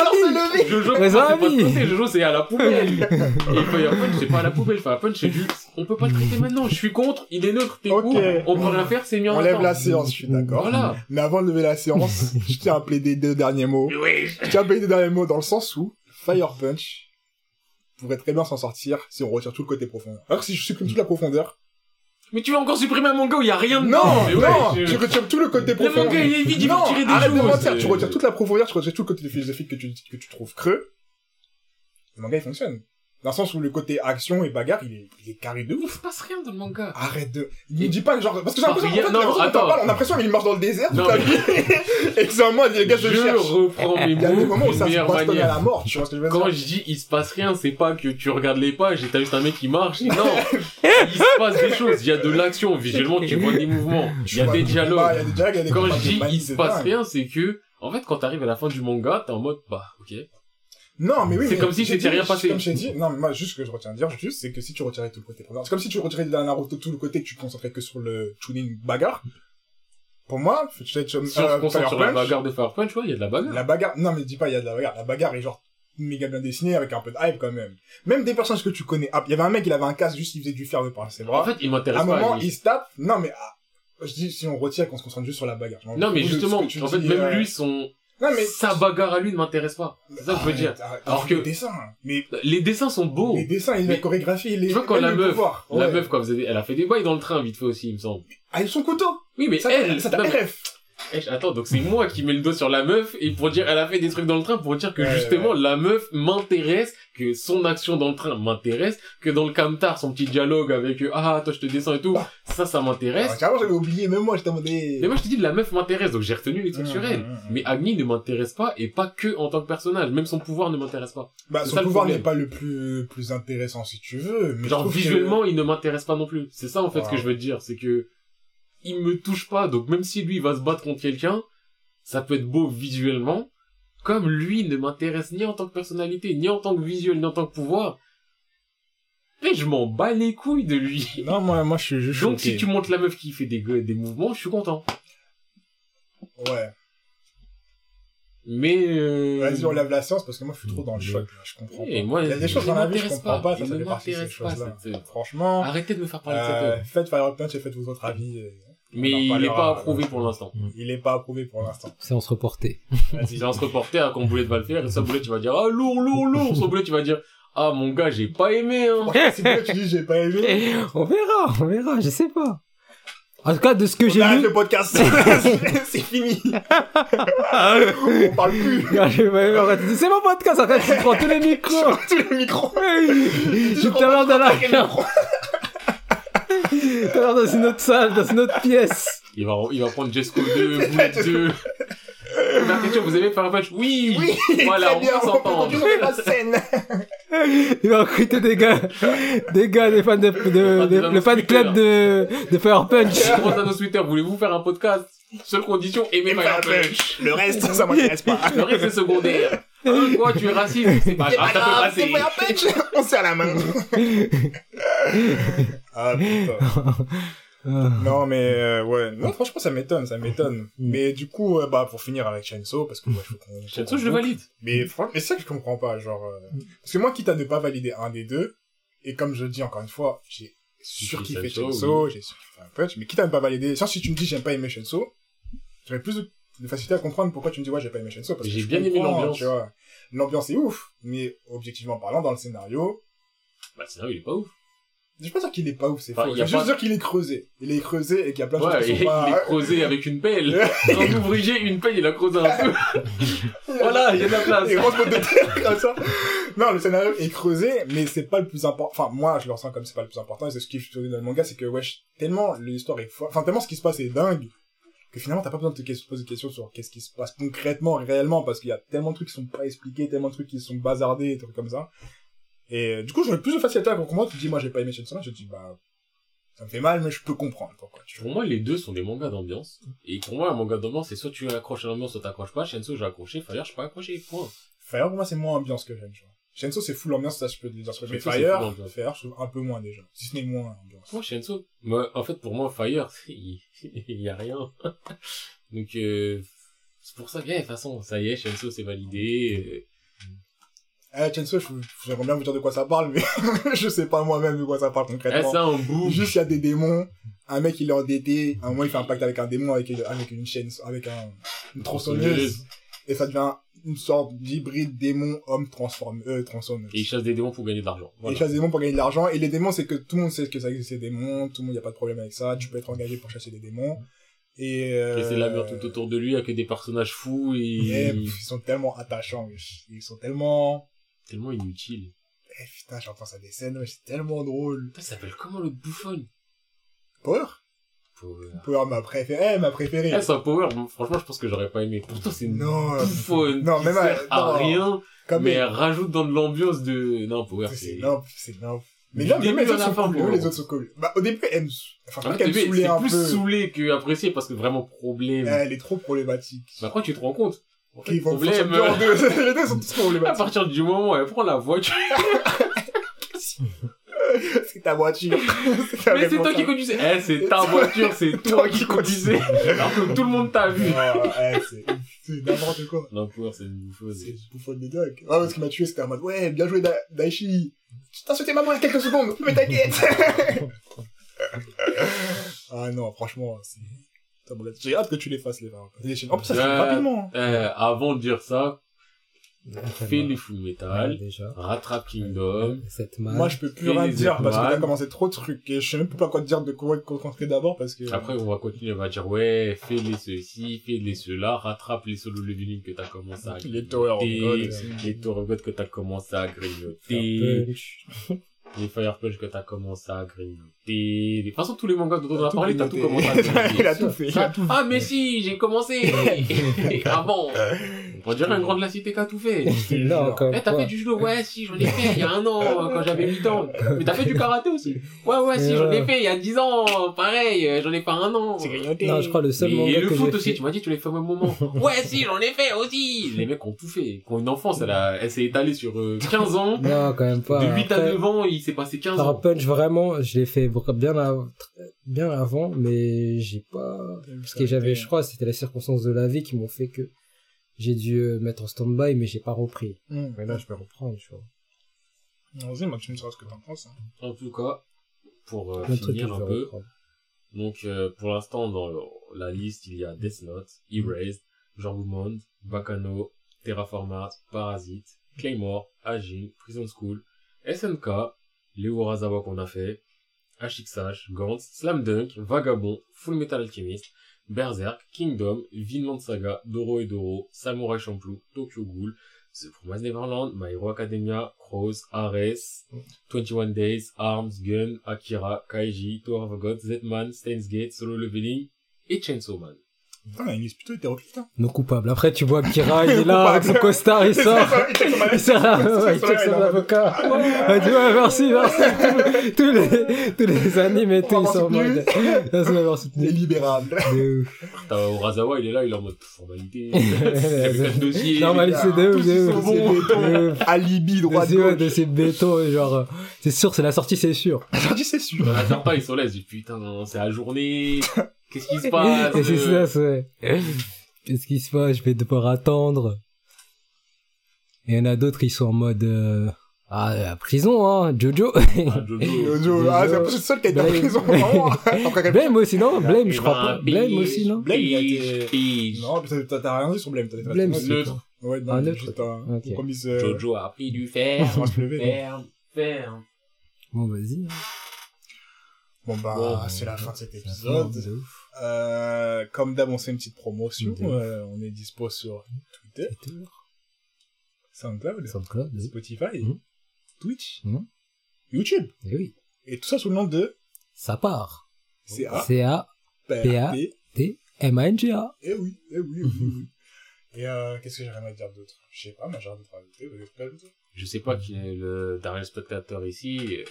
Jojo, Mais c'est pas ça, de oui. côté. Jojo, c'est à la poubelle. *laughs* Et Fire Punch, c'est pas à la poubelle. Fire Punch, c'est du, on peut pas le traiter maintenant. Je suis contre, il est neutre, t'es Ok. pour, on peut rien faire, c'est mis en On lève la séance, je suis d'accord. Voilà. Mais avant de lever la séance, *laughs* je tiens à plaider deux derniers mots. Oui. Je tiens à plaider deux derniers mots dans le sens où Fire Punch pourrait très bien s'en sortir si on retire tout le côté profond. Alors que si je supprime toute la profondeur. Mais tu vas encore supprimer un manga où il y a rien dedans. Non, Mais non, ouais, je- tu retires tout le côté Le profond. manga, il est vide, il non, tirer des arrête de mentir, tu retires toute la profondeur, tu retires tout le côté philosophique que tu, que tu trouves creux. Le manga, il fonctionne. Dans le sens où le côté action et bagarre, il est, il est carré de Il ouf. se passe rien dans le manga. Arrête de... Ne dis pas genre... Parce que j'ai Ah, l'impression, en rien- fait, non, que attends. on a l'impression qu'il marche dans le désert Non, toute la vie. *laughs* et que c'est en mode, les gars, je, je cherche. reprends mes Il y a des mots moments où ça se bastonne à la mort, tu vois ce que je veux dire? Quand je dis il se passe rien, c'est pas que tu regardes les pages et t'as juste un mec qui marche. *laughs* Non, il se passe des choses. Il y a de l'action. Visuellement, tu vois des mouvements. *laughs* Il y a des il dialogues. il Quand je dis il se passe rien, c'est que en fait quand t'arrives à la fin du manga, t'es en mode bah ok. Non, mais oui, C'est comme si dit- rien passé. Comme j'ai dit, non, mais moi, juste ce que je retiens de dire, juste, c'est que si tu retirais tout le côté c'est comme si tu retirais de la Naruto tout le côté que tu te concentrais que sur le tuning bagarre. Pour moi, tu sais, tu- Si on euh, se concentre Fire sur la bagarre de Fire Punch, ouais, il y a de la bagarre. La bagarre, non, mais dis pas, il y a de la bagarre. La bagarre est genre méga bien dessinée avec un peu de hype quand même. Même des personnages que tu connais. Ah, il y avait un mec, il avait un casque juste, il faisait du fer de par ses bras. En fait, il à m'intéresse un pas. moment, lui. il se tape. Non, mais, ah, je dis, si on retire qu'on se concentre juste sur la bagarre. Je Non mais justement, en fait même euh, lui son non, mais, sa bagarre à lui ne m'intéresse pas. C'est ça que je veux dire. Arrête, arrête, Alors les que- dessins. Mais, Les dessins sont beaux. les dessins, et Mais- la chorégraphie, les, Tu vois quand la les meuf, la meuf quoi, vous avez, elle a fait des bails dans le train vite fait aussi, il me semble. Ah, son couteau. Oui mais Ça, elle, ça non, RF. Eh, attends, donc c'est moi qui mets le doigt sur la meuf et pour dire elle a fait des trucs dans le train pour dire que Ouais, justement la meuf m'intéresse, que son action dans le train m'intéresse, que dans le camtar son petit dialogue avec euh, ah toi je te descends et tout, Ah. ça ça Ah, m'intéresse. carrément, j'avais oublié, même moi, j'étais en mode, eh. Mais moi je te dis la meuf m'intéresse donc j'ai retenu les trucs Mmh, sur elle. mmh, mmh. Mais Agni ne m'intéresse pas et pas que en tant que personnage, même son pouvoir ne m'intéresse pas. Bah, son ça pouvoir n'est pas le plus, plus intéressant si tu veux, mais Genre que- visuellement il ne m'intéresse pas non plus. C'est ça en fait ce que je veux te dire, c'est que il me touche pas donc même si lui va se battre contre quelqu'un, ça peut être beau visuellement, comme lui ne m'intéresse ni en tant que personnalité, ni en tant que visuel, ni en tant que pouvoir. Mais je m'en bats les couilles de lui. Non, moi, moi, je suis juste Donc choqué. si tu montres la meuf qui fait des, des mouvements, je suis content. Ouais. Mais euh... Vas-y, on lève la séance parce que moi, je suis trop dans le choc, là. Je comprends Et pas. moi, Il y a des choses dans la vie, je m'intéresse comprends pas, ça, fait partie de ces choses-là. cette- Franchement, Arrêtez de me faire parler de cette euh, faites Fire Punch et faites votre avis. et Mais il est parlera, pas euh, approuvé pour l'instant. Il est pas approuvé pour l'instant. Séance reportée. Se reporter à quand Boulette va le faire, et ça Boulette tu vas dire ah lourd, lourd, lourd, son Boulette tu vas dire ah mon gars j'ai pas aimé hein. *laughs* C'est que tu dis j'ai pas aimé. *laughs* on verra, on verra, je sais pas. En tout cas, de ce que j'ai Arrête lu, le podcast. *laughs* c'est fini. On parle plus. Arrête, c'est mon podcast, arrête, tu prends tous les micros. Tous les micros. Je tout à l'heure dans la, l'heure dans une autre salle, dans une autre pièce. Il va, il va prendre Jesco 2, Boule 2. Première question, vous aimez faire un match Oui Oui, Voilà, on bien. peut On peut s'entendre. continuer la scène. *laughs* Il va recruter des gars, des gars, des fans de, de, le fan club de, de Fire Punch. *laughs* Demande à nos Twitter, voulez-vous faire un podcast? Seule condition, aimer Fire Punch. Le reste, ça m'intéresse pas. Le reste, c'est secondaire. Hein, quoi, tu es raciste? C'est pas grave, ça peut grave, c'est passer. pas. On serre la main. *laughs* ah putain. Non mais euh, ouais, non franchement ça m'étonne, ça m'étonne. Mais du coup euh, bah pour finir avec Shenso parce que ouais, faut qu'on Shenso, je le valide. Mais franchement, mais c'est ça que je comprends pas genre euh, parce que moi quitte à ne pas valider un des deux et comme je le dis encore une fois, j'ai surkiffé Shenso, j'ai surkiffé un punch, mais quitte à ne pas valider, sans si tu me dis j'aime pas aimer Shenso, j'aurais plus de, de facilité à comprendre pourquoi tu me dis ouais j'ai pas aimé Shenso parce que J'ai je bien aimé l'ambiance. tu vois. L'ambiance est ouf, mais objectivement parlant dans le scénario, Bah, sinon, il est pas ouf. je vais pas dire qu'il est pas ouf, c'est Enfin, faux. Je vais juste pas- dire qu'il est creusé. Il est creusé et qu'il y a plein de Ouais, choses qui il sont pas... est creusé avec une pelle. *laughs* Un ouvrier, une pelle, il a creusé un peu. *laughs* Voilà, il y a de la place. Grosses bottes de terre comme ça. Non, le scénario est creusé, mais c'est pas le plus important. Enfin, moi, je le ressens comme c'est pas le plus important. Et c'est ce qui est dans le manga, c'est que, wesh, tellement l'histoire est folle. Enfin, tellement ce qui se passe est dingue. Que finalement, t'as pas besoin de te poser des questions sur qu'est-ce qui se passe concrètement, réellement, parce qu'il y a tellement de trucs qui sont pas expliqués, tellement de trucs qui sont bazardés, et trucs comme ça. Et euh, du coup, j'aurais plus de facilité à comprendre. Tu dis, moi, j'ai pas aimé Chainsaw Man. Je dis, bah, ça me fait mal, mais je peux comprendre pourquoi. Tu vois. Pour moi, les deux sont des mangas d'ambiance. Et pour moi, un manga d'ambiance, c'est soit tu accroches à l'ambiance, soit t'accroches pas. Shenso, j'ai accroché. Fire, je suis pas accroché. Point. Fire, pour moi, c'est moins ambiance que j'aime, tu vois. Shenso, c'est full ambiance, ça, je peux te dire. Mais Fire, je trouve un peu moins déjà. Si ce n'est moins ambiance. Moi, Shenso, moi, en fait, pour moi, Fire, *laughs* il, il y a rien. *laughs* Donc, euh, c'est pour ça que, eh, de toute façon, ça y est, Shenso, c'est validé. Eh, Chenso, je- j'aimerais bien vous dire de quoi ça parle, mais *laughs* je sais pas moi-même de quoi ça parle Eh, concrètement. c'est un boom. Juste, il y a des démons, un mec, il est endetté, un moment, il fait un pacte avec un démon, avec, avec une chaîne, avec un, une tronçonneuse, et ça devient une sorte d'hybride démon-homme transforme, euh, tronçonneuse. Et il chasse des démons pour gagner de l'argent. Voilà. il chasse des démons pour gagner de l'argent. Et les démons, c'est que tout le monde sait que ça existe des démons. Tout le monde, y a pas de problème avec ça. Tu peux être engagé pour chasser des démons. Et, euh, Et c'est la merde tout autour de lui, avec des personnages fous et, et pff, ils sont tellement attachants. Ils sont tellement... tellement inutiles. Eh, putain, j'entends ça des scènes, c'est tellement drôle. Putain, ça s'appelle comment le bouffon Power? Power. Power, ma préférée. Eh, ma préférée. Eh, c'est un Power, franchement, je pense que j'aurais pas aimé. Pourtant, c'est une Non, euh, bouffonne. non, même à- à non. rien, comme mais elle rajoute dans de l'ambiance de... Non, Power, c'est c'est... non. Mais là, même les à autres sont cool. Les autres sont cool. Bah, au début, elle me, enfin, c'est plus saoulé que apprécié parce que vraiment problème. Elle est trop problématique. Mais après, tu te rends compte? En fait, problème, deux. *laughs* Les deux sont *laughs* tous à problématiques. partir du moment où elle prend la voiture, *laughs* *laughs* C'est ta voiture. *laughs* Mais c'est toi qui à- conduisais. Eh, c'est ta voiture, c'est *laughs* toi qui conduisais. Alors que tout le monde t'a vu. Oh, eh, c'est c'est n'importe quoi. Non, Power, c'est une bouffonne. C'est bouffonne de dingue. Ah, ouais, ce qui m'a tué, c'était en mode, ouais, bien joué, Da- Daichi. Tu t'as sauté maman il y a quelques secondes, mais t'inquiète. ah non, franchement, c'est... J'ai hâte que tu les fasses, les. Les chaînes. En plus, ça se fait Euh, rapidement. Eh, avant de dire ça, fais les full metal, déjà. rattrape Kingdom. Cette. Moi, je peux plus rien les dire parce que t'as commencé trop de trucs et je sais même pas quoi te dire de quoi te concentrer d'abord parce que... Après, on va continuer, on va dire, ouais, fais-les ceci, fais-les cela, rattrape les solo leveling que t'as commencé à *laughs* les Tower of God grignoter, les Tower of God que t'as commencé à grignoter. *laughs* les Fire Punch que t'as commencé à grignoter. De toute façon, tous les mangas dont on a parlé, t'as tout commencé à *laughs* Il a grignoter. tout fait, il a tout Ah, mais si, j'ai commencé *laughs* avant. On dirait un grand de la cité qui a tout fait. Non, comme Eh, t'as fait du judo Ouais, si, j'en ai fait il y a un an, euh, quand j'avais 8 ans. Mais t'as fait du karaté aussi Ouais, ouais, si, Et j'en ai fait il y a 10 ans. Pareil, euh, j'en ai pas un an. C'est grignoté. Non, je crois le seul Et manga le que foot aussi, fait. tu m'as dit, tu l'as fait au même moment. *laughs* ouais, si, j'en ai fait aussi. Les mecs ont tout fait. Qui ont une enfance, elle, a, elle s'est étalée sur euh, 15 ans. Non, quand même pas. De 8 à Après, 9 ans, il s'est passé 15 Fire ans. Punch, vraiment, je l'ai fait bien, av- bien avant, mais j'ai pas... Parce que j'avais, je crois, c'était les circonstances de la vie qui m'ont fait que j'ai dû euh, mettre en stand-by, mais j'ai pas repris. Mmh. Mais là, je vais reprendre, tu vois. Vas-y, moi, tu me diras ce que t'en penses. hein. En tout cas, pour euh, finir un peu. reprendre. Donc, euh, pour l'instant, dans le- la liste, il y a Death Note, Erased, Genre Monde, Bacano, Terraformat, Parasite, Claymore, Ajin, Prison School, SNK, Léo Razawa qu'on a fait, HXH, Gantz, Slam Dunk, Vagabond, Full Metal Alchemist, Berserk, Kingdom, Vinland Saga, Doro et Doro, Samurai Champloo, Tokyo Ghoul, The Promised Neverland, My Hero Academia, Crows, Ares, 21 Days, Arms, Gun, Akira, Kaiji, Tower of God, Z-Man, Solo Leveling et Chainsaw Man. Putain, il liste plutôt hétéroclite, hein. Non coupable. Après, tu vois Kira, il *laughs* est là, avec son costard, il sort. Il sort il check son avocat. Ah, tu vois, merci, merci. Tous- Tous les, tous les animes et tout, ils sont en mode. Merci d'avoir soutenu. Délibérable. De ouf. T'as Urasawa, il est là, il est en mode formalité. *laughs* dossier. Normal, c'est de ouf, de ouf. Alibi, droit C'est de ouais, de gauche. ces bétons, genre, euh, c'est sûr, c'est la sortie, c'est sûr. J'ai dit, c'est sûr. À certains, Bah, ils sont là, ils se disent, putain, c'est la journée. *laughs* Qu'est-ce qui se passe? C'est ça, c'est. Qu'est-ce qui se passe? Je vais devoir attendre. Et il y en a d'autres, ils sont en mode, euh, ah, la prison, hein, Jojo. Ah, Jojo. *laughs* Jojo, ah, c'est un peu le seul qui a été en prison. *laughs* Après, Blame aussi, non? Blame, je crois pas. Blame aussi, non? Blame, il a été-. Non, t'as- rien dit sur Blame. Blame, c'est neutre. Ouais, non, Ah, c'est neutre. compromis, euh, Jojo a pris du *laughs* fer. Ferme, ferme. Bon, vas-y. Bon, bah, Bon, c'est la fin de cet De épisode. ouf. Euh, comme d'hab, on fait une petite promotion. Euh, on est dispo sur Twitter, Twitter, SoundCloud. Spotify, Mhm. Twitch, Mhm. YouTube. Et oui. Et tout ça sous le nom de Ça part. CA. C-A-P-A. T-M-A-N-G-A. Eh oui, eh oui, eh oui, *laughs* eh oui. Et euh, qu'est-ce que j'aimerais dire d'autre? Je sais pas, mais j'ai rien d'autre à ajouter. Vous avez pas ajouté Je sais pas qui est le dernier spectateur ici.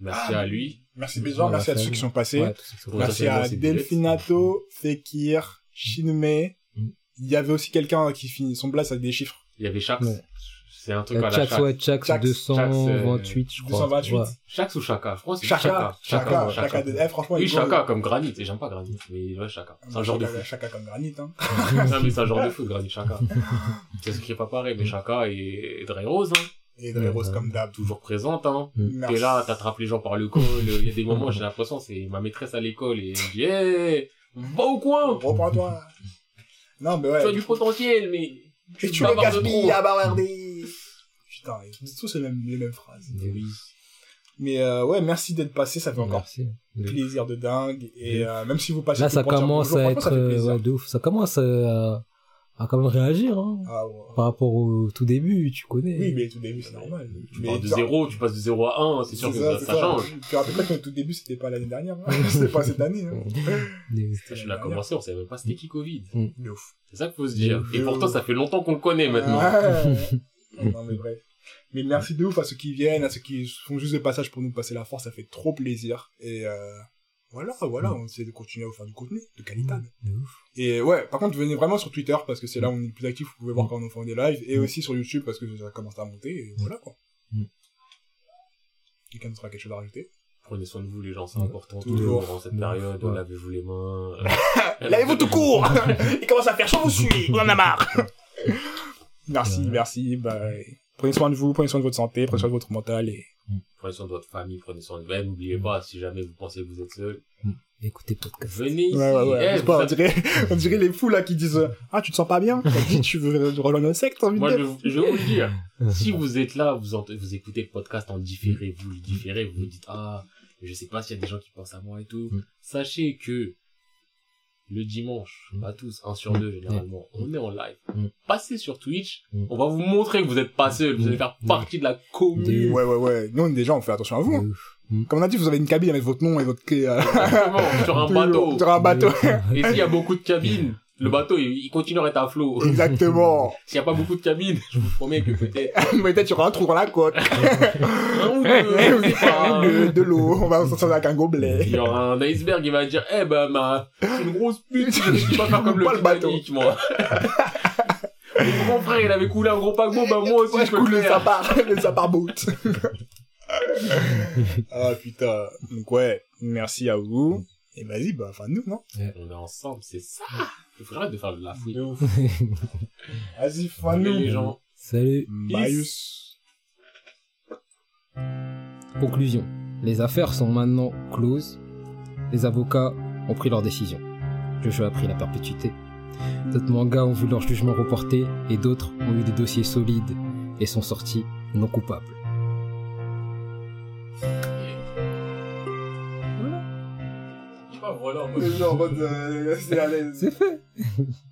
Merci Ah, à lui. Merci Bézor, Ouais, merci à tous à ceux qui sont passés. Ouais, ça, Merci ça, à c'est Delphinato, Fekir, Shinmei. Mm. Il y avait aussi quelqu'un qui finit son blast avec des chiffres. Il y avait Shax. Ouais. C'est un truc à la Shax. ouais, Chax, 228, je crois. 228. Ouais. Shax ou Chaka? Je crois que c'est Chaka, Chaka. Chaka, ouais, Chaka. de- Eh, franchement, Oui, il Chaka comme granit. Et j'aime pas granit. Mais ouais, Chaka. C'est un genre de foot. Chaka comme granit, hein. *laughs* Non, mais c'est un genre de foot, granit Chaka. C'est ce qui est pas pareil, mais Chaka et Dre Rose, hein. Et de Rose Ouais. comme d'hab. Toujours présente, hein. Merci. T'es là, t'attrapes les gens par le col. Il y a des moments, j'ai l'impression, c'est ma maîtresse à l'école et elle me dit, hé, va au coin! Reprends-toi. Non, mais ouais. Tu as du potentiel, mais Et tu vas le avoir de gaspilles à bavarder. Putain, ils disent tous les mêmes, les mêmes phrases. Mais oui. Mais euh, ouais, merci d'être passé, ça fait encore Merci. Plaisir de dingue. Et euh, même si vous passez Là, ça commence à être, ça fait euh, plaisir. ouais, de ouf. Ça commence à, à quand même réagir, hein. Ah ouais. Par rapport au tout début, tu connais. Oui, mais tout début, c'est normal. tu Mais pars de 0, tu passes de 0 à 1, c'est sûr que ça, change. Tu te rappelles pas que notre tout début, c'était pas l'année dernière. hein. *laughs* c'était pas cette année. Hein. Je l'ai *laughs* commencé, on savait même pas c'était qui Covid. De ouf. C'est ça qu'il faut se dire. Et pourtant, ça fait longtemps qu'on le connaît maintenant. *laughs* Non, mais bref. Mais merci de ouf à ceux qui viennent, à ceux qui font juste des passages pour nous passer la force, ça fait trop plaisir. Et euh, voilà, voilà, on essaie de continuer à vous faire du contenu de qualité. De ouf. Et ouais, par contre, venez vraiment sur Twitter parce que c'est là où on est le plus actif, vous pouvez voir quand on fait des lives, et Mm. aussi sur YouTube parce que ça commence à monter, et voilà quoi. Mm. Quelqu'un d'autre a quelque chose à rajouter? Prenez soin de vous, les gens, c'est important. Toujours. Toujours durant cette période, Ouais. lavez-vous les mains. *laughs* *laughs* Lavez-vous tout court *laughs* Il commence à faire chaud, vous suivez, on en a marre Merci, Ouais. merci, bah, prenez soin de vous, prenez soin de votre santé, prenez soin de votre mental, et Prenez soin de votre famille, prenez soin de vous. N'oubliez pas, si jamais vous pensez que vous êtes seul, Écoutez podcast. venez ici. Ouais, ouais, ouais. C'est pas, vous on, dirait, on dirait les fous là qui disent Ah, tu te sens pas bien? Dit, tu veux rejoindre un secte, envie Moi, de je, dire je vais vous le dire. *laughs* si vous êtes là, vous, ent- vous écoutez le podcast en différé, vous le différez, vous vous dites, ah, je sais pas s'il y a des gens qui pensent à moi et tout. Mm. Sachez que le dimanche, pas tous, un sur deux généralement, on est en live. Mm. Passez sur Twitch, Mm. on va vous montrer que vous êtes pas seul, vous allez faire Mm. partie de la commune. Ouais, ouais, ouais. Nous, déjà, on fait attention à vous. hein. Comme on a dit, vous avez une cabine avec votre nom et votre clé. euh, Exactement, sur un *laughs* bateau. Sur un bateau. Et s'il y a beaucoup de cabines, le bateau, il, il continue à être à flot. Exactement. *laughs* S'il y a pas beaucoup de cabines, je vous promets que peut-être *laughs* Peut-être tu auras un trou dans la côte. *laughs* un ou deux, pas. de, de l'eau. On va s'en sortir avec un gobelet. Il y aura un iceberg, il va dire, eh ben, ma, c'est une grosse pute, je peux pas faire comme le Pas le bateau. Titanic, moi. Mon grand frère, il avait coulé un gros paquebot, bah, moi aussi, Ouais, je je peux coule le sapard, le sapard boat. ah putain. Donc ouais, merci à vous. Et vas-y, bah, enfin nous, non? On est ensemble, c'est ça. Il faut que j'arrête de faire de la fouille. De ouf. *laughs* Vas-y, les gens. Salut. Baius. Conclusion. Les affaires sont maintenant closes. Les avocats ont pris leur décision. Jojo a pris la perpétuité. D'autres mangas ont vu leur jugement reporté et d'autres ont eu des dossiers solides et sont sortis non coupables. Voilà, en mode- Et genre, en mode, euh, c'est à l'aise. C'est fait. *laughs*